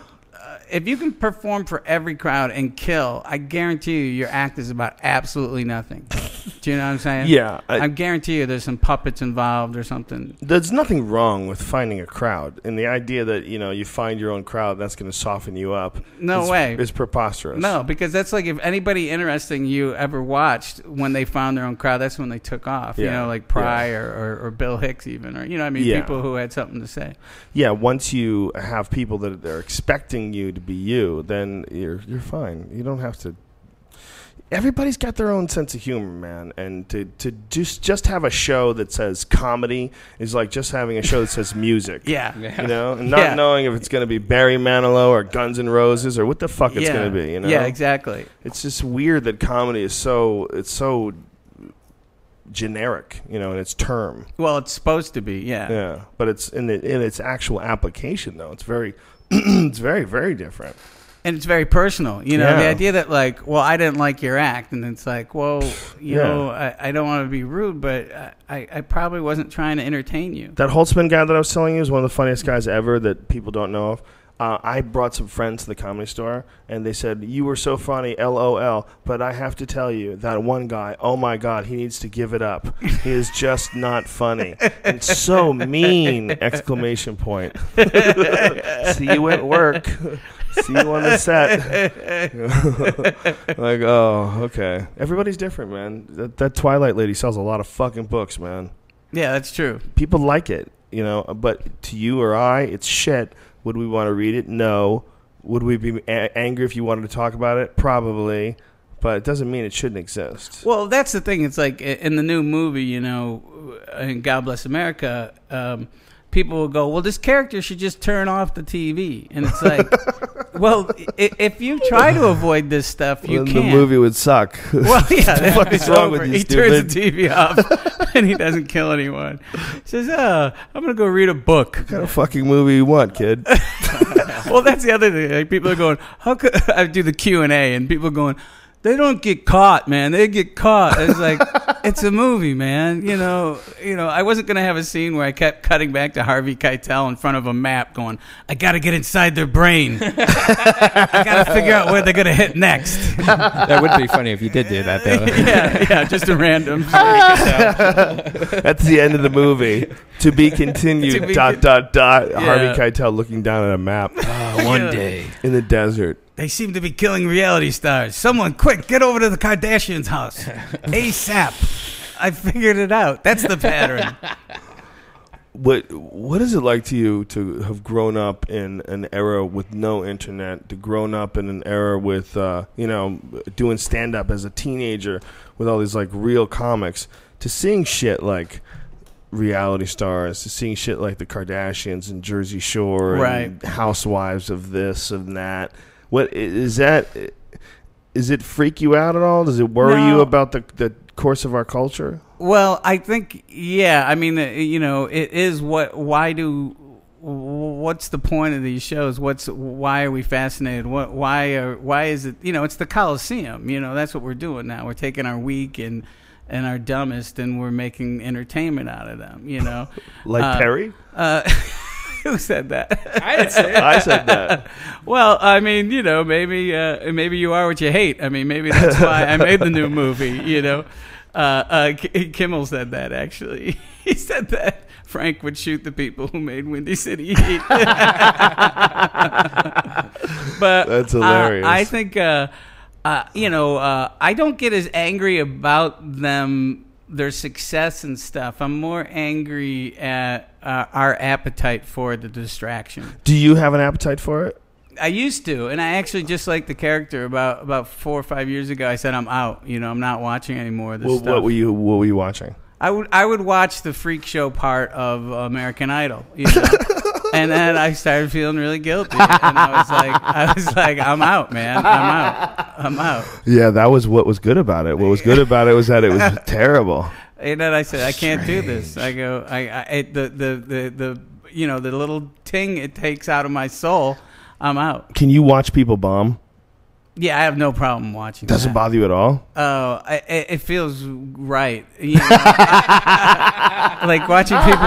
if you can perform for every crowd and kill, I guarantee you your act is about absolutely nothing. Do you know what I'm saying? Yeah, I, I- guarantee you there's some puppets involved or something. There's nothing wrong with finding a crowd, and the idea that you know you find your own crowd that's going to soften you up. No is, way. is preposterous. No, because that's like if anybody interesting you ever watched when they found their own crowd, that's when they took off. You know, like Pryor, or, or Bill Hicks even, or you know, what I mean, Yeah. people who had something to say. Yeah, once you have people that are expecting you to be you, then you're you're fine. You don't have to. Everybody's got their own sense of humor, man, and to, to just just have a show that says comedy is like just having a show that says music. Yeah. you know, and not Yeah. knowing if it's going to be Barry Manilow or Guns N' Roses or what the fuck it's Yeah. going to be. You know, Yeah, exactly. It's just weird that comedy is so it's so generic, you know, in its term. Well, it's supposed to be, yeah. Yeah, but it's in the in its actual application though. It's very it's very very different. and it's very personal. You know, the idea that like, well, I didn't like your act, and it's like, well, you Yeah. know, I, I don't want to be rude, but I, I probably wasn't trying to entertain you. That Holtzman guy that I was telling you is one of the funniest mm-hmm. guys ever that people don't know of. Uh, I brought some friends to the comedy store, and they said you were so funny, lol. But I have to tell you that one guy, oh my god, he needs to give it up. He is just not funny and so mean! Exclamation point. See you at work. See you on the set. like, oh, okay. Everybody's different, man. That, that Twilight lady sells a lot of fucking books, man. Yeah, that's true. People like it, you know. But to you or I, it's shit. Would we want to read it? No. Would we be a- angry if you wanted to talk about it? Probably. But it doesn't mean it shouldn't exist. Well, that's the thing. It's like in the new movie, you know, in God Bless America, um, people will go, "Well, this character should just turn off the TV," and it's like, well, i- if you try to avoid this stuff, you Then can't. the movie would suck. Well, yeah, what the fuck is wrong with you? He stupid? turns the TV off and he doesn't kill anyone. He says, "Oh, I'm gonna go read a book." What kind of fucking movie you want, kid? well, that's the other thing. Like people are going, "How could I do the Q and A?" And people are going, "They don't get caught, man. They get caught." It's like it's a movie, man. You know, you know. I wasn't gonna have a scene where I kept cutting back to Harvey Keitel in front of a map, going, "I got to get inside their brain. I got to figure out where they're gonna hit next." that would be funny if you did do that, though. yeah, yeah, just a random. That's the end of the movie. To be continued. To be dot con- dot dot. Yeah. Harvey Keitel looking down at a map. Ah, one day. in the desert. They seem to be killing reality stars. Someone, quick, get over to the Kardashians' house. ASAP. I figured it out. That's the pattern. What What is it like to you to have grown up in an era with no internet? To grown up in an era with uh, you know doing stand up as a teenager with all these like real comics. To seeing shit like reality stars, to seeing shit like the Kardashians and Jersey Shore, and Right. Housewives of this and that. What is that? Is it freak you out at all? Does it worry you about the the course of our culture? Well, I think, yeah. I mean, uh, you know, it is what. Why do? What's the point of these shows? What's why are we fascinated? What why are why is it? You know, it's the Coliseum. You know, that's what we're doing now. We're taking our weak and and our dumbest, and we're making entertainment out of them. You know, Like Uh, Perry? Uh, who said that? I didn't say it. I said that. Well, I mean, you know, maybe uh, maybe you are what you hate. I mean, maybe that's why I made the new movie. You know, uh, uh, Kimmel said that actually. He said that Frank would shoot the people who made Windy City Heat. but That's uh, hilarious. I think uh, uh, you know uh, I don't get as angry about them their success and stuff. I'm more angry at uh, our appetite for the distraction. Do you have an appetite for it? I used to, and I actually just like the character. About about four or five years ago, I said I'm out. You know, I'm not watching anymore this What, stuff. what were you What were you watching? I would I would watch the freak show part of American Idol, you know? and then I started feeling really guilty, and I was like, I was like, I'm out, man, I'm out, I'm out. Yeah, that was what was good about it. What was good about it was that it was terrible. And then I said, I can't do this. I go, I, I it, the, the the the you know the little ting it takes out of my soul. I'm out. Can you watch people bomb? Yeah, I have no problem watching. Doesn't that. bother you at all? Oh, I, it, it feels right. You know? like watching people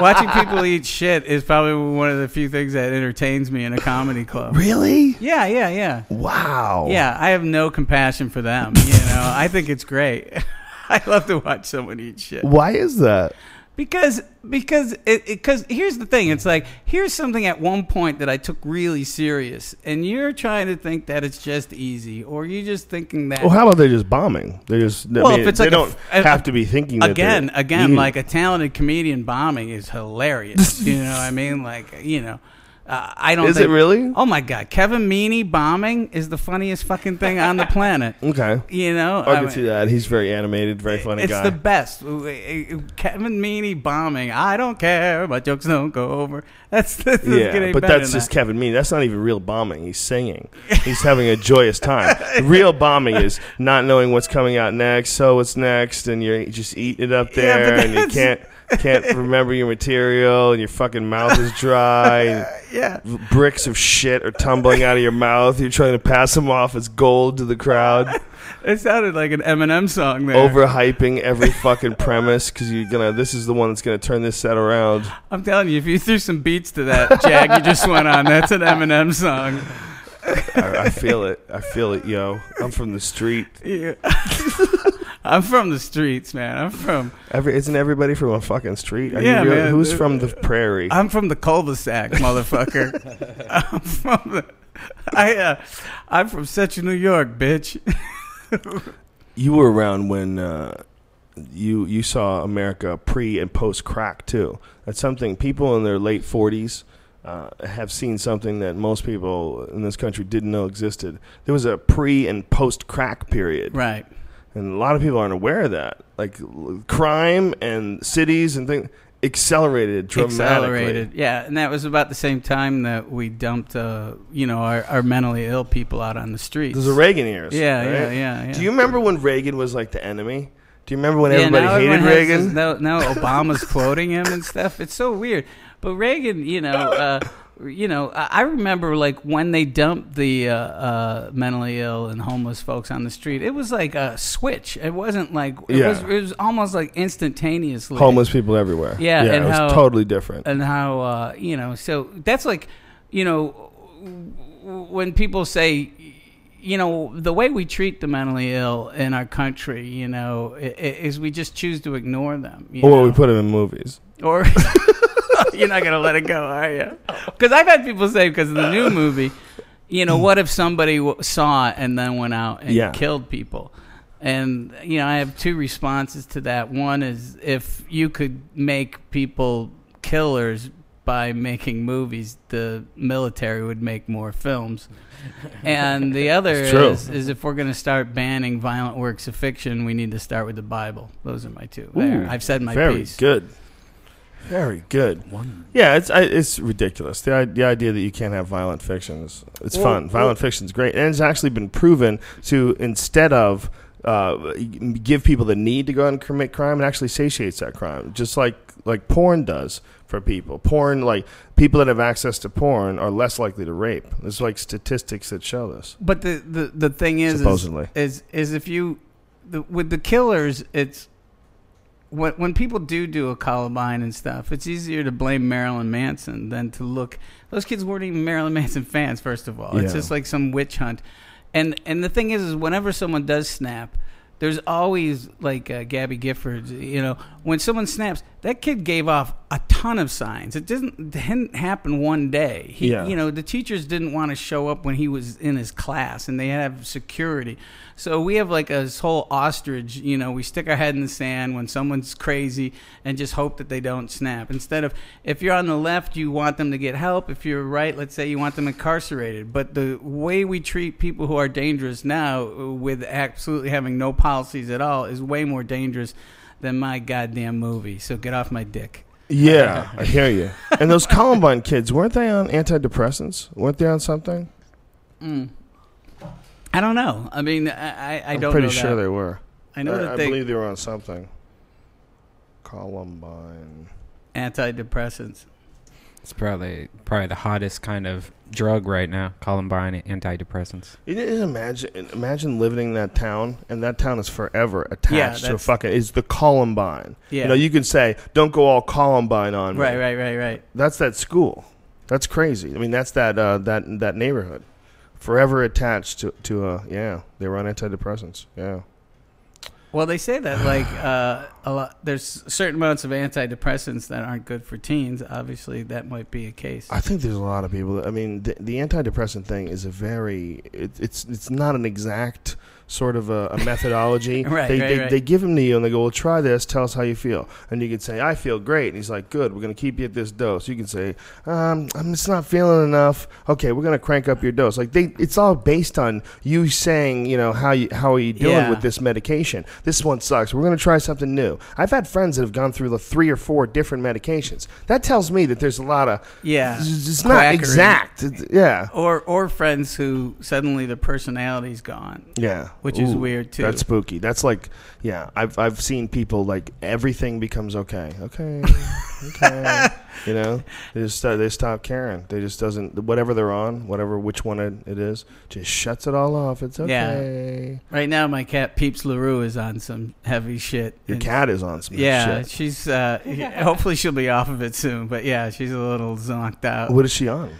watching people eat shit is probably one of the few things that entertains me in a comedy club. Really? Yeah, yeah, yeah. Wow. Yeah, I have no compassion for them. You know, I think it's great. I love to watch someone eat shit. Why is that? Because because it because here's the thing. It's like here's something at one point that I took really serious, and you're trying to think that it's just easy, or you're just thinking that. Well, how about they're just bombing? They just. I Well, mean, if it's they like don't a- have to be thinking again, again, eating. like a talented comedian bombing is hilarious. you know what I mean? Like you know. Uh, I don't. Is think- it really? Oh my god, Kevin Meaney bombing is the funniest fucking thing on the planet. Okay. You know, I can mean, see that. He's very animated, very funny It's guy. the best. Kevin Meaney bombing. I don't care. My jokes don't go over. That's the yeah, but that's just Kevin Meaney. That's not even real bombing. He's singing. He's having a joyous time. Real bombing is not knowing what's coming out next. So what's next, and you're just eating it up Yeah, there, and you can't can't remember your material, and your fucking mouth is dry. Yeah. bricks of shit are tumbling out of your mouth. You're trying to pass them off as gold to the crowd. It sounded like an Eminem song there. Overhyping every fucking premise because you're gonna. This is the one that's gonna turn this set around. I'm telling you, if you threw some beats to that jag you just went on, that's an Eminem song. I, I feel it. I feel it, yo. I'm from the street. Yeah. I'm from the streets, man. I'm from. Every isn't everybody from a fucking street? Are Yeah, man. Who's from the prairie? I'm from the cul-de-sac, motherfucker. I'm from the. I uh, I'm from Central New York, bitch. you were around when uh, you you saw America pre and post crack too. That's something people in their late 40s uh, have seen something that most people in this country didn't know existed. There was a pre and post crack period, Right. And a lot of people aren't aware of that. Like crime and cities and things accelerated dramatically. Accelerated, yeah, and that was about the same time that we dumped, uh, you know, our, our mentally ill people out on the streets. Those are Reagan years. Yeah, right? yeah, yeah, yeah. Do you remember when Reagan was like the enemy? Do you remember when Yeah, everybody hated everyone Reagan? this- now, now Obama's quoting him and stuff. It's so weird. But Reagan, you know, uh, you know, I remember like when they dumped the uh, uh, mentally ill and homeless folks on the street. It was like a switch. It wasn't like it Yeah. was. It was almost like instantaneously. Homeless people everywhere. Yeah, yeah, and it was how, totally different. And how uh, you know, so that's like, you know, when people say, you know, the way we treat the mentally ill in our country, you know, is we just choose to ignore them. You or know? we put them in movies. or you're not gonna let it go, are you? Because I've had people say because of the new movie, you know, what if somebody w- saw it and then went out and Yeah. killed people? And you know, I have two responses to that. One is if you could make people killers by making movies, the military would make more films. And the other It's true. is, is if we're going to start banning violent works of fiction, we need to start with the Bible. Those are my two. There, I've said my very piece. good. Very good. Yeah, it's I, it's ridiculous. The the idea that you can't have violent fiction is it's Well, fun. Violent well- fiction's great, and it's actually been proven to instead of uh, give people the need to go out and commit crime, it actually satiates that crime, just like like porn does for people. Porn, like people that have access to porn, are less likely to rape. There's like statistics that show this. But the the, the thing is, is- Supposedly. is, is if you the, with the killers, it's when when people do do a Columbine and stuff, it's easier to blame Marilyn Manson than to look. Those kids weren't even Marilyn Manson fans. First of all, it's Yeah. just like some witch hunt. And and the thing is, is whenever someone does snap. There's always like uh, Gabby Giffords, you know, when someone snaps, that kid gave off a ton of signs. It didn't didn't happen one day. He, Yeah. You know, the teachers didn't want to show up when he was in his class, and they have security. So we have like a this whole ostrich. You know, we stick our head in the sand when someone's crazy and just hope that they don't snap. Instead of if you're on the left, you want them to get help. If you're right, let's say you want them incarcerated. But the way we treat people who are dangerous now, uh, with absolutely having no policies at all, is way more dangerous than my goddamn movie. So get off my dick. Yeah, I hear you. And those Columbine kids weren't they on antidepressants? Weren't they on something? Mm. I don't know. I mean, I, I, I I'm don't. pretty know sure that. they were. I know I, that I they believe they were on something. Columbine. antidepressants. It's probably probably the hottest kind of drug right now. Columbine antidepressants. You didn't imagine imagine living in that town, and that town is forever attached to a fucking is the Columbine. Yeah. You know, you can say, "Don't go all Columbine on me." Right, right, right, right. That's that school. That's crazy. I mean, that's that uh, that that neighborhood, forever attached to to uh yeah. They were on antidepressants. Yeah. Well, they say that like uh, a lot. There's certain amounts of antidepressants that aren't good for teens. Obviously, that might be a case. I think there's a lot of people. I mean, the, the antidepressant thing is a very. It, it's it's not an exact sort of a, a methodology. Right, they, right, they, right. they give them to you and they go, "Well, try this. Tell us how you feel." And you can say, "I feel great." And he's like, "Good. We're going to keep you at this dose." You can say, um, "I'm just not feeling enough." Okay, we're going to crank up your dose. Like they, it's all based on you saying, you know, how you how are you doing Yeah. with this medication? This one sucks. We're going to try something new. I've had friends that have gone through the three or four different medications. That tells me that there's a lot of Yeah, It's not Quackery. exact. It's- yeah. Or or friends who suddenly the personality's gone. Yeah, which is weird too. That's spooky. That's like, yeah, I've I've seen people like everything becomes okay, okay, okay. you know, they just start, they stop caring. They just doesn't whatever they're on, whatever which one it, it is, just shuts it all off. It's okay. Yeah. Right now, my cat Peeps Larue is on some heavy shit. Your And- cat is on some Yeah, shit. she's. Uh, hopefully, she'll be off of it soon. But yeah, she's a little zonked out. What is she on?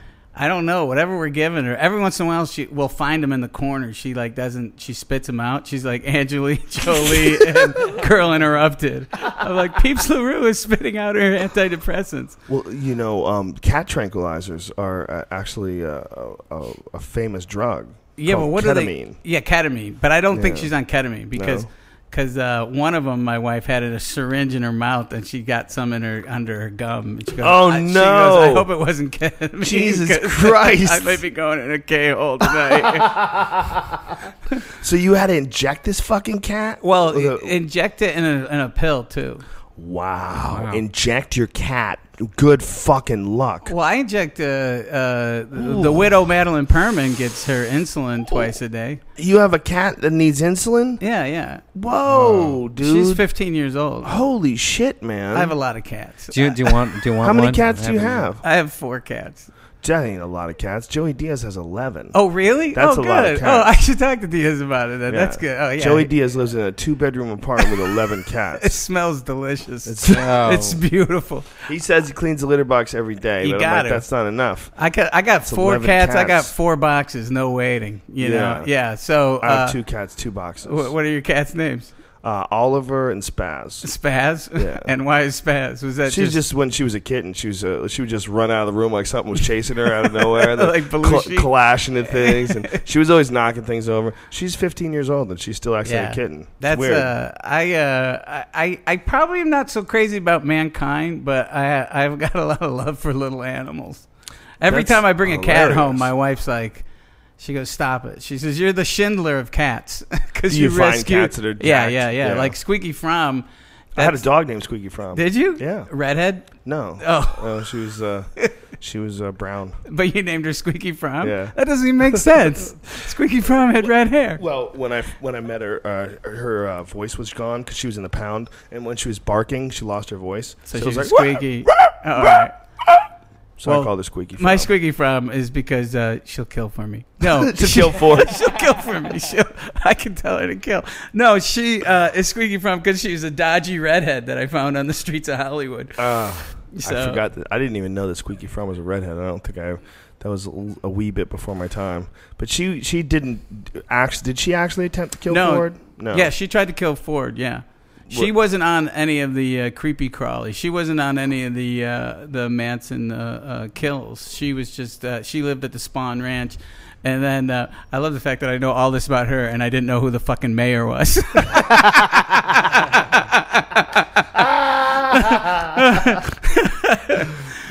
I don't know. Whatever we're giving her. Every once in a while, she we'll find them in the corner. She like doesn't. She spits them out. She's like Angelina Jolie and Girl Interrupted. I'm like Peeps Larue is spitting out her antidepressants. Well, you know, um, cat tranquilizers are uh, actually uh, a, a, famous drug. Yeah, but what ketamine. are they? Yeah, ketamine. But I don't think she's on ketamine because No? Because uh, one of them, my wife had a syringe in her mouth and she got some in her under her gum. And she goes, Oh, I, no. goes, I hope it wasn't ketamine. Jesus Christ. I might be going in a K hole tonight. So you had to inject this fucking cat? well, inject it in a in a pill too. Wow. Inject your cat. Good fucking luck. Well, I inject uh, uh, the, the widow Madeline Perman gets her insulin twice a day. You have a cat that needs insulin? Yeah, yeah. Whoa, dude. She's 15 years old. Holy shit, man. I have a lot of cats. Do you, do you want? Do you want? How many one? cats do you Have have? I have four cats. That ain't a lot of cats. Joey Diaz has 11. Oh, really? That's oh, a good. lot of Oh, I should talk to Diaz about it. Then. Yeah. That's good. Oh, yeah. Joey Diaz lives in a two bedroom apartment with 11 cats. It smells delicious. It's- Oh. It's beautiful. He says he cleans the litter box every day, You but I'm got like, it. that's not enough. I got I got It's four 11 cats. I got four boxes. No waiting. You know. Yeah. Yeah. So I have uh, two cats, two boxes. what are your cats' names? Uh, Oliver and Spaz. Spaz. Yeah. and why is Spaz? Was that She's just, just, when she was a kitten, she was uh, she would just run out of the room like something was chasing her out of nowhere, and Like cl- clashing into things, and she was always knocking things over. She's 15 years old and she's still actually yeah. a kitten. That's weird. uh, I uh, I I probably am not so crazy about mankind, but I I've got a lot of love for little animals. Every That's time I bring a cat home, my wife's like. She goes, stop it. She says, "You're the Schindler of cats because You you, find rescue cats that are yeah, jacked. yeah, yeah, Yeah. Like Squeaky Fromme. I had a that's- dog named Squeaky Fromme. Did you? Yeah. Redhead. No. Oh. No, she was uh, she was uh, brown. But you named her Squeaky Fromme. Yeah. That doesn't even make sense. Squeaky Fromme had red hair. Well, when I when I met her, uh, her uh, voice was gone because she was in the pound, and when she was barking, she lost her voice. So it she's was like, squeaky. Oh, all right. So I Well, called her Squeaky. My Squeaky Fromme is because uh, she'll kill for me. No, To kill for? she'll kill for me. She'll, I can tell her to kill. No, she uh, is Squeaky Fromme because she was a dodgy redhead that I found on the streets of Hollywood. Uh, So- I forgot that. I didn't even know that Squeaky Fromme was a redhead. I don't think I. That was a, a wee bit before my time. But she she didn't actually. Did she actually attempt to kill no, Ford? No. Yeah, she tried to kill Ford. Yeah, She wasn't on any of the uh, creepy crawly. She wasn't on any of the uh, the Manson uh, uh, kills. She was just uh, she lived at the Spahn Ranch. And then uh, I love the fact that I know all this about her, and I didn't know who the fucking mayor was.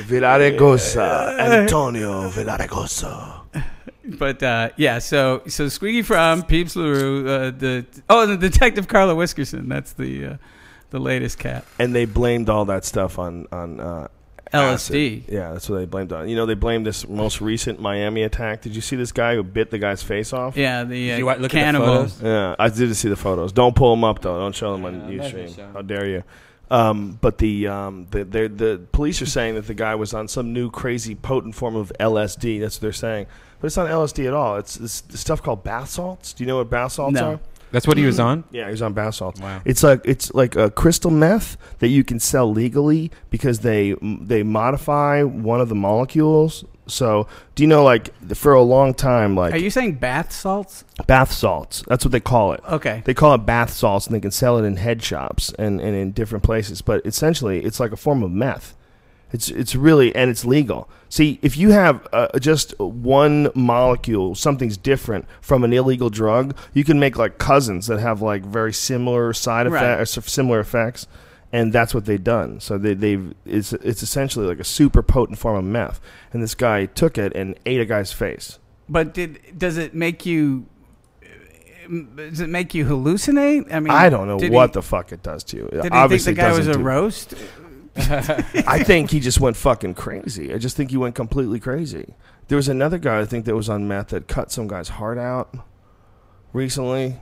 Villaraigosa, Antonio Villaraigosa. But uh, yeah, so so Squeaky Fromme, Peeps Larue, uh, the oh, the Detective Carla Whiskerson. That's the uh, the latest cat. And they blamed all that stuff on on uh, LSD. acid. Yeah, that's what they blamed on. You know, they blamed this most recent Miami attack. Did you see this guy who bit the guy's face off? Yeah, the uh, you wa- look at the photos? Yeah, I did see the photos. Don't pull them up though. Don't show them on never UStream. show 'em. How dare you? Um, but the um, the, the the police are saying that the guy was on some new crazy potent form of LSD. That's what they're saying. But it's not LSD at all. It's this, this stuff called bath salts. Do you know what bath salts No. are? That's what he was on. Yeah, he was on bath salts. Wow. It's like it's like a crystal meth that you can sell legally because they they modify one of the molecules. So, do you know like for a long time like Are you saying bath salts? bath salts? That's what they call it. Okay. They call it bath salts and they can sell it in head shops and, and in different places, but essentially it's like a form of meth. It's it's really and it's legal. See, if you have uh, just one molecule, something's different from an illegal drug, you can make like cousins that have like very similar side Right. effects, or similar effects, and that's what they've done. So they they've it's it's essentially like a super potent form of meth, and this guy took it and ate a guy's face. But did does it make you? Does it make you hallucinate? I mean, I don't know what he, the fuck it does to you. Did he Obviously, think the guy was a roast? I think he just went fucking crazy. I just think he went completely crazy. There was another guy I think that was on meth that cut some guy's heart out recently.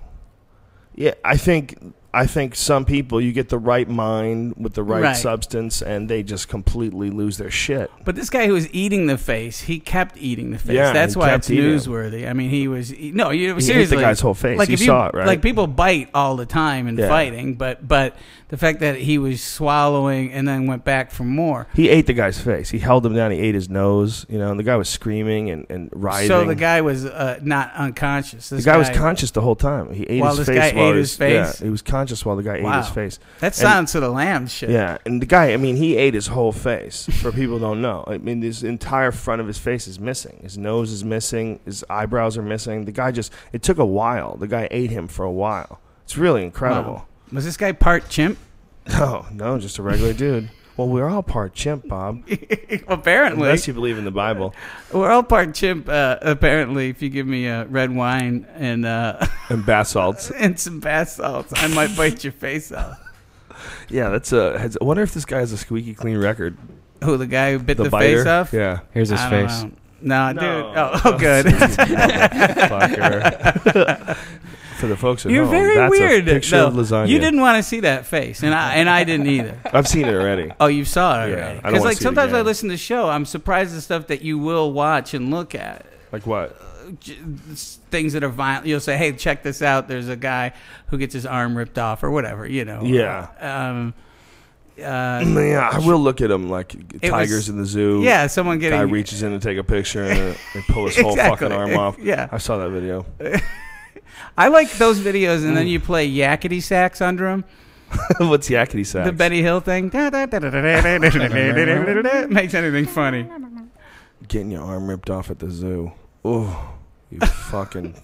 Yeah, I think I think some people you get the right mind with the right, Right. substance and they just completely lose their shit. But this guy who was eating the face, he kept eating the face. Yeah, That's he why kept it's eating it. newsworthy. I mean, he was e- no, you He ate the seriously. guy's whole face. Like You if saw it, right? Like people bite all the time in Yeah. fighting, but but the fact that he was swallowing and then went back for more. He ate the guy's face. He held him down. He ate his nose. You know, and the guy was screaming and, and writhing. So the guy was uh, not unconscious. The This guy, was conscious the whole time. He ate While his this face. guy while ate he his face? Yeah, he was conscious while the guy ate his face. That sounds to the lamb shit. Yeah, and the guy, I mean, he ate his whole face. For people don't know, I mean, his entire front of his face is missing. His nose is missing. His eyebrows are missing. The guy just, it took a while. The guy ate him for a while. It's really incredible. Wow. Was this guy part chimp? No, no, just a regular dude. Well, we're all part chimp, Bob. Apparently, Unless you believe in the Bible. we're all part chimp. Uh, apparently, if you give me uh, red wine and uh, And bath salts. and some bath salts, I might bite your face off. Yeah, that's a. Has, I wonder if this guy has a squeaky clean record. Who the guy who bit the, biter? face off? Yeah. Here's his I face. know. No, dude. Oh, oh good. For the folks at You're home, very that's weird. A picture No, of lasagna. You didn't want to see that face, and I and I didn't either. I've seen it already. Oh, you saw it Yeah, already. Because wanna like sometimes I listen to the show, I'm surprised at stuff that you will watch and look at. Like what? Things that are violent. You'll say, "Hey, check this out." There's a guy who gets his arm ripped off, or whatever. You know. Yeah. Um. Uh, yeah, I will look at them like tigers was- in the zoo. yeah, someone guy reaches in to take a picture and they pull his whole Exactly. fucking arm off. Yeah. I saw that video. I like those videos, and then you play yakety sax under them. What's yakety sax? The Benny Hill thing makes anything funny. Getting your arm ripped off at the zoo. Oh, you fucking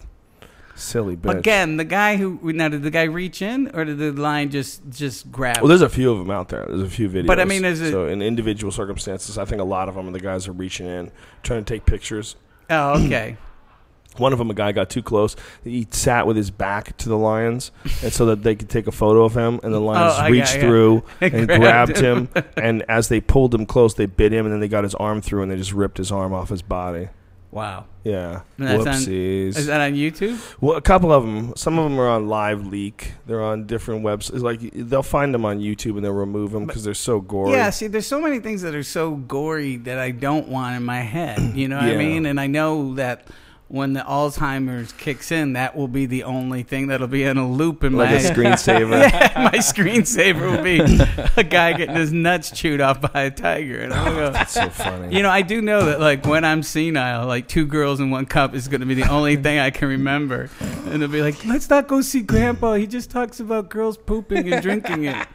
silly bitch. Again, the guy who now did the guy reach in, or did the line just just grab? Well, there's a few of them out there. There's a few videos. But, I mean, is it- so in individual circumstances, I think a lot of them, the guys are reaching in, trying to take pictures. oh, okay. One of them, a guy got too close. He sat with his back to the lions, and so that they could take a photo of him. And the oh, lions Oh, reached got- through and grabbed grabbed him. and as they pulled him close, they bit him, and then they got his arm through, and they just ripped his arm off his body. Wow. Yeah. And that's on- Whoopsies. is that on YouTube? Well, a couple of them. Some of them are on Live Leak. They're on different websites. Like they'll find them on YouTube and they'll remove them because they're so gory. Yeah, see, there's so many things that are so gory that I don't want in my head. You know what I mean? And I know that when the Alzheimer's kicks in, that will be the only thing that'll be in a loop in Like my a screensaver. yeah, my screensaver will be a guy getting his nuts chewed off by a tiger. And I'll go, That's so funny. You know, I do know that like when I'm senile, like two girls in one cup is going to be the only thing I can remember, and they'll be like, "Let's not go see Grandpa. He just talks about girls pooping and drinking it."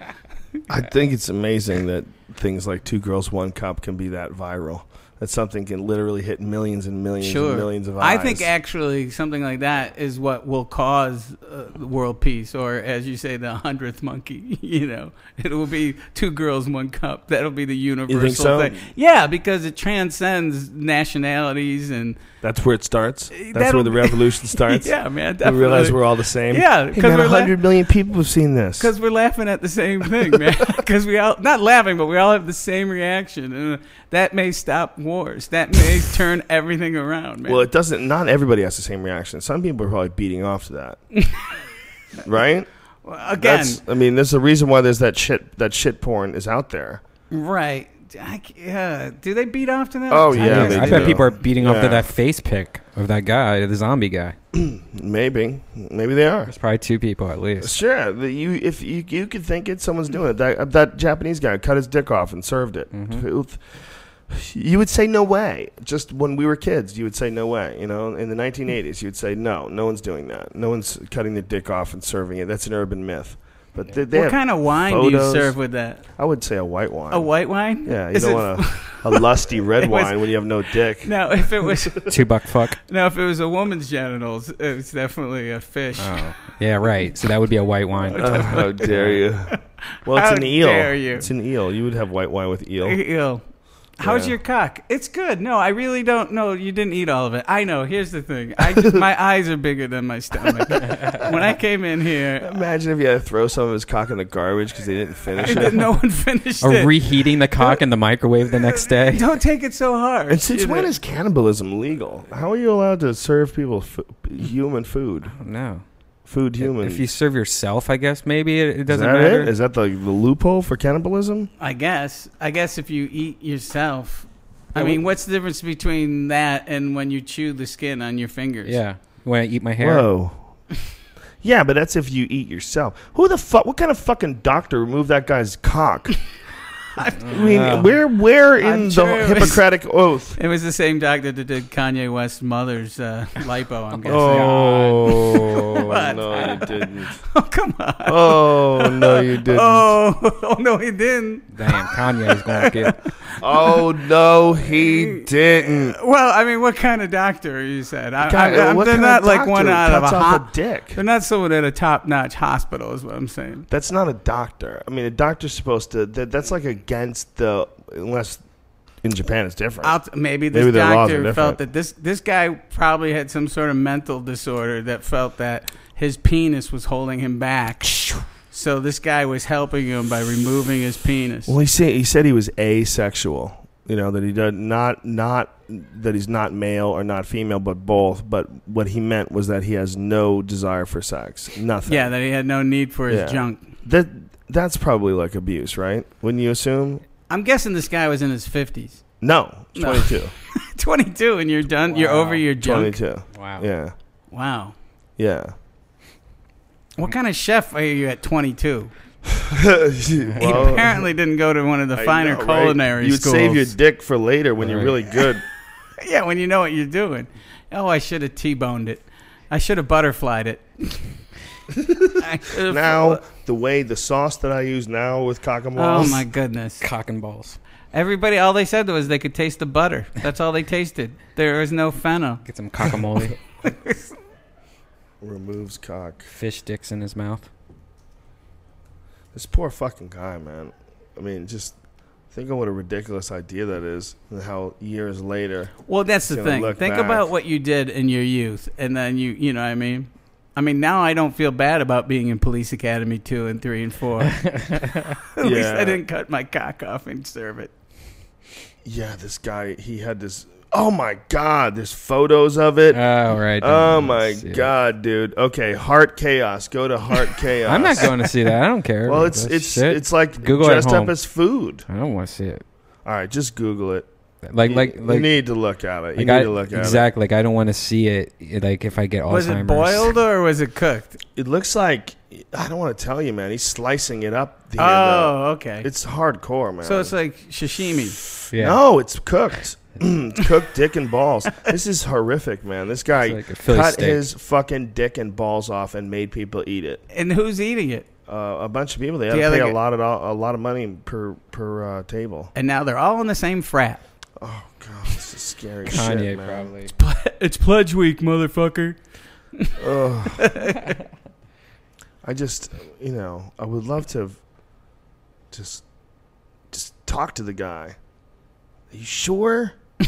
I think it's amazing that things like Two Girls, One Cup can be that viral. That something can literally hit millions and millions Sure. and millions of eyes. I think actually something like that is what will cause uh, world peace, or as you say, the hundredth monkey. You know, it will be two girls, one cup. That'll be the universal so? thing. Yeah, because it transcends nationalities and That's where it starts. Eh, That's That'll where the revolution starts. Yeah, man, We realize we're all the same. Yeah, Hey, 'cause man, we're la- 100 million people have seen this. Because we're laughing at the same thing, man. Because we all not laughing, but we all have the same reaction, and uh, that may stop wars. That may turn everything around, man. Well, it doesn't. Not everybody has the same reaction. Some people are probably beating off to that, right? Well, again- That's- I mean, there's a reason why there's that shit. That shit porn is out there. right? I, c- yeah. Do they beat off to that? Oh, I yeah, they I do. bet people are beating off to Yeah. that face pic of that guy, the zombie guy. Maybe, maybe they are. There's probably two people at least. Sure, the, you if you you could think it, someone's doing it. That uh, that Japanese guy cut his dick off and served it. Mm-hmm. You would say no way. Just when we were kids, you would say no way. You know, in the 1980s, you would say no, no one's doing that. No one's cutting the dick off and serving it. That's an urban myth. But they, they What kind of wine do you photos. serve with that? I would say a white wine. A white wine? Yeah, you Is don't it- want a, a lusty red It was- wine when you have no dick. No, if it was Two buck fuck. No, if it was a woman's genitals, it's definitely a fish. Oh, yeah, right. So that would be a white wine. Oh, how dare you? Well, it's How an eel. dare you. It's an eel. You would have white wine with eel. Eel. How's Yeah. your cock? It's good. No, I really don't know. You didn't eat all of it. I know. Here's the thing. I just, my eyes are bigger than my stomach. when I came in here, Imagine if you had to throw some of his cock in the garbage because they didn't finish it. no one finished Or it. reheating the cock in the microwave the next day. Don't take it so hard. And since you when know. is cannibalism legal? How are you allowed to serve people f- human food? No. Food human. If you serve yourself, I guess maybe it, it is doesn't that matter. it? Is that the, the loophole for cannibalism? I guess. I guess if you eat yourself, I mean, what's the difference between that and when you chew the skin on your fingers? Yeah. When I eat my hair. Whoa. yeah, but that's if you eat yourself. Who the fuck? What kind of fucking doctor removed that guy's cock? I mean, Uh, where where in I'm the sure it was- Hippocratic oath? It was the same doctor that did Kanye West's mother's uh, lipo. I'm guessing. Oh What? no, you didn't. Oh come on. Oh no, you didn't. Oh, oh no, he didn't. Damn, Kanye's going to get. Oh no, he didn't. Well, I mean, what kind of doctor you said? I, God, I, I'm, what they're kind not of like one doctor out of a cuts off hot a dick? They're not someone at a top-notch hospital, is what I'm saying. That's not a doctor. I mean, a doctor's supposed to. That, that's like against the unless in Japan it's different. I'll t- maybe this Maybe their laws are doctor felt that this this guy probably had some sort of mental disorder that felt that his penis was holding him back. So this guy was helping him by removing his penis. Well, he said he said he was asexual. You know that he does not not that he's not male or not female, but both. But what he meant was that he has no desire for sex. Nothing. Yeah, that he had no need for his Yeah. junk. That that's probably like abuse, right? Wouldn't you assume? I'm guessing this guy was in his 50s. No, No. twenty two. 22 and you're done. You're over your junk. Twenty two. Wow. Yeah. Wow. Yeah. What kind of chef are you at 22? Well, he apparently didn't go to one of the I finer know, right? culinary You'd schools. save your dick for later when you're Right. really good. yeah, when you know what you're doing. Oh, I should have T-boned it. I should have butterflied it. I should've- now the way the sauce that I use now with cock and Oh my goodness. Cock and balls. Everybody, all they said was they could taste the butter. That's all they tasted. There was no fennel. Get some cockamole. removes cock. Fish dicks in his mouth. This poor fucking guy, man. I mean, just think of what a ridiculous idea that is, and how years later. Well, that's the thing. Think back. about what you did in your youth, and then you, you know what I mean? I mean, now I don't feel bad about being in Police Academy 2 and 3 and 4. At least I didn't cut my cock off and serve it. Yeah, this guy. He had this. Oh my god, there's photos of it. Oh, right. Oh my see it. god, dude. Okay, Heart Chaos. Go to Heart Chaos. I'm not going to see that. I don't care. Well, it's it's shit. it's like Google dressed at up as food. I don't want to see it. All right, just Google it. Like You- like you need to look at it. You like need I- to look at it. exactly. Like I don't want to see it. Like if I get Alzheimer's. Was it boiled or was it cooked? It looks like I don't want to tell you, man. He's slicing it up. The, Oh, okay. It's hardcore, man. So it's like sashimi. No, it's cooked. it's cooked dick and balls. This is horrific, man. This guy like cut steak. his fucking dick and balls off and made people eat it. And who's eating it? Uh, a bunch of people. They The had to other pay a guy- lot of a lot of money per per uh, table. And now they're all in the same frat. Oh god, this is scary Kanye shit, man. probably. It's pledge week, motherfucker. Ugh. I just, you know, I would love to have just just talk to the guy. Are you sure? you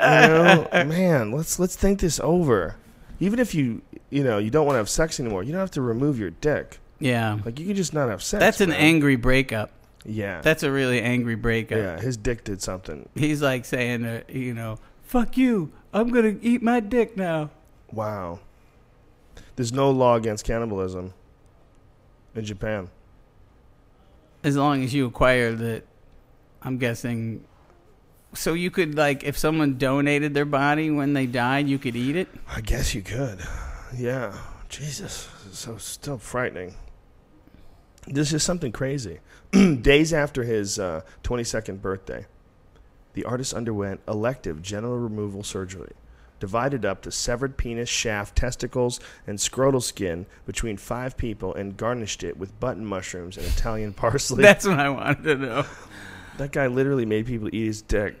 know, man, let's let's think this over. Even if you, you know, you don't want to have sex anymore, you don't have to remove your dick. Yeah. Like you can just not have sex. That's an man. angry breakup. Yeah. That's a really angry breakup. yeah, his dick did something. He's like saying, uh, you know, fuck you. I'm going to eat my dick now. Wow. There's no law against cannibalism in Japan. As long as you acquire the, I'm guessing. So you could, like, if someone donated their body when they died, you could eat it? I guess you could. Yeah. Jesus. So still frightening. This is something crazy. Days after his uh, 22nd birthday, the artist underwent elective genital removal surgery, divided up the severed penis, shaft, testicles, and scrotal skin between five people, and garnished it with button mushrooms and Italian parsley. That's what I wanted to know. that guy literally made people eat his dick.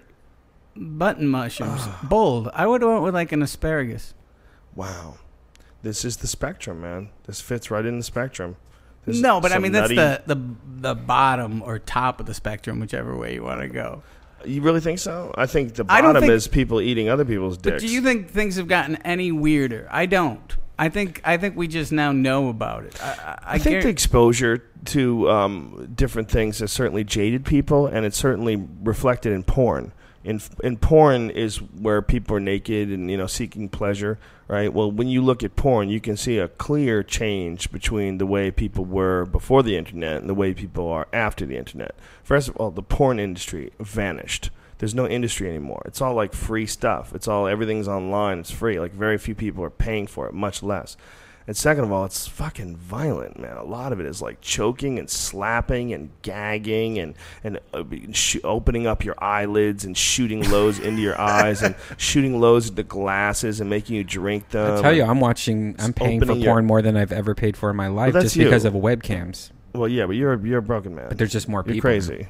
Button mushrooms. Bold. I would have went with, like, an asparagus. Wow. This is the spectrum, man. This fits right in the spectrum. This is No, but I mean, that's the, the, the bottom or top of the spectrum, whichever way you want to go. You really think so? I think the bottom think- is people eating other people's dicks. But do you think things have gotten any weirder? I don't. I think I think we just now know about it. I, I, I think the exposure to um, different things has certainly jaded people, and it's certainly reflected in porn. In in porn is where people are naked and you know seeking pleasure, right? Well, when you look at porn, you can see a clear change between the way people were before the internet and the way people are after the internet. First of all, the porn industry vanished. There's no industry anymore. It's all like free stuff. It's all everything's online. It's free. Like very few people are paying for it, much less. And second of all, it's fucking violent, man. A lot of it is like choking and slapping and gagging and and uh, sh- opening up your eyelids and shooting loads into your eyes and shooting loads into glasses and making you drink them. I tell you, I'm watching. I'm paying for your- porn more than I've ever paid for in my life, just because you. of webcams. Well, yeah, but you're you're a broken man. But there's just more people. You're crazy.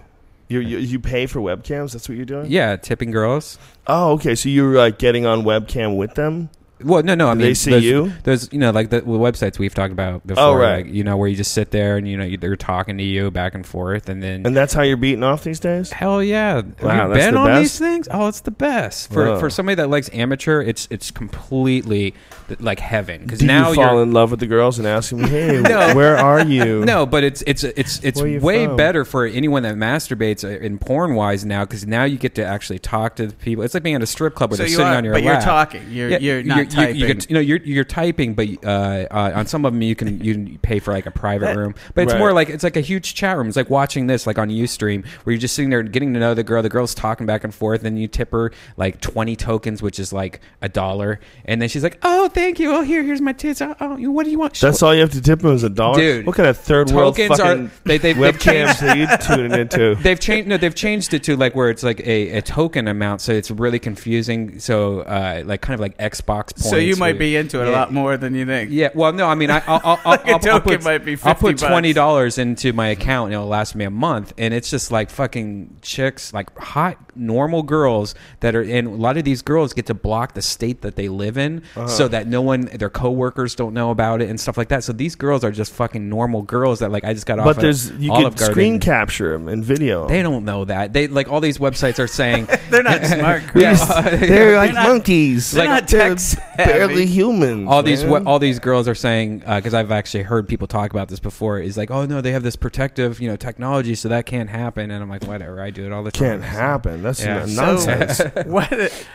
You, you you pay for webcams? That's what you're doing? Yeah, tipping girls. Oh, okay. So you're like getting on webcam with them? Well, no, no. I Do mean, they see there's, you? There's, you know, like the, the websites we've talked about before. Oh, right. Like, you know, where you just sit there and you know you, they're talking to you back and forth, and then And that's how you're beating off these days? Hell yeah! Have Wow, you that's been the on best? these things? Oh, it's the best for Whoa. for somebody that likes amateur. It's it's completely like heaven because now you fall in love with the girls and ask them, "Hey, No. where are you?" no, but it's it's it's it's way from? better for anyone that masturbates uh, in porn wise now because now you get to actually talk to the people. It's like being at a strip club where So they're sitting are- on your but you're lap. talking. You're- you're not you- You, typing. get- you know, you're you're typing, but uh, uh, on some of them you can you can pay for like a private room. But it's Right. more like it's like a huge chat room. It's like watching this like on UStream where you're just sitting there getting to know the girl. The girl's talking back and forth, and you tip her like twenty tokens, which is like a dollar, and then she's like, "Oh, thank you. Oh, here, here's my tits. Oh, oh what do you want?" That's all you have to tip them is a dollar. Dude, what kind of third world tokens fucking are they, they, they've webcams changed, are you tuning into? They've changed. No, they've changed it to like where it's like a, a token amount, so it's really confusing. So uh, like kind of like Xbox points. So you might be into it a lot more than you think. Yeah, well, no, I mean, I, I'll, I'll, I'll, Like I'll, I'll put, might be I'll put twenty dollars into my account, and it'll last me a month, and it's just like fucking chicks, like hot normal girls that are, and a lot of these girls get to block the state that they live in, Uh-huh. so that no one, their coworkers don't know about it and stuff like that. So these girls are just fucking normal girls that like I just got off. But of there's you Olive could Garden. screen capture them in video. They don't know that. They like all these websites are saying They're not smart, Yeah, Chris. They're like not- monkeys. they're not they're tech barely humans. all these man. we- all these girls are saying because I've actually heard people talk about this before is like oh no they have this protective you know technology so that can't happen and I'm like whatever I do it all the time can't happen. That's Yeah. n- So- nonsense. what?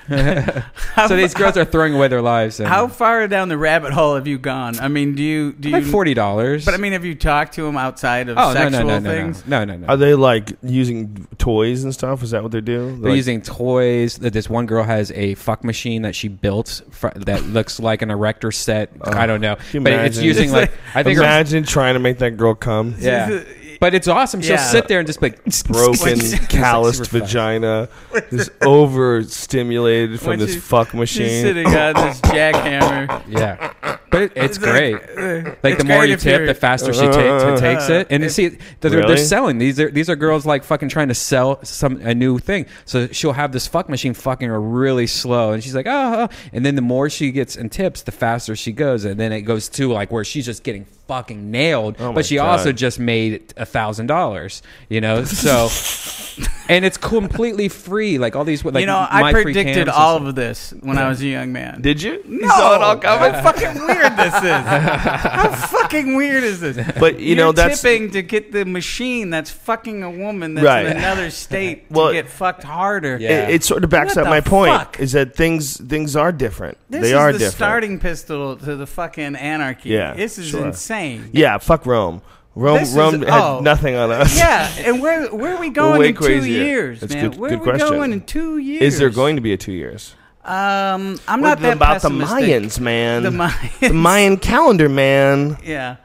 so these girls are throwing away their lives. And How far down the rabbit hole have you gone? I mean, do you do you Like $40. But I mean, have you talked to them outside of Oh, no, no, sexual no, no, no. things? No, no, no. Are they like using toys and stuff? Is that what they do? They're Like- using toys. That This one girl has a fuck machine that she built fr- that looks like an erector set. Oh, I don't know, Can you but it's imagine? using like I think her- imagine trying to make that girl come. yeah. But it's awesome. She'll Yeah. sit there and just be like broken, like calloused super fun. vagina, just overstimulated from When this she- fuck She's machine. sitting on this jackhammer. Yeah, but it, it's It's great. uh, Like the more you if tip, the faster she ta- takes it. And you It's- see, they're, they're selling these. Are these are girls like fucking trying to sell some a new thing. So she'll have this fuck machine fucking her really slow, and she's like, oh, oh. and then the more she gets and tips, the faster she goes, and then it goes to like where she's just getting fucking nailed. Oh but she God. also just made a thousand dollars. You know, so. And it's completely free, like all these. Like you know, my I predicted all of this when I was a young man. Did you? No, You saw it all coming? How fucking weird this is. How fucking weird is this? But, you You're know, that's- tipping to get the machine that's fucking a woman that's Right. in another state Well, to get fucked harder. It, it sort of backs What up my the point. fuck? Is that things things are different. This they is are the different. starting pistol to the fucking anarchy. Yeah, this is sure. insane. Yeah, fuck Rome. Rome, This is- Rome had oh. nothing on us. Yeah, and where where are we going way in two crazier. years, That's man? good, where good are we question. going in two years? Is there going to be a two years? Um, I'm What not that about the pessimistic. Mayans, man? The Mayans. The Mayan calendar, man. Yeah.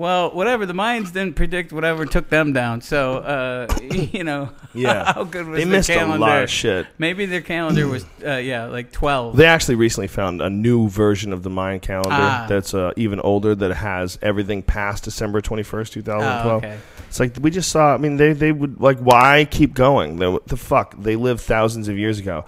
Well, whatever. The Mayans didn't predict whatever took them down. So, uh, you know, Yeah. how good was They their missed a lot of shit. Maybe their calendar was, uh, yeah, like 12. They actually recently found a new version of the Mayan calendar Ah. that's uh, even older that has everything past December 21st, 2012. Oh, okay. It's like we just saw, I mean, they, they would, like, why keep going? They, the fuck? They lived thousands of years ago.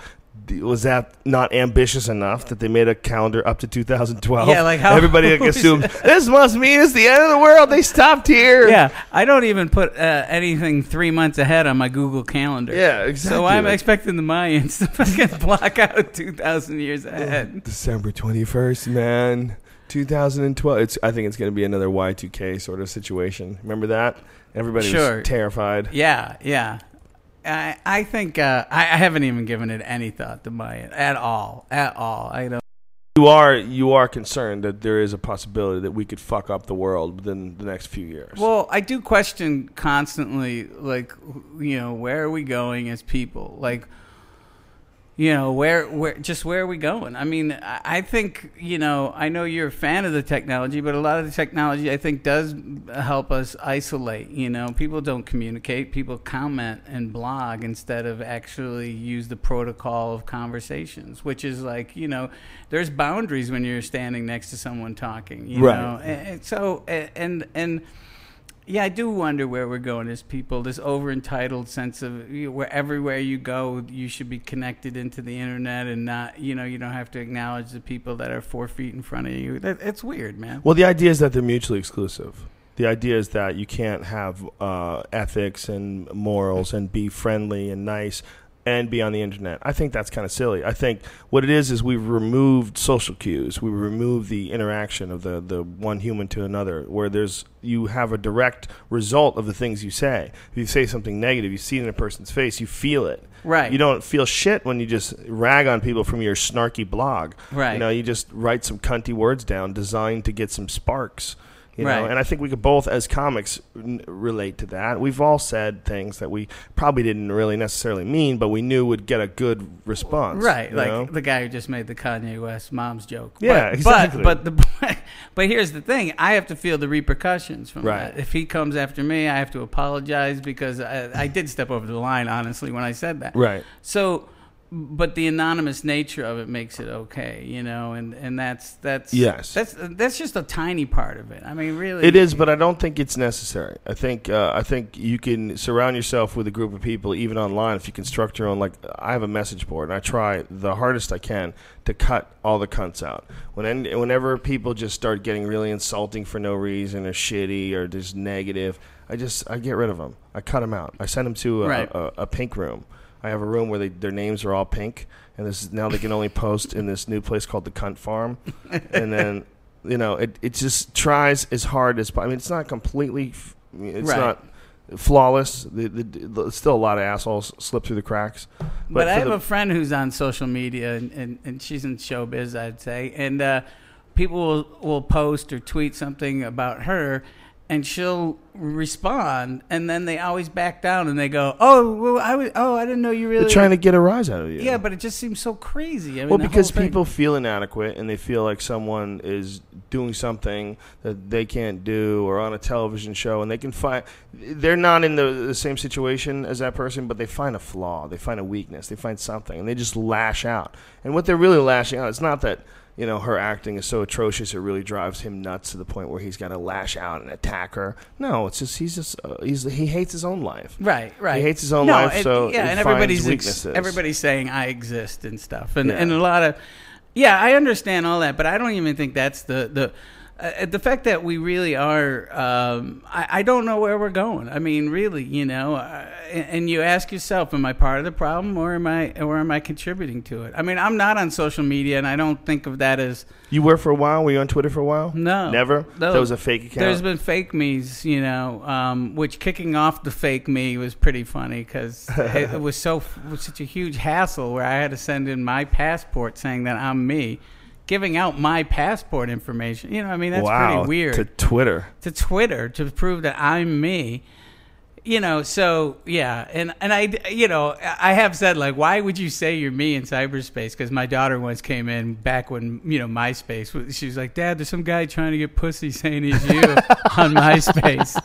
Was that not ambitious enough that they made a calendar up to 2012? Yeah, like how- Everybody like, assumed this must mean it's the end of the world. They stopped here. yeah, I don't even put uh, anything three months ahead on my Google Calendar. Yeah, exactly. So. I'm Like- expecting the Mayans to fucking block out 2,000 years ahead. December 21st, man. 2012. It's. I think it's going to be another Y2K sort of situation. Remember that? Everybody Sure. was terrified. Yeah, yeah. I I think uh, I, I haven't even given it any thought to Mayan at all, at all. I don't. You are you are concerned that there is a possibility that we could fuck up the world within the next few years. Well, I do question constantly, like, you know, where are we going as people? Like, you know, where, where, just where are we going? I mean, I think, you know, I know you're a fan of the technology, but a lot of the technology, I think, does help us isolate. You know, people don't communicate; people comment and blog instead of actually use the protocol of conversations, which is like, you know, there's boundaries when you're standing next to someone talking. You Right. know, and, and so and and. Yeah, I do wonder where we're going as people. This over entitled sense of you know, where everywhere you go, you should be connected into the internet and not, you know, you don't have to acknowledge the people that are four feet in front of you. That, it's weird, man. Well, the idea is that they're mutually exclusive. The idea is that you can't have uh, ethics and morals and be friendly and nice and be on the internet. I think that's kind of silly. I think what it is is we've removed social cues. We remove the interaction of the, the one human to another, where there's you have a direct result of the things you say. If you say something negative, you see it in a person's face, you feel it. Right. You don't feel shit when you just rag on people from your snarky blog. Right. You know, you just write some cunty words down designed to get some sparks. You know, and I think we could both, as comics, n- relate to that. We've all said things that we probably didn't really necessarily mean, but we knew would get a good response. Right, like know? the guy who just made the Kanye West mom's joke. Yeah, but, exactly. But, but the but here's the thing: I have to feel the repercussions from Right. that. If he comes after me, I have to apologize because I, I did step over the line, honestly, when I said that. Right. So, but the anonymous nature of it makes it okay, you know, and and that's that's Yes. that's that's just a tiny part of it. I mean, really, It is, but I don't think it's necessary. I think uh, I think you can surround yourself with a group of people, even online, if you construct your own. Like I have a message board, and I try the hardest I can to cut all the cunts out. When whenever people just start getting really insulting for no reason, or shitty, or just negative, I just I get rid of them. I cut them out. I send them to a, Right. a, a pink room. I have a room where they, their names are all pink, and this is, now they can only post in this new place called the Cunt Farm, and then you know it, it just tries as hard as I mean it's not completely it's Right. not flawless. The, the, the, still a lot of assholes slip through the cracks. But, I have a friend who's on social media, and, and, and she's in showbiz, I'd say. And uh, people will, will post or tweet something about her, and she'll respond, and then they always back down and they go, "Oh, well, I was, oh, I didn't know you really." They're trying to get a rise out of you. Yeah, but it just seems so crazy. I mean, well, because people feel inadequate and they feel like someone is doing something that they can't do or on a television show and they can find they're not in the, the same situation as that person but they find a flaw they find a weakness they find something and they just lash out and what they're really lashing out it's not that you know her acting is so atrocious it really drives him nuts to the point where he's got to lash out and attack her no it's just he's just uh, he's he hates his own life Right, right. he hates his own No, life and- so yeah, and everybody's ex- everybody's saying I exist and stuff, and Yeah. and a lot of yeah, I understand all that, but I don't even think that's the the. Uh, the fact that we really are, um, I, I don't know where we're going. I mean, really, you know, uh, and, and you ask yourself, am I part of the problem or am I, or am I contributing to it? I mean, I'm not on social media, and I don't think of that as you were for a while were you on twitter for a while no, never No. that was a fake account There's been fake me's, you know, um, which kicking off the fake me was pretty funny because it, it was so it was such a huge hassle where I had to send in my passport saying that I'm me, giving out my passport information. You know, I mean that's wow, pretty weird to Twitter. to Twitter to prove that I'm me. You know, so yeah, and and I, you know, I have said like, why would you say you're me in cyberspace? Because my daughter once came in back when you know MySpace. was- She was like, Dad, there's some guy trying to get pussy saying he's you on MySpace.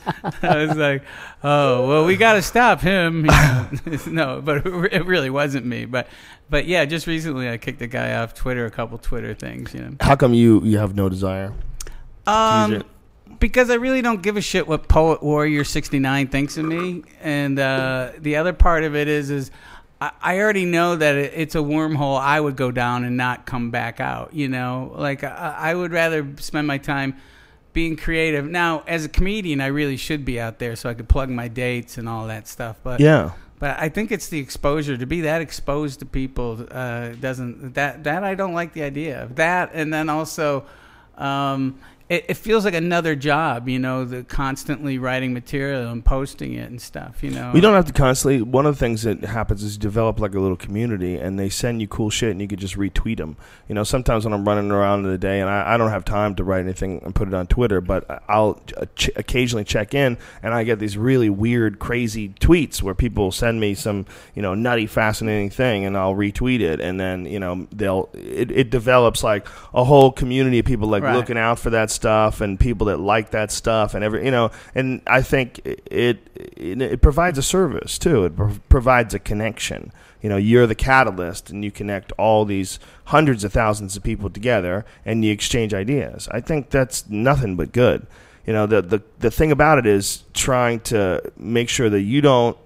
I was like, Oh, well, we got to stop him. You know, no, but it really wasn't me. But but yeah, just recently I kicked a guy off Twitter, a couple Twitter things. You know. How come you you have no desire? to use Um, it? Because I really don't give a shit what Poet Warrior sixty nine thinks of me, and uh, the other part of it is is I, I already know that it, it's a wormhole I would go down and not come back out. You know, like I, I would rather spend my time being creative. Now, as a comedian, I really should be out there so I could plug my dates and all that stuff. But Yeah. But I think it's the exposure to be that exposed to people uh, doesn't that that I don't like the idea of that, and then also um, it, it feels like another job, you know, the constantly writing material and posting it and stuff, you know. We don't have to constantly. One of the things that happens is you develop like a little community, and they send you cool shit, and you could just retweet them. You know, sometimes when I'm running around in the day, and I, I don't have time to write anything and put it on Twitter, but I'll uh, ch- occasionally check in, and I get these really weird, crazy tweets where people send me some, you know, nutty, fascinating thing, and I'll retweet it, and then you know they'll it, it develops like a whole community of people like Right. looking out for that stuff and people that like that stuff and every you know and I think it it, it provides a service too. It pro- provides a connection. You know you're the catalyst and you connect all these hundreds of thousands of people together and you exchange ideas. I think that's nothing but good. You know the the the thing about it is trying to make sure that you don't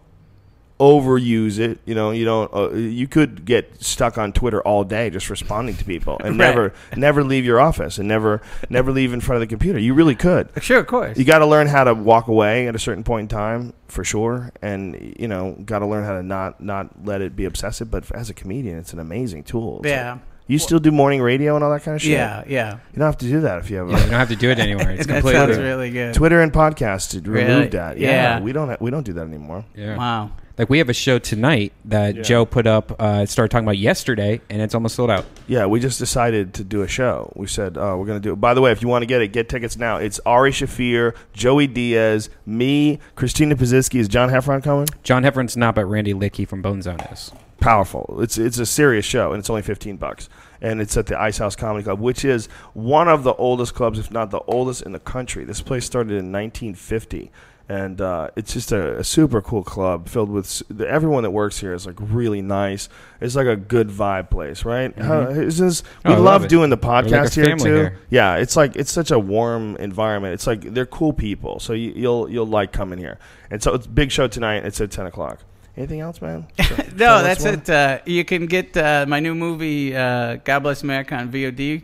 overuse it you know you don't uh, you could get stuck on twitter all day just responding to people and Right. never never leave your office and never never leave in front of the computer you really could Sure, of course. you got to learn how to walk away at a certain point in time for sure and you know got to learn how to not not let it be obsessive but as a comedian it's an amazing tool It's Yeah. like- you still do morning radio and all that kind of shit Yeah, yeah. you don't have to do that if you have Yeah, you don't have to do it anymore. It's That completely sounds really good. twitter and podcasts to Really? that yeah, Yeah. we don't ha- we don't do that anymore Yeah. Wow. Like we have a show tonight that Yeah. Joe put up, uh, started talking about yesterday, and it's almost sold out. Yeah, we just decided to do a show. We said, oh, we're going to do it. By the way, if you want to get it, get tickets now. It's Ari Shaffir, Joey Diaz, me, Christina Pazsitzky. Is John Heffron coming? John Heffron's not, but Randy Liedtke from Bone Zone is. Powerful. It's it's a serious show, and it's only 15 bucks. And it's at the Ice House Comedy Club, which is one of the oldest clubs, if not the oldest in the country. This place started in 1950. And uh, it's just a, a super cool club filled with everyone that works here is like really nice. It's like a good vibe place, right? Mhm. is this, Oh, we I love love doing the We're like podcast here too. here. Yeah, it's like it's such a warm environment. It's like they're cool people, so you, you'll you'll like coming here. And so it's big show tonight. It's at ten o'clock. Anything else, man? No, that's it. Uh, you can get uh, my new movie, uh, God Bless America, on VOD,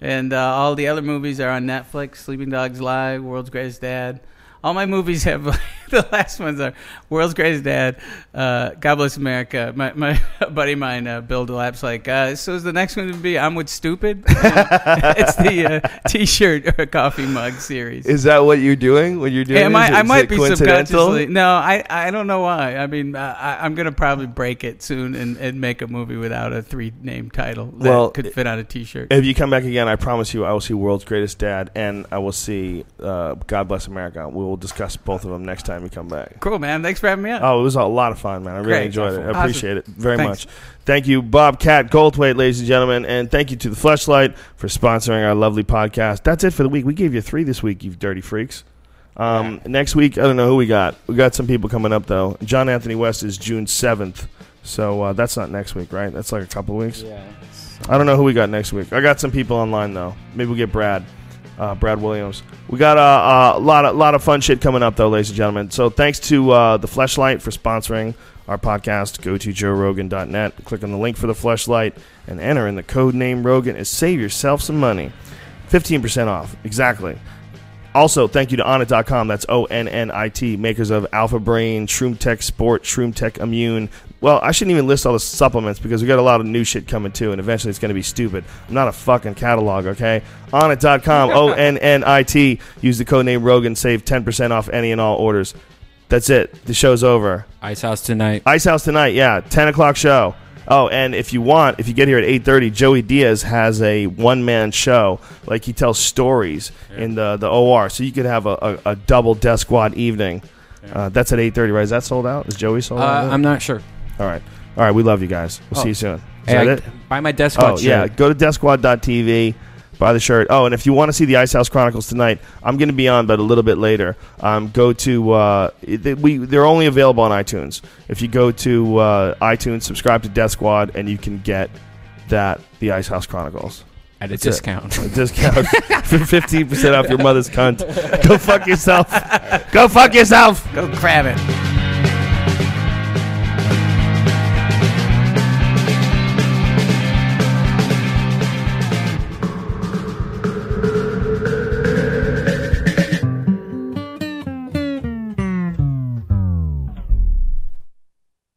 and uh, all the other movies are on Netflix. Sleeping Dogs Lie, World's Greatest Dad. All my movies have the last ones are World's Greatest Dad, uh, God Bless America. My my buddy of mine, uh, Bill Delap's like, uh, so is the next one to be I'm with Stupid? it's the uh, T-shirt or coffee mug series. Is that what you're doing when you're doing? Yeah, I I might it be subconsciously. No, I, I don't know why. I mean, uh, I, I'm gonna probably break it soon and, and make a movie without a three name title that Well, could fit on a T-shirt. If you come back again, I promise you, I will see World's Greatest Dad, and I will see uh, God Bless America. We will discuss both of them next time you come back. Cool, man. Thanks for having me on. Oh, it was a lot of fun, man. I really Great. enjoyed it. I Awesome. appreciate it very Thanks. much. Thank you, Bobcat Goldthwait, ladies and gentlemen, and thank you to the Fleshlight for sponsoring our lovely podcast. That's it for the week. We gave you three this week, you dirty freaks. Um, Next week, I don't know who we got. We got some people coming up though. John Anthony West is June seventh, so uh, that's not next week, right? That's like a couple weeks. Yeah. I don't know who we got next week. I got some people online though. Maybe we'll get Brad, uh, Brad Williams. We got a, a lot of lot of fun shit coming up though, ladies and gentlemen. So thanks to uh, the Fleshlight for sponsoring our podcast. Go to joerogan.net, click on the link for the Fleshlight, and enter in the code name Rogan and save yourself some money. Fifteen percent off, exactly. Also, thank you to Onnit.com. That's O N N I T, makers of Alpha Brain, Shroom Tech Sport, Shroom Tech Immune. Well, I shouldn't even list all the supplements because we got a lot of new shit coming too, and eventually it's going to be stupid. I'm not a fucking catalog, okay? Onnit.com, O N N I T. Use the code name Rogan, save 10% off any and all orders. That's it. The show's over. Ice House tonight. Ice House tonight, yeah, 10 o'clock show. Oh, and if you want, if you get here at 8.30, Joey Diaz has a one-man show. Like, he tells stories in the, the OR. So you could have a, a, a double Death Squad evening. Uh, that's at 8.30, right? Is that sold out? Is Joey sold out? Uh, I'm not sure. All right. All right, we love you guys. We'll Oh. see you soon. Is Hey, that I- it? buy my Death Squad Oh, yeah. Go to deathsquad.tv. Buy the shirt. Oh, and if you want to see the Ice House Chronicles tonight, I'm going to be on, but a little bit later. Um, go to uh, it- we. They're only available on iTunes. If you go to uh, iTunes, subscribe to Death Squad, and you can get that the Ice House Chronicles At a That's it. discount. A discount for fifteen percent off your mother's cunt. Go fuck yourself. Go fuck yourself. Go grab it.